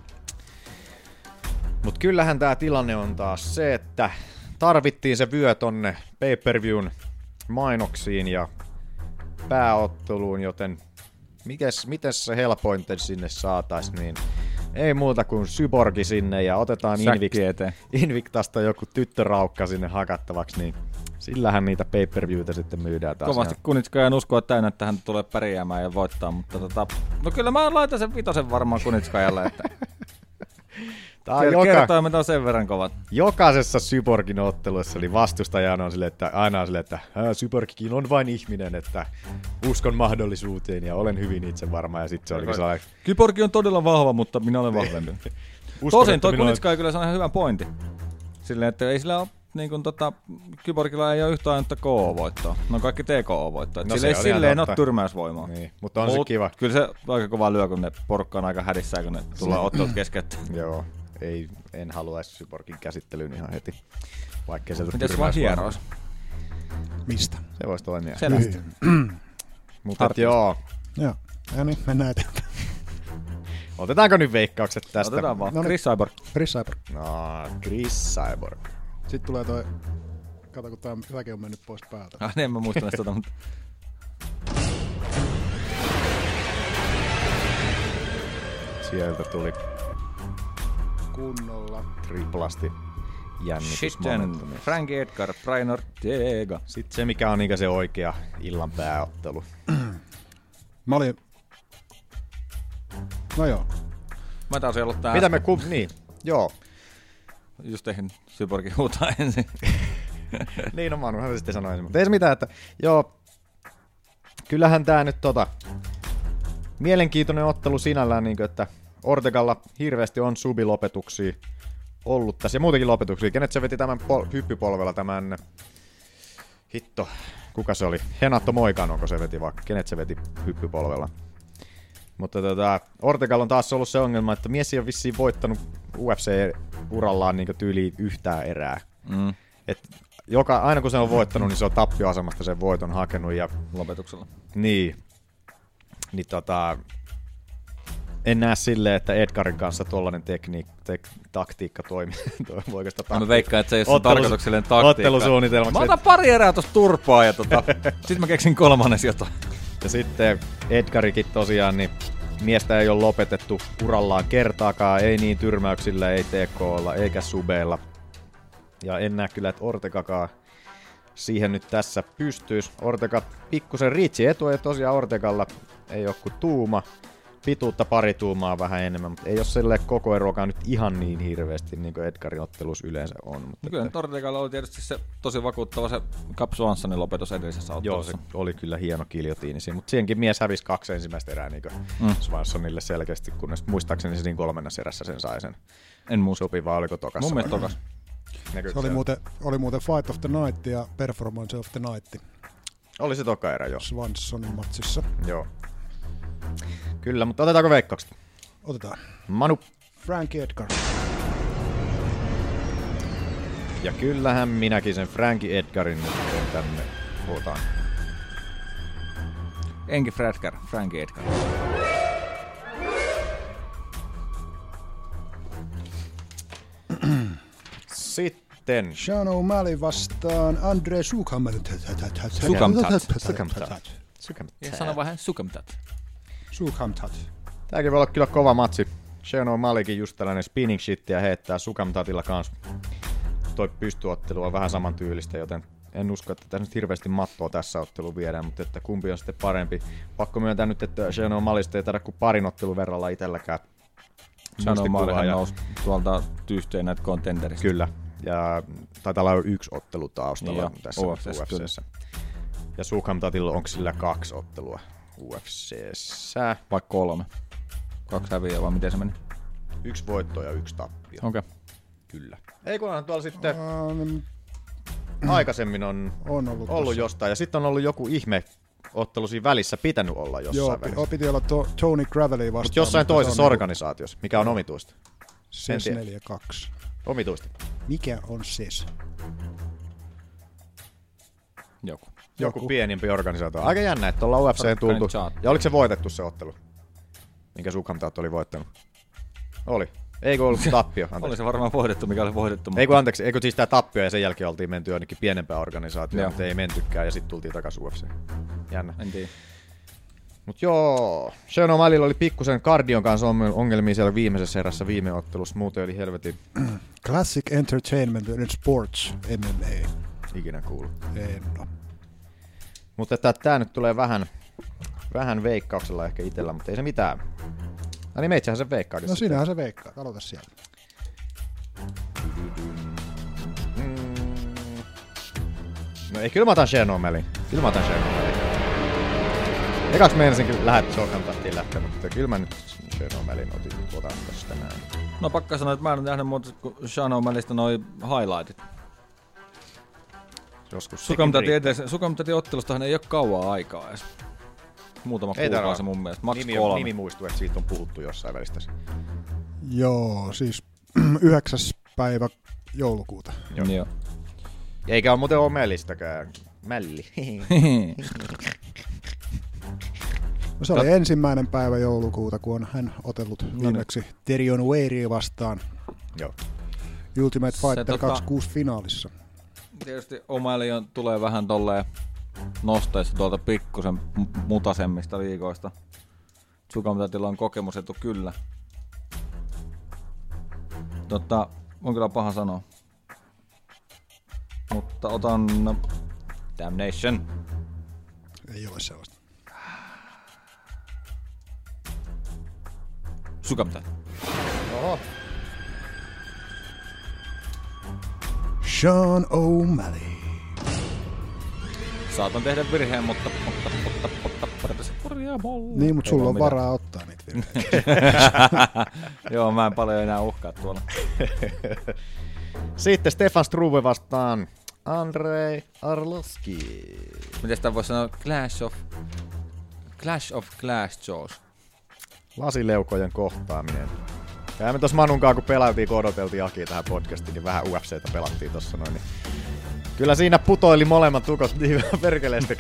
Mut kyllähän tää tilanne on taas se, että tarvittiin se vyö tonne pay-per-viewn mainoksiin ja pääotteluun, joten mites, mites se helpointen sinne saatais, niin ei muuta kuin Syborgi sinne ja otetaan eteen. Invictasta joku tyttöraukka sinne hakattavaksi, niin sillähän niitä pay-per-viewtä sitten myydään taas. Kovasti Kunitskajan uskoa täynnä, että hän tulee pärjäämään ja voittaa, mutta tota, no kyllä mä laitan sen vitosen varmaan Kunitskajalle, että Tää on joka, kertoimet on sen verran kovat. jokaisessa Syborgin ottelussa oli vastustajana on sille, että aina on sille, että "Ää, Syborgkin on vain ihminen, että uskon mahdollisuuteen ja olen hyvin itse varma. Ja sitten se oli sellainen, Kyborgi on todella vahva, mutta minä olen vahvempi. uskon, Tosin toi minulla on- Kunitskaja kyllä sanoi ihan hyvän pointin. Silleen, että ei sillä ole niin kuin tota, Kyborgilla ei ole yhtään ainutta KO-voittoa. No kaikki TKO-voittoa. No se sillä ei on silleen ole tyrmäysvoimaa. Niin, mutta on se Mut kiva. Kyllä se aika kova lyö, kun ne porukka on aika hädissään, kun ne tulee ottelut keskeyttää. Joo, ei, en halua edes Syborgin käsittelyyn ihan heti. Vaikka se Miten se vaan hierois? Mistä? Se voisi toimia. Selästä. Mutta et joo, Joo. Ja niin, mennään eteenpäin. otetaanko nyt veikkaukset tästä? Otetaan vaan. No niin. Chris Cyborg. Chris Cyber. No, Chris Cyborg. Sitten tulee toi... Kato, kun tää, tämäkin on mennyt pois päältä. Ah, niin en mä muista näistä tota, mutta Sieltä tuli Kunnolla. triplasti Sitten. Frank Edgar, Brian Ortega. Sitten se, mikä on niinkö se oikea illan pääottelu. Mä olin... No joo. Mä taisin olla tää. Mitä me ku... Niin, joo. Just tehin Syborgin huutaa ensin. niin, no Manuhan se sitten sanoi ensin. Mutta ei se mitään, että joo, kyllähän tää nyt tota, mielenkiintoinen ottelu sinällään, niin kuin, että Ortegalla hirveästi on subilopetuksia ollut tässä ja muutenkin lopetuksia. Kenet se veti tämän pol- hyppypolvella tämän, hitto, kuka se oli? Henato Moikano, kun se veti vaikka, kenet se veti hyppypolvella. Mutta tota, Ortegalla on taas ollut se ongelma, että mies ei ole vissiin voittanut UFC-urallaan niin tyyliin yhtään erää. Mm. Et joka, aina kun se on voittanut, niin se on tappioasemasta sen voiton hakenut. Ja, Lopetuksella. niin. Niin tota, en näe silleen, että Edgarin kanssa tuollainen tekniik, tek, taktiikka toimii. Voiko sitä Mä veikkaan, että se ei ole tarkoituksellinen taktiikka. Ottelusuunnitelmaksi. Mä otan pari erää tosta turpaa ja tota, sit mä keksin kolmannes jotain. Ja sitten Edgarikin tosiaan, niin miestä ei ole lopetettu urallaan kertaakaan, ei niin tyrmäyksillä, ei TKlla, eikä subeilla. Ja en näe kyllä, että Ortegakaan siihen nyt tässä pystyisi. Ortega pikkusen riitsi etu, ja tosiaan Ortegalla ei ole kuin tuuma. Pituutta pari tuumaa vähän enemmän, mutta ei ole sille koko eroakaan nyt ihan niin hirveästi, niin kuin Edgarin ottelussa yleensä on. Mutta No kyllä nyt Ortegalla oli tietysti se tosi vakuuttava se Cap Swansonin lopetus edellisessä Joo, ottelussa. se oli kyllä hieno kiljotiini siinä, mutta siihenkin mies hävisi kaksi ensimmäistä erää niin Mm. Swansonille selkeästi, kunnes muistaakseni se niin kolmannessa erässä sen sai sen. En muista. Sopi vai oliko tokassa? Mun mielestä tokas. Se oli muuten, oli muuten Fight of the Night ja Performance of the Night Oli se toka erä, joo. Swansonin matsissa. Joo. Kyllä, mutta otetaanko veikkaukset? Otetaan. Manu. Frank Edgar. Ja kyllähän minäkin sen Frankie Edgarin nyt tänne otan. Enki Fredgar, Frankie Edgar. Sitten. Sean O'Malley vastaan Andre Sukamtat. Sukamtat. Sukamtat. Sukamtat. Ja sano vähän Sukamtat. Sukamtat. Tääkin voi olla kyllä kova matsi. Sean O'Malleykin just tällainen spinning shit ja heittää Sukamtatilla kans. Toi pystyottelu on vähän saman tyylistä, joten en usko, että tässä nyt hirveästi mattoa tässä otteluun viedään, mutta että kumpi on sitten parempi. Pakko myöntää nyt, että Sean O'Malleysta ei taida kuin parin ottelun verralla itselläkään. Muistikuvaa Maalihan ja- nousi tuolta tyhteen näitä contenderista. Kyllä. Ja taitaa olla yksi ottelu taustalla Niin tässä UFC:ssä, UFCssä. Ja Sukamtatilla onko sillä kaksi ottelua UFCssä? Vai kolme. Kaksi häviää, vai miten se meni? Yksi voitto ja yksi tappio. Okei. Kyllä. Ei kun tuolla sitten Um, aikaisemmin on, on ollut, ollut tossa. jostain. Ja sitten on ollut joku ihme ottelu siinä välissä pitänyt olla jossain Joo, välissä. pi- piti olla to, Tony Gravely vastaan. Mutta jossain mutta toisessa se on organisaatiossa, mikä on omituista. SES tiedä. 42. Omituista. Mikä on SES? Joku. Joku, Joku. pienempi organisaatio. Aika jännä, että ollaan Organic tultu. Ja oliko se voitettu se ottelu? Minkä Sukamtat oli voittanut? Oli. Eikö ollut tappio? Anteeksi. Oli se varmaan voitettu, mikä oli voitettu. mutta- Eikö anteeksi, eikö siis tää tappio ja sen jälkeen oltiin menty jonnekin pienempään organisaatioon, mutta ei mentykään ja sitten tultiin takaisin UFC. Jännä. En tiedä. Mut joo, Sean O'Malleylla oli pikkusen kardion kanssa ongelmia- siellä viimeisessä erässä viime ottelussa, muuten oli helvetin Classic Entertainment and Sports MMA. ikinä kuulu. En oo. Mutta että tää nyt tulee vähän, vähän veikkauksella ehkä itellä, mutta ei se mitään. No niin, meitsähän se veikkaakin. No sinähän se veikkaa. Aloita sieltä. No ei, kyllä mä otan O'Malley. Kyllä mä otan Sean O'Malley. Ekaks meinasin kyllä lähet Sokan tahtiin lähteä, mutta kyllä mä nyt O'Malleyn otin otan tästä näin. No pakka sanoa, että mä en nähnyt muuta kuin Sean O'Malleysta noi highlightit. Joskus Sukamtatin ottelustahan ei ole kauaa aikaa edes. Muutama Ei kuukausi mun mielestä. Max nimi, kolme. on, nimi muistuu, että siitä on puhuttu jossain välissä. Joo, siis 9. päivä joulukuuta. Joo. Joo. Eikä ole muuten O'Malleystäkään. Mälli. No, se oli ensimmäinen päivä joulukuuta, kun on hän otellut viimeksi Terion Weiria vastaan Joo. Ultimate Fighter tota- 26 finaalissa. Tietysti O'Malley on, tulee vähän tolleen nostaessa tuolta pikkusen mutasemmista liikoista. Sukamtatilla on kokemusetu kyllä. Totta, on kyllä paha sanoa. mutta otan Damnation. Ei ole sellaista. Suka mitä? Oho. Sean O'Malley. Saatan tehdä virheen, mutta... mutta, mutta, mutta, mutta se. Niin, mutta sulla on mitään. varaa ottaa niitä virheitä. Joo, mä en paljon enää uhkaa tuolla. Sitten Stefan Struve vastaan Andrei Arlovski. Miten sitä voisi sanoa? Clash of... Clash of Glass Jaws. Lasileukojen kohtaaminen. Ja me tuossa Manunkaan, kun pelailtiin, kun odoteltiin Aki tähän podcastiin, niin vähän UFCtä pelattiin tossa noin. Niin Kyllä siinä putoili molemmat tukot niin perkeleesti.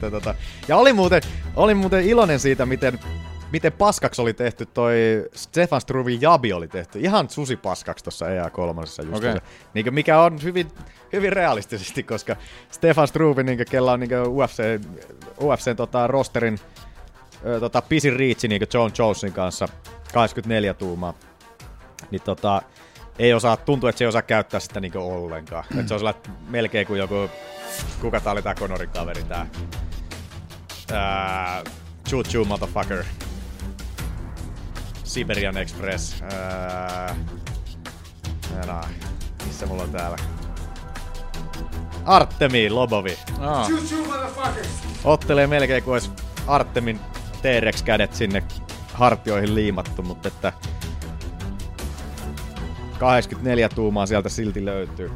tota. Ja oli muuten, oli muuten iloinen siitä, miten, miten paskaksi oli tehty toi Stefan Struvin jabi oli tehty. Ihan susi paskaksi tuossa EA3 just. Okei. Okay. Niin mikä on hyvin, hyvin realistisesti, koska Stefan Struve, niin kella on niin UFC, UFC tota, rosterin ö, tota, pisin riitsi niin John Jonesin kanssa 24 tuumaa, niin tota, ei osaa, tuntuu, että se ei osaa käyttää sitä niin ollenkaan. Mm. Et se on sellainen melkein kuin joku, kuka tää oli tää Conorin kaveri, tää ää, Choo Choo Motherfucker. Siberian Express. Ää, ää, missä mulla on täällä? Artemi Lobovi. Aa. Ottelee melkein kuin olisi Artemin T-Rex-kädet sinne hartioihin liimattu, mutta että 84 tuumaa sieltä silti löytyy.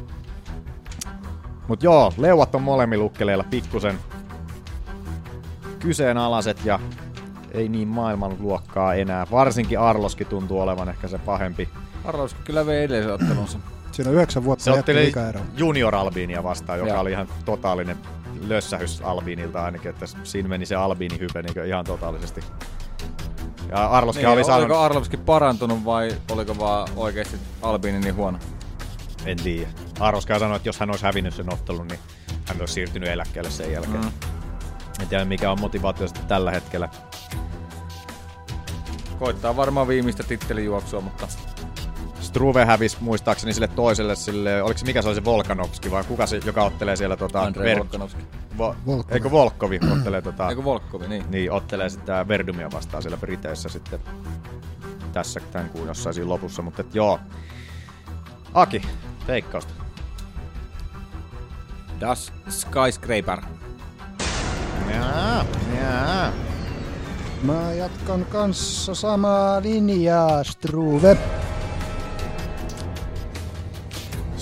Mut joo, leuat on molemmilla ukkeleilla pikkusen kyseenalaiset ja ei niin maailmanluokkaa enää. Varsinkin Arloski tuntuu olevan ehkä se pahempi. Arlovski kyllä vei edellisen ottelunsa. Siinä on yhdeksän vuotta Se otteli. Junior Albinia vastaan, joka Joo. oli ihan totaalinen lössähys Albiinilta ainakin, että siinä meni se Albiini hype niin ihan totaalisesti. Ja Arloski Niin, oli oliko saanut... Arlovski parantunut vai oliko vaan oikeasti Albiini niin huono? En tiedä. Arloski sanoi, että jos hän olisi hävinnyt sen ottelun, niin hän olisi siirtynyt eläkkeelle sen jälkeen. Mm. En tiedä mikä on motivaatio sitten tällä hetkellä. Koittaa varmaan viimeistä tittelijuoksua, mutta Struve hävisi muistaakseni sille toiselle, sille, oliko se mikä se oli se Volkanovski vai kuka se, joka ottelee siellä tota... Andrei Volkanovski. Vo, eikö Volkovi ottelee tota... Eikö Volkovi, niin. Niin, ottelee sitä Verdumia vastaan siellä Briteissä sitten tässä tämän kuun jossain siinä lopussa, mutta et joo. Aki, teikkausta. Das Skyscraper. Jaa, jaa. Mä jatkan kanssa samaa linjaa, Struve.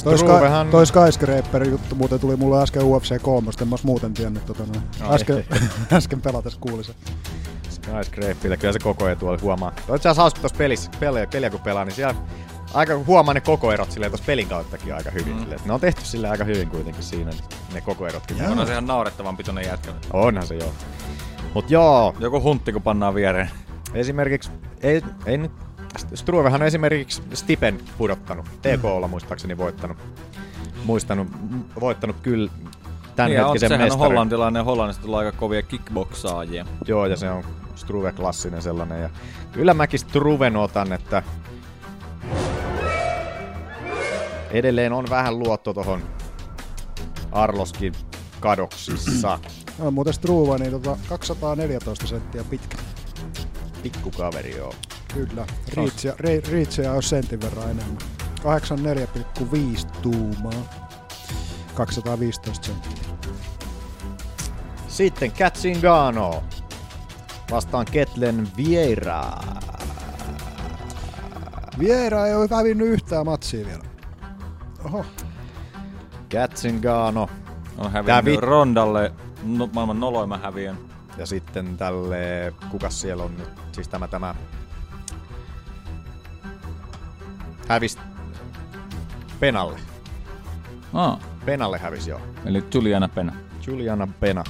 Toi, Sky, Struvehan- toi Skyscraper juttu muuten tuli mulle äsken UFC 3, en mä ois muuten tiennyt tota noin. Ai. Äsken, äsken pelates kuulin sen. Skyscrapeillä, kyllä se koko etu oli huomaa. Toi itse asiassa hauska tuossa pelissä, peliä, peliä kun pelaa, niin siellä aika huomaa ne kokoerot silleen tuossa pelin kauttakin aika hyvin. Mm. Silleen, ne on tehty sille aika hyvin kuitenkin siinä, ne kokoerotkin. Jaa. On se ihan naurettavan pitoinen jätkä. Onhan se joo. Mut joo, Joku huntti, kun pannaan viereen. Esimerkiksi, ei, ei nyt, Struvehan on esimerkiksi Stipen pudottanut, TKlla muistaakseni voittanut, muistanut, voittanut kyllä tämän niin, on, hetkisen sehän on mestarin. hollantilainen, Hollannista tulee aika kovia kickboksaajia. Joo, ja se on Struve klassinen sellainen. Ja kyllä mäkin Struven otan, että edelleen on vähän luotto tohon Arloskin kadoksissa. No, muuten Struve, niin tota 214 senttiä pitkä. Pikkukaveri, joo. Kyllä. Riitsiä, ri, riitsiä on sentin verran enemmän. 84,5 tuumaa. 215 senttiä. Sitten Katzingano vastaan Ketlen Vieira. Viera ei ole hävinnyt yhtään matsia vielä. Oho. Katzingano On hävinnyt vi- Rondalle no, maailman noloimman häviön. ja sitten tälle, kukas siellä on nyt, siis tämä, tämä hävis Penalle. Aa, Penalle hävisi joo. eli Juliana Pena. Juliana Pena.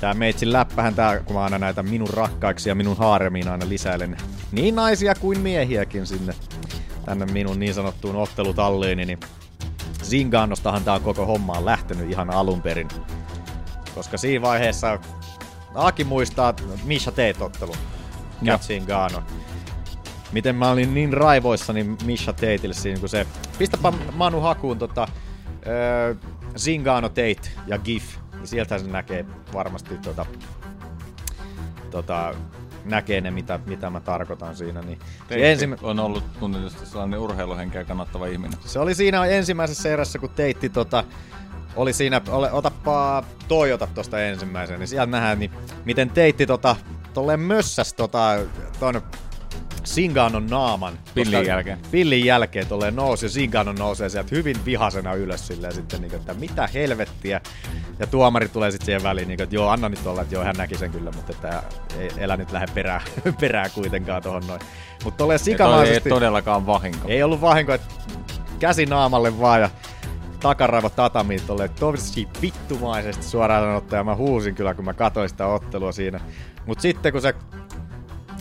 Tää meitsin läppähän tää, kun mä aina näitä minun rakkaiksi ja minun haaremiin aina lisäilen niin naisia kuin miehiäkin sinne tänne minun niin sanottuun ottelutalliini, niin Zingaanostahan tää on koko hommaan lähtenyt ihan alun perin. Koska siinä vaiheessa Aki muistaa Misha Tate-ottelun. Joo. Kat Zingano. Miten mä olin niin raivoissani Misha Tateille siinä, kun se... Pistäpä Manu hakuun tota, Öö, Zingano Tate ja GIF. Ja sieltä se näkee varmasti tota, tota, näkee ne, mitä, mitä mä tarkoitan siinä. Niin Teitti ensimmä... on ollut tunnetusti sellainen urheiluhenkeä kannattava ihminen. Se oli siinä ensimmäisessä erässä, kun Teitti tota, oli siinä, ole, otapa Toyota tuosta ensimmäisen, niin sieltä nähdään, niin miten Teitti tota, tolleen mössäs tota, ton Singanon naaman. Pillin jälkeen. Pillin jälkeen tulee nousi ja Singano nousee sieltä hyvin vihasena ylös silleen sitten, niin kuin, että mitä helvettiä. Ja tuomari tulee sitten siihen väliin, niin kuin, että joo, anna nyt olla, että joo, hän näki sen kyllä, mutta että ei, elä nyt lähde perään, perään kuitenkaan tuohon noin. Mutta tolleen sikamaisesti... Ei todellakaan vahinko. Ei ollut vahinko, että käsi naamalle vaan ja takaraivo tatamiin tolle tosi vittumaisesti suoraan sanottuna. Mä huusin kyllä, kun mä katsoin sitä ottelua siinä. Mutta sitten kun se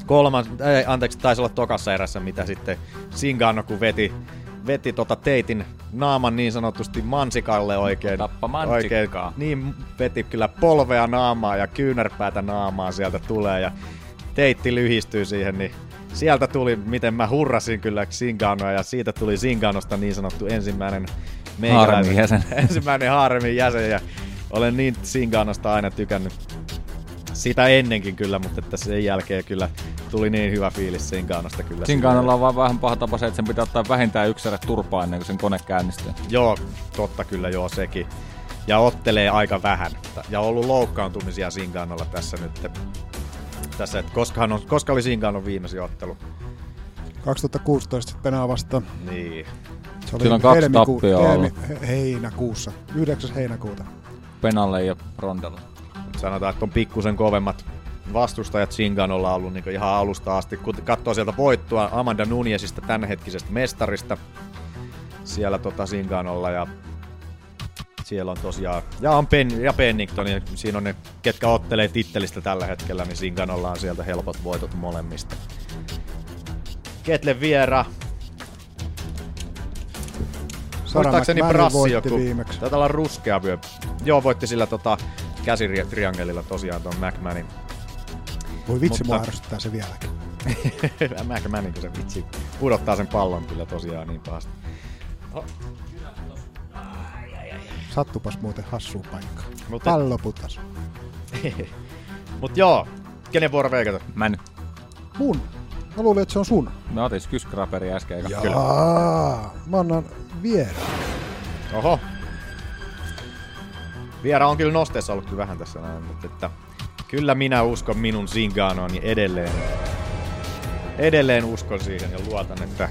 kolmas, ei, anteeksi, taisi olla tokassa erässä, mitä sitten Singano, kun veti, veti tota teitin naaman niin sanotusti mansikalle oikein. Tappa oikein niin veti kyllä polvea naamaa ja kyynärpäätä naamaa sieltä tulee ja teitti lyhistyy siihen, niin sieltä tuli, miten mä hurrasin kyllä Singanoa ja siitä tuli Singanosta niin sanottu ensimmäinen Haaremin jäsen. ensimmäinen Haaremin jäsen ja olen niin Singanosta aina tykännyt sitä ennenkin kyllä, mutta että sen jälkeen kyllä tuli niin hyvä fiilis Singaanosta kyllä. Singaanolla on vaan vähän paha tapa se, että sen pitää ottaa vähintään yksi turpaa ennen kuin sen kone käynnistyy. Joo, totta kyllä joo sekin. Ja ottelee aika vähän. Ja on ollut loukkaantumisia Singaanolla tässä nyt. Tässä, että koska, on, koska oli Singaanon viimeisin ottelu? 2016 Penaa vasta. Niin. Se oli kaksi helmiku- helmi- heinäkuussa, 9. heinäkuuta. Penalle ja Rondella sanotaan, että on pikkusen kovemmat vastustajat Singanolla ollut niin ihan alusta asti. Kun katsoo sieltä voittua Amanda Nunezista tämänhetkisestä mestarista siellä tota Singanolla ja siellä on tosiaan, ja on Pen, ja Pennington, ja siinä on ne, ketkä ottelee tittelistä tällä hetkellä, niin Singanolla on sieltä helpot voitot molemmista. Ketle Viera. Muistaakseni Brassi joku. Viimeksi. Taitaa olla ruskea vyö. Joo, voitti sillä tota, käsitriangelilla tosiaan tuon McManin. Voi vitsi, Mutta... mua se vieläkin. McManin, kun se vitsi pudottaa sen pallon kyllä tosiaan niin pahasti. Oh. Sattupas muuten hassu paikka. Mutta... Pallo putas. Mut joo, kenen vuoro veikata? Mä nyt. Mun. Mä luulin, että se on sun. Mä otin skyskraperi äsken. Jaa, Kyllä. mä annan vieraan. Oho, Viera on kyllä nosteessa ollut kyllä vähän tässä näin, mutta että kyllä minä uskon minun Zinganoon niin edelleen. Edelleen uskon siihen ja luotan, että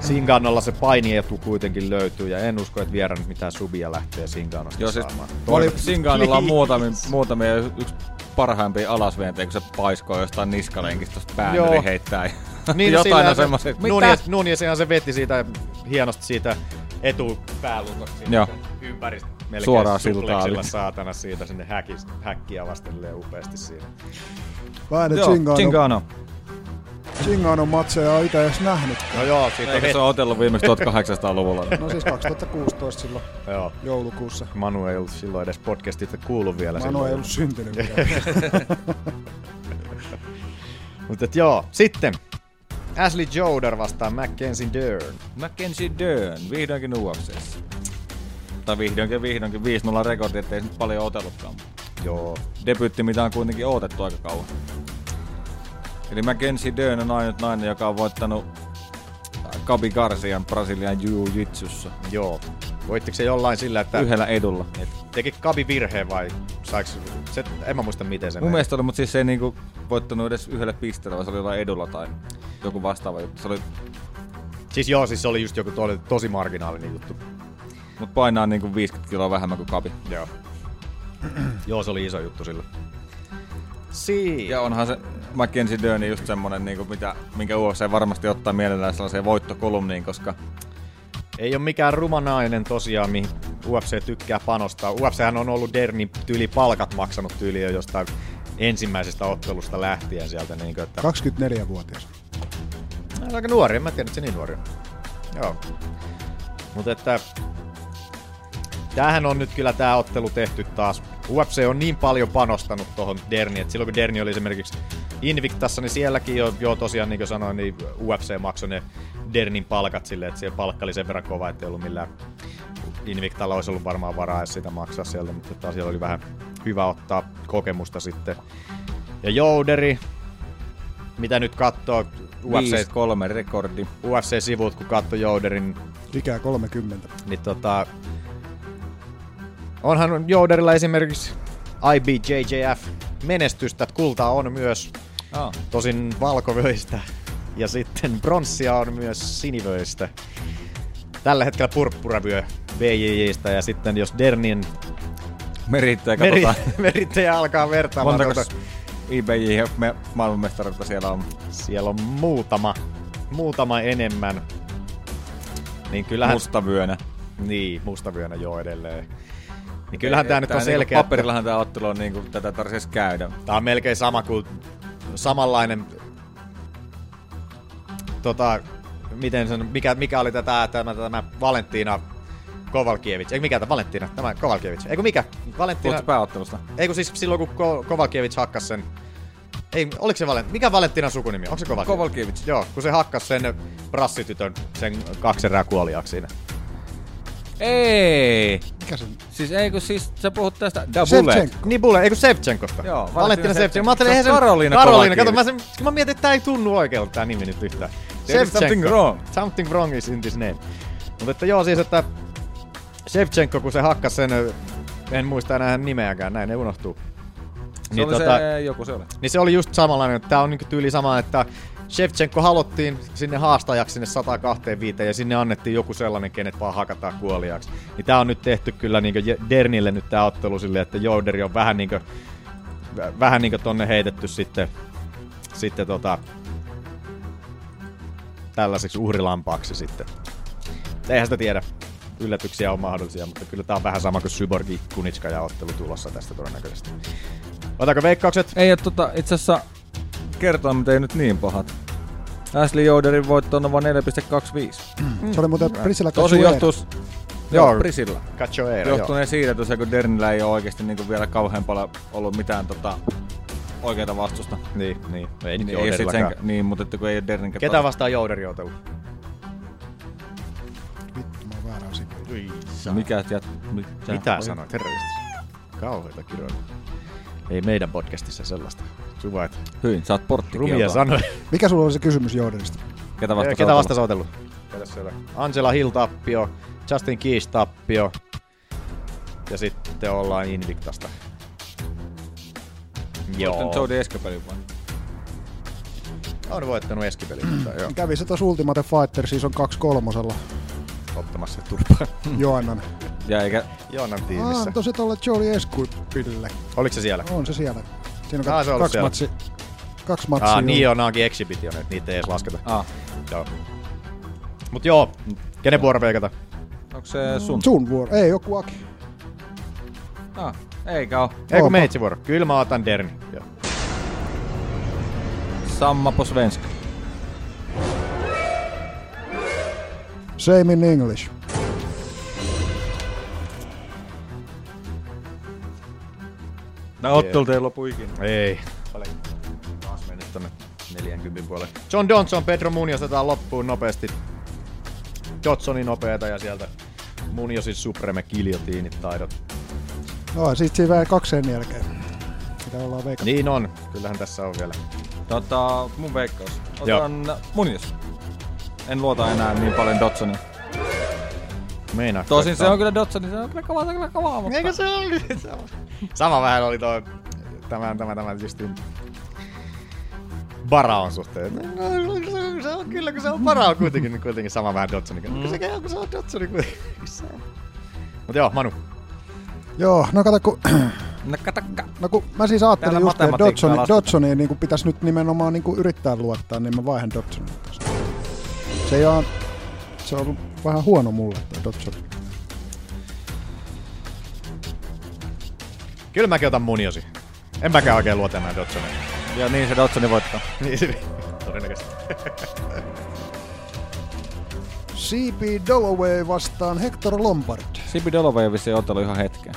Singanolla se painietu kuitenkin löytyy ja en usko, että Viera nyt mitään subia lähtee Singanosta Joo, siis saamaan. Oli, Singanolla on muutamia, muutamia yksi parhaimpia alasvientejä, kun se paiskoo jostain niskalenkistä tuosta pääneri heittää. Niin, no Jotain on semmoiset. Nunes, se veti siitä hienosti siitä etupäälukosta ympäri melkein Suoraan siltaa saatana siitä sinne häki, häkkiä vasten upeasti siinä. Mä en Chingano. Chingano. Chingano matseja on itse edes nähnyt. No joo, siitä Eikä se on otellut viimeksi 1800-luvulla. no siis 2016 silloin joo. joulukuussa. Manu ei ollut silloin edes podcastista kuullut vielä. Manu silloin. ei ollut syntynyt vielä. Mutta joo, sitten Ashley Joder vastaa Mackenzie Dern. Mackenzie Dern, vihdoinkin UFCssä. Tai vihdoinkin vihdoinkin 5-0 rekordi, ettei nyt paljon otellutkaan. Joo. Debyytti, mitä on kuitenkin odotettu aika kauan. Eli Mackenzie Dern on ainut nainen, joka on voittanut Kabi Garcian Brasilian Jiu-Jitsussa. Joo. Voittiko se jollain sillä, että... Yhdellä edulla. Et teki Kabi virheen vai saiko... Se, en mä muista miten se Mun mielestä oli, mutta siis se ei niinku voittanut edes yhdelle pisteelle, vaan se oli jollain edulla tai joku vastaava juttu. Se oli... Siis joo, siis se oli just joku to, tosi marginaalinen juttu. Mut painaa niinku 50 kiloa vähemmän kuin Kabi. Joo. joo, se oli iso juttu sillä. Siin. Ja onhan se Mackenzie Dern just semmonen, niinku, mitä, minkä UFC varmasti ottaa mielellään sellaiseen voittokolumniin, koska ei ole mikään rumanainen tosiaan, mihin UFC tykkää panostaa. UFC on ollut Derni tyyli palkat maksanut tyyli jo jostain ensimmäisestä ottelusta lähtien sieltä. Niin kuin, että... 24-vuotias. No, aika nuori, en mä tiedä, että se niin nuori on. Joo. Mutta että tämähän on nyt kyllä tämä ottelu tehty taas. UFC on niin paljon panostanut tuohon Derniin, että silloin kun Derni oli esimerkiksi Invictassa, niin sielläkin jo, jo tosiaan niin kuin sanoin, niin UFC maksoi ne Dernin palkat silleen, että siellä palkka oli sen verran kova, että ei ollut millään Invictalla olisi ollut varmaan varaa edes sitä maksaa sieltä, mutta taas siellä oli vähän hyvä ottaa kokemusta sitten. Ja Jouderi, mitä nyt katsoo UFC, 5-3 rekordi. UFC-sivut, kun katsoo Jouderin, Ikää 30. niin tota, onhan Jouderilla esimerkiksi IBJJF menestystä, että kultaa on myös Ah. tosin valkovöistä ja sitten bronssia on myös sinivöistä. Tällä hetkellä purppuravyö BJJistä ja sitten jos Dernin Merittäjä, meri, katsotaan. merittäjä alkaa vertaamaan, Montako tuota, IBJ me, maailmanmestaruutta siellä on? siellä on muutama, muutama enemmän. Niin kyllähän, Mustavyönä. niin, mustavyönä jo edelleen. Niin kyllähän tää nyt on selkeä. Niinku, paperillahan tää ottelu on niinku, tätä tarvitsisi käydä. Tää on melkein sama kuin samanlainen tota, miten sen, mikä, mikä oli tätä, tämä, tämä Valentina Kovalkiewicz, ei mikä tämä Valentina, tämä Kovalkiewicz, eikö mikä? Valentina, Puhutko pääottelusta? eikö siis silloin kun Ko- Kovalkiewicz hakkas sen, ei, oliko se Valentina, mikä Valentinan sukunimi, onko se Kovalkiewicz? Kovalkiewicz. Joo, kun se hakkas sen brassitytön, sen kaksi erää kuoliaaksi siinä. Ei! Mikä se Siis ei kun siis sä puhut tästä Dabulet. Niin Bule, eikö Sevchenkosta? Joo, Valentina Valentina Sevchenko. Mä ajattelin, eihän on se... Karoliina Karoliina, kato, mä, sen, mä mietin, että tää ei tunnu oikealta tää nimi nyt yhtään. Is something wrong. Something wrong is in this name. Mutta että joo siis, että Shevchenko, kun se hakkas sen, en muista enää hänen nimeäkään, näin ne unohtuu. Se Niin, oli tota, se, joku se oli. niin se oli just samanlainen, että tää on niinku tyyli sama, että Shevchenko haluttiin sinne haastajaksi sinne 125 ja sinne annettiin joku sellainen, kenet vaan hakataan kuoliaaksi. Niin tää on nyt tehty kyllä niinku Dernille nyt tää ottelu silleen, että Jouderi on vähän niinku, vä- vähän niinku tonne heitetty sitten, sitten tota, tällaiseksi uhrilampaaksi sitten. Eihän sitä tiedä. Yllätyksiä on mahdollisia, mutta kyllä tää on vähän sama kuin Syborgi Kunitska ja ottelu tulossa tästä todennäköisesti. Otako veikkaukset? Ei tota, itse asiassa kertoa, mutta ei nyt niin pahat. Ashley Joderin voitto on vain 4,25. Se oli muuten Priscilla Tosi johtuus... Joo. Prisilla. Cachoeira, joo. Johtuneen siitä, että kun Dernillä ei ole oikeasti niinku vielä kauhean paljon ollut mitään tota, oikeita vastusta. Niin, niin. Ei nyt Niin, ei sen, niin, mutta että kun ei ole Dernin Ketä vastaan Jouderi otelu? Vittu, mä oon väärä asia. Mikä jät... Mitä, Mitä sanoit, herrallisesti? Kauheita kirjoja. Ei meidän podcastissa sellaista. Suvaat. Hyin, sä oot porttikieltoa. Rumia sanoja. Mikä sulla oli se kysymys Jouderista? Ketä vastaan Ketä? Ketä siellä? Angela Hill tappio, Justin Keys tappio. Ja sitten ollaan Invictasta. Joo. Joo. Jody Escapelin vai? On voittanut Eskipeli, mutta joo. Kävi se tuossa Ultimate Fighter Season 2 kolmosella Ottamassa turpaa. Joannan. Ja eikä... Joonan Ah, tiimissä. tosi tuolle Jody Escupille. Oliko se siellä? On se siellä. Siinä on Ah, kaksi, on kaksi matsi. Kaksi matsia. Ah, joo. niin nää onkin exhibitionit, niitä ei edes lasketa. Ah, Joo. Mut joo, kenen vuoro veikata? onko se sun? Sun vuoro. Ei, joku Aki. Ah, eikä oo. Eikö Onpa. meitsi vuoro? Kyllä mä otan Derni. Joo. Samma på svenska. Same in English. Nää ottelut ei lopu ikinä. Ei. Paljon taas mennyt tonne 40 puolelle. John Johnson, Pedro Munoz otetaan loppuun nopeasti. Johnsonin nopeeta ja sieltä Muniosin supreme kiljotiinit taidot. No, sit siinä vähän kaksi sen jälkeen. Mitä ollaan veikattu. Niin on, kyllähän tässä on vielä. Tota, mun veikkaus. Joo. Otan Munios. En luota enää niin paljon Dodsonia. Meinaa. Tosin se on kyllä Dodsoni, se on kyllä kova, se on kyllä kova, mutta... Eikö se oli? Sama, vähän oli toi tämä, tämä, tämä justiin Baraon suhteen. No, se, se on kyllä, kun se on Barao kuitenkin, niin kuitenkin sama vähän Dodsonin. Mm. Se, kun se on Dodsoni kuitenkin. Mut joo, Manu. Joo, no kato kun, Nakkatakka. no kun mä siis ajattelin Täällä just, että Dodsoni. Dodsoniin niin pitäisi nyt nimenomaan niin kuin yrittää luottaa, niin mä vaihan Dodsonin. Se ei ole, se on ollut vähän huono mulle toi Dodson. Kyllä mäkin otan Muniosi. En mäkään oikein luota enää Dodsoniin. Ja niin se Dodsoni voittaa. Niin, todennäköisesti. CP Dalloway vastaan Hector Lombard. Sipi Dolova ei vissiin ottelu ihan hetken.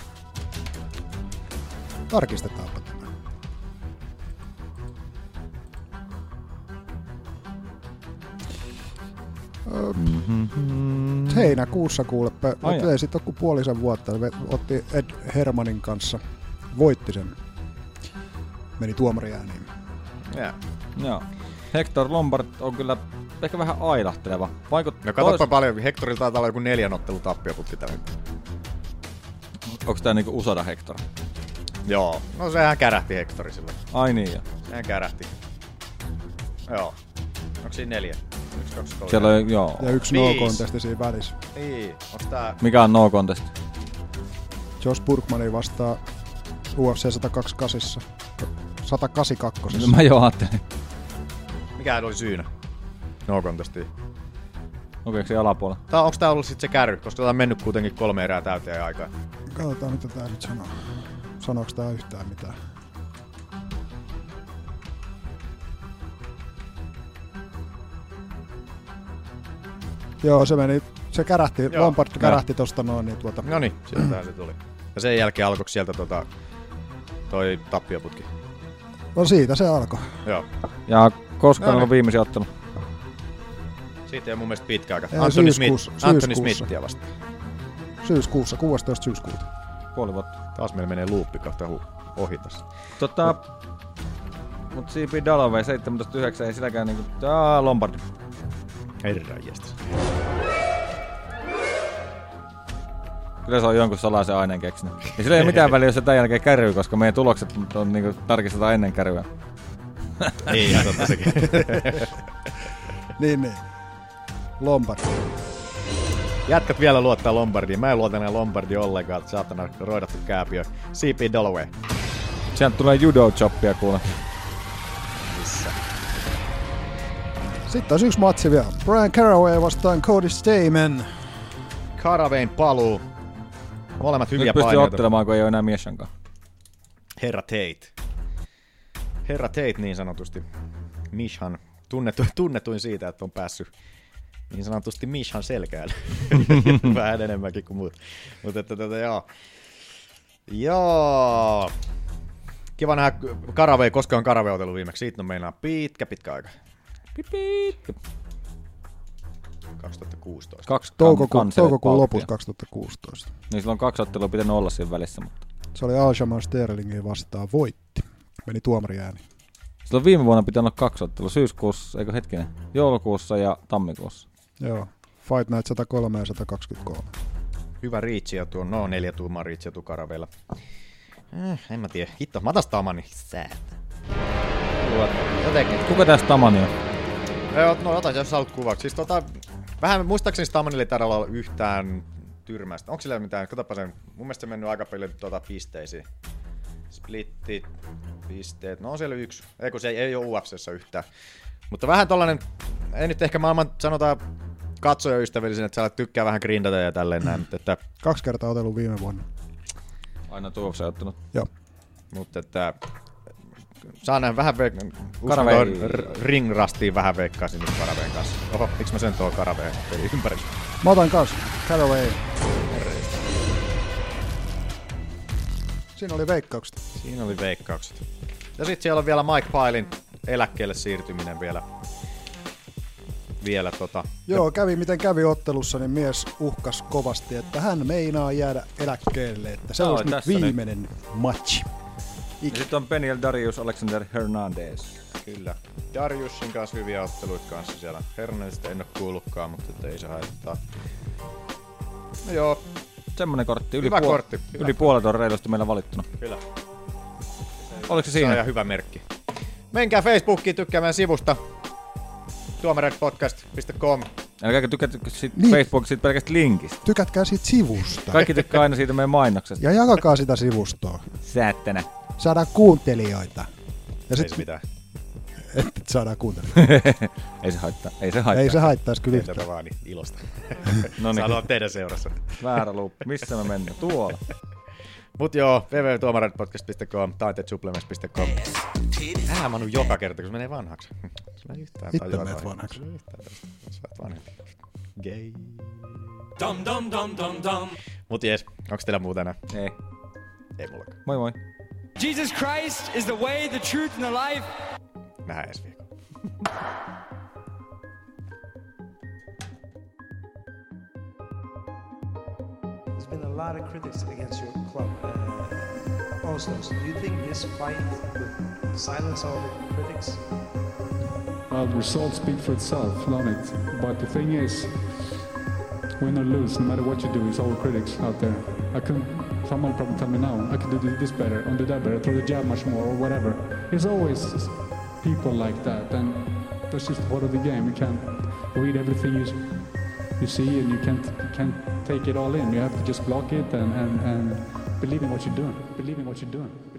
Tarkistetaanpa tämä. Heinäkuussa kuule, Ai mutta jaa. ei sit ole kuin puolisen vuotta. Otti Ed Hermanin kanssa, voitti sen. Meni tuomariääniin. Yeah. Joo. Hector Lombard on kyllä ehkä vähän ailahteleva. Vaikut... No katsoppa paljon, Hectorilla taitaa olla joku neljän ottelun tappioputki tällä. Onko tää niinku Usada Hector? Joo. No sehän kärähti Hectori silloin. Ai niin jo. Sehän kärähti. Joo. Onko siinä neljä? Yksi, kaksi, kolme. Siellä on, joo. Ja yksi Viisi. no-contesti siinä välissä. Niin. Tää... Mikä on no contest? Josh Burkmani vastaa UFC 128. 182. No Mä jo ajattelin. Mikä oli syynä? No contestiin. Onko se alapuolella? Tää, onks tää ollut sit se kärry? Koska tää on mennyt kuitenkin kolme erää täyteen aikaa. Katsotaan mitä tää nyt sanoo. Sanooko tää yhtään mitään? Joo, se meni, se kärähti, Joo. Lombard Joo. kärähti tosta noin, niin tuota, No niin, sieltähän se tuli. Ja sen jälkeen alkoi sieltä tota, toi tappioputki. no siitä se alkoi. Joo. Ja koska No on niin. ollut viimeisin ottelu? Siitä ei ole mun mielestä pitkä aika. Ei, Anthony syyskuussa- Smith, Anthony syyskuussa. Smithia vasta. Syyskuussa, 16. syyskuuta. Puoli vuotta. Taas meillä menee luuppi kahta hu- ohi tässä. Tota... Mut CP Dalloway 17.9 ei silläkään niinku... Tää Lombardi. Herra jästäs. Kyllä se on jonkun salaisen aineen keksinyt. Ja sillä ei ole mitään väliä, jos se tämän jälkeen kärryy, koska meidän tulokset on niinku tarkistetaan ennen kärryä. Niin, ihan totta sekin. niin, niin. Lombard. Jätkät vielä luottaa Lombardiin. Mä en luota enää Lombardiin ollenkaan, että saatana roidattu kääpiö. CP Dalloway. Sieltä tulee judo-choppia kuule. Sitten olisi yksi matsi vielä. Brian Caraway vastaan Cody Stamen. Karavein paluu. Molemmat hyviä Nyt pystyy paineita. ottelemaan, kun ei ole enää Mieshankaan. Herra Tate. Herra Tate niin sanotusti. Mishan. Tunnetu, tunnetuin siitä, että on päässyt niin sanotusti Mishan selkäälle. Vähän enemmänkin kuin muut. Mutta että tätä joo. Joo. Kiva nähdä Karave, koska on Karave otellut viimeksi. Siitä on meinaa pitkä, pitkä aika. Pipiit. 2016. Kaksi toukokuun palppia. lopussa 2016. Niin sillä on kaksi ottelua pitänyt olla siinä välissä, mutta... Se oli Aljamain Sterlingin vastaan voitti. Meni tuomariääni. Sillä on viime vuonna pitänyt olla kaksi ottelua. Syyskuussa, eikö hetkinen? Joulukuussa ja tammikuussa. Joo. Fight Night 103 ja 123. Hyvä riitsi ja tuo, no neljä tuumaa riitsi ja Karaveilla. Eh, en mä tiedä. Hitto, mä taas Tamani. Säätä. Jotenkin. Kuka tästä Tamani on? Joo, no otan jos haluat kuvaksi. Siis tota, vähän muistaakseni Stamanille ei taida olla yhtään tyrmästä. Onko sillä mitään? Katsoppa sen. Mun mielestä se mennyt aika paljon tuota pisteisiin. Splittit, pisteet. No on siellä yksi. Ei kun se ei, ei ole UFCssä yhtään. Mutta vähän tollanen, ei nyt ehkä maailman sanotaan katsojaystävällisen, että sä alat tykkää vähän grindata ja tälleen näin, mutta että, Kaksi kertaa otellut viime vuonna. Aina tuossa ottanut. Joo. mutta että saa nähdä vähän veik- Karave Karave... ei- ringrastiin vähän veikkaisin nyt Karaveen kanssa. Oho, miksi mä sen tuon Karaveen peli ympäri? Mä otan kans. Caraway. Siinä oli veikkaukset. Siinä oli veikkaukset. Ja sitten siellä on vielä Mike Pailin eläkkeelle siirtyminen vielä. Vielä tota. Joo, kävi miten kävi ottelussa, niin mies uhkas kovasti, että hän meinaa jäädä eläkkeelle, että se Joo, olisi nyt tässä nyt. viimeinen matchi. Ja sitten on Peniel Darius Alexander Hernandez. Kyllä. Dariusin kanssa hyviä otteluita kanssa siellä. Hernandezista en ole kuullutkaan, mutta ei se haittaa. No joo, Semmonen kortti. Yli, Hyvä puol- kortti, hyvä yli puolet on reilusti meillä valittuna. kyllä. Oliko se Se on siinä? hyvä merkki. Menkää Facebookiin tykkäämään sivusta. tuomareidpodcast.com. Älkääkä tykkää siitä Niin. Facebookista siitä pelkästä linkistä. Tykätkää siitä sivusta. Kaikki tykkää aina siitä meidän mainoksesta. Ja jakakaa sitä sivustoa. Säättänä. Saadaan kuuntelijoita. Ja Ei sit se mitään. et saadaan kuuntelijoita. Ei se haittaa. Ei se haittaa. Ei se haittaisi kyllä Ei yhtään. tätä vaan niin ilosta. No niin. Saadaan teidän seurassa. Väärä luuppi. Missä mä mennään? Tuolla. Mut joo, www.tuomareidpodcast.com, taiteetsupplements.com. Älä Manu joka kerta, kun se menee vanhaksi. Ei yhtään Itse tajua menet vanhaksi. Sä ei yhtään tajua. Sä oot vanhempi. Gay. Dum dum dum dum dum. Mut jes, onks teillä muuta enää? Ei. Ei mullakaan. Moi moi. Jesus Christ is the way, the truth, and the life. Nej, highest vehicle. There's been a lot of critics against your club, uh, also. So do you think this fight would silence all the critics? Well, the results speak for itself, don't it? But the thing is, win or lose, no matter what you do, it's all critics out there. I couldn't someone probably tell me now, I could do this better, and do that better, throw the jab much more, or whatever. There's always people like that, and that's just part of the game. You can't read everything you you see, and you can't can't take it all in. You have to just block it and, and, and believe in what you're doing. Believe in what you're doing.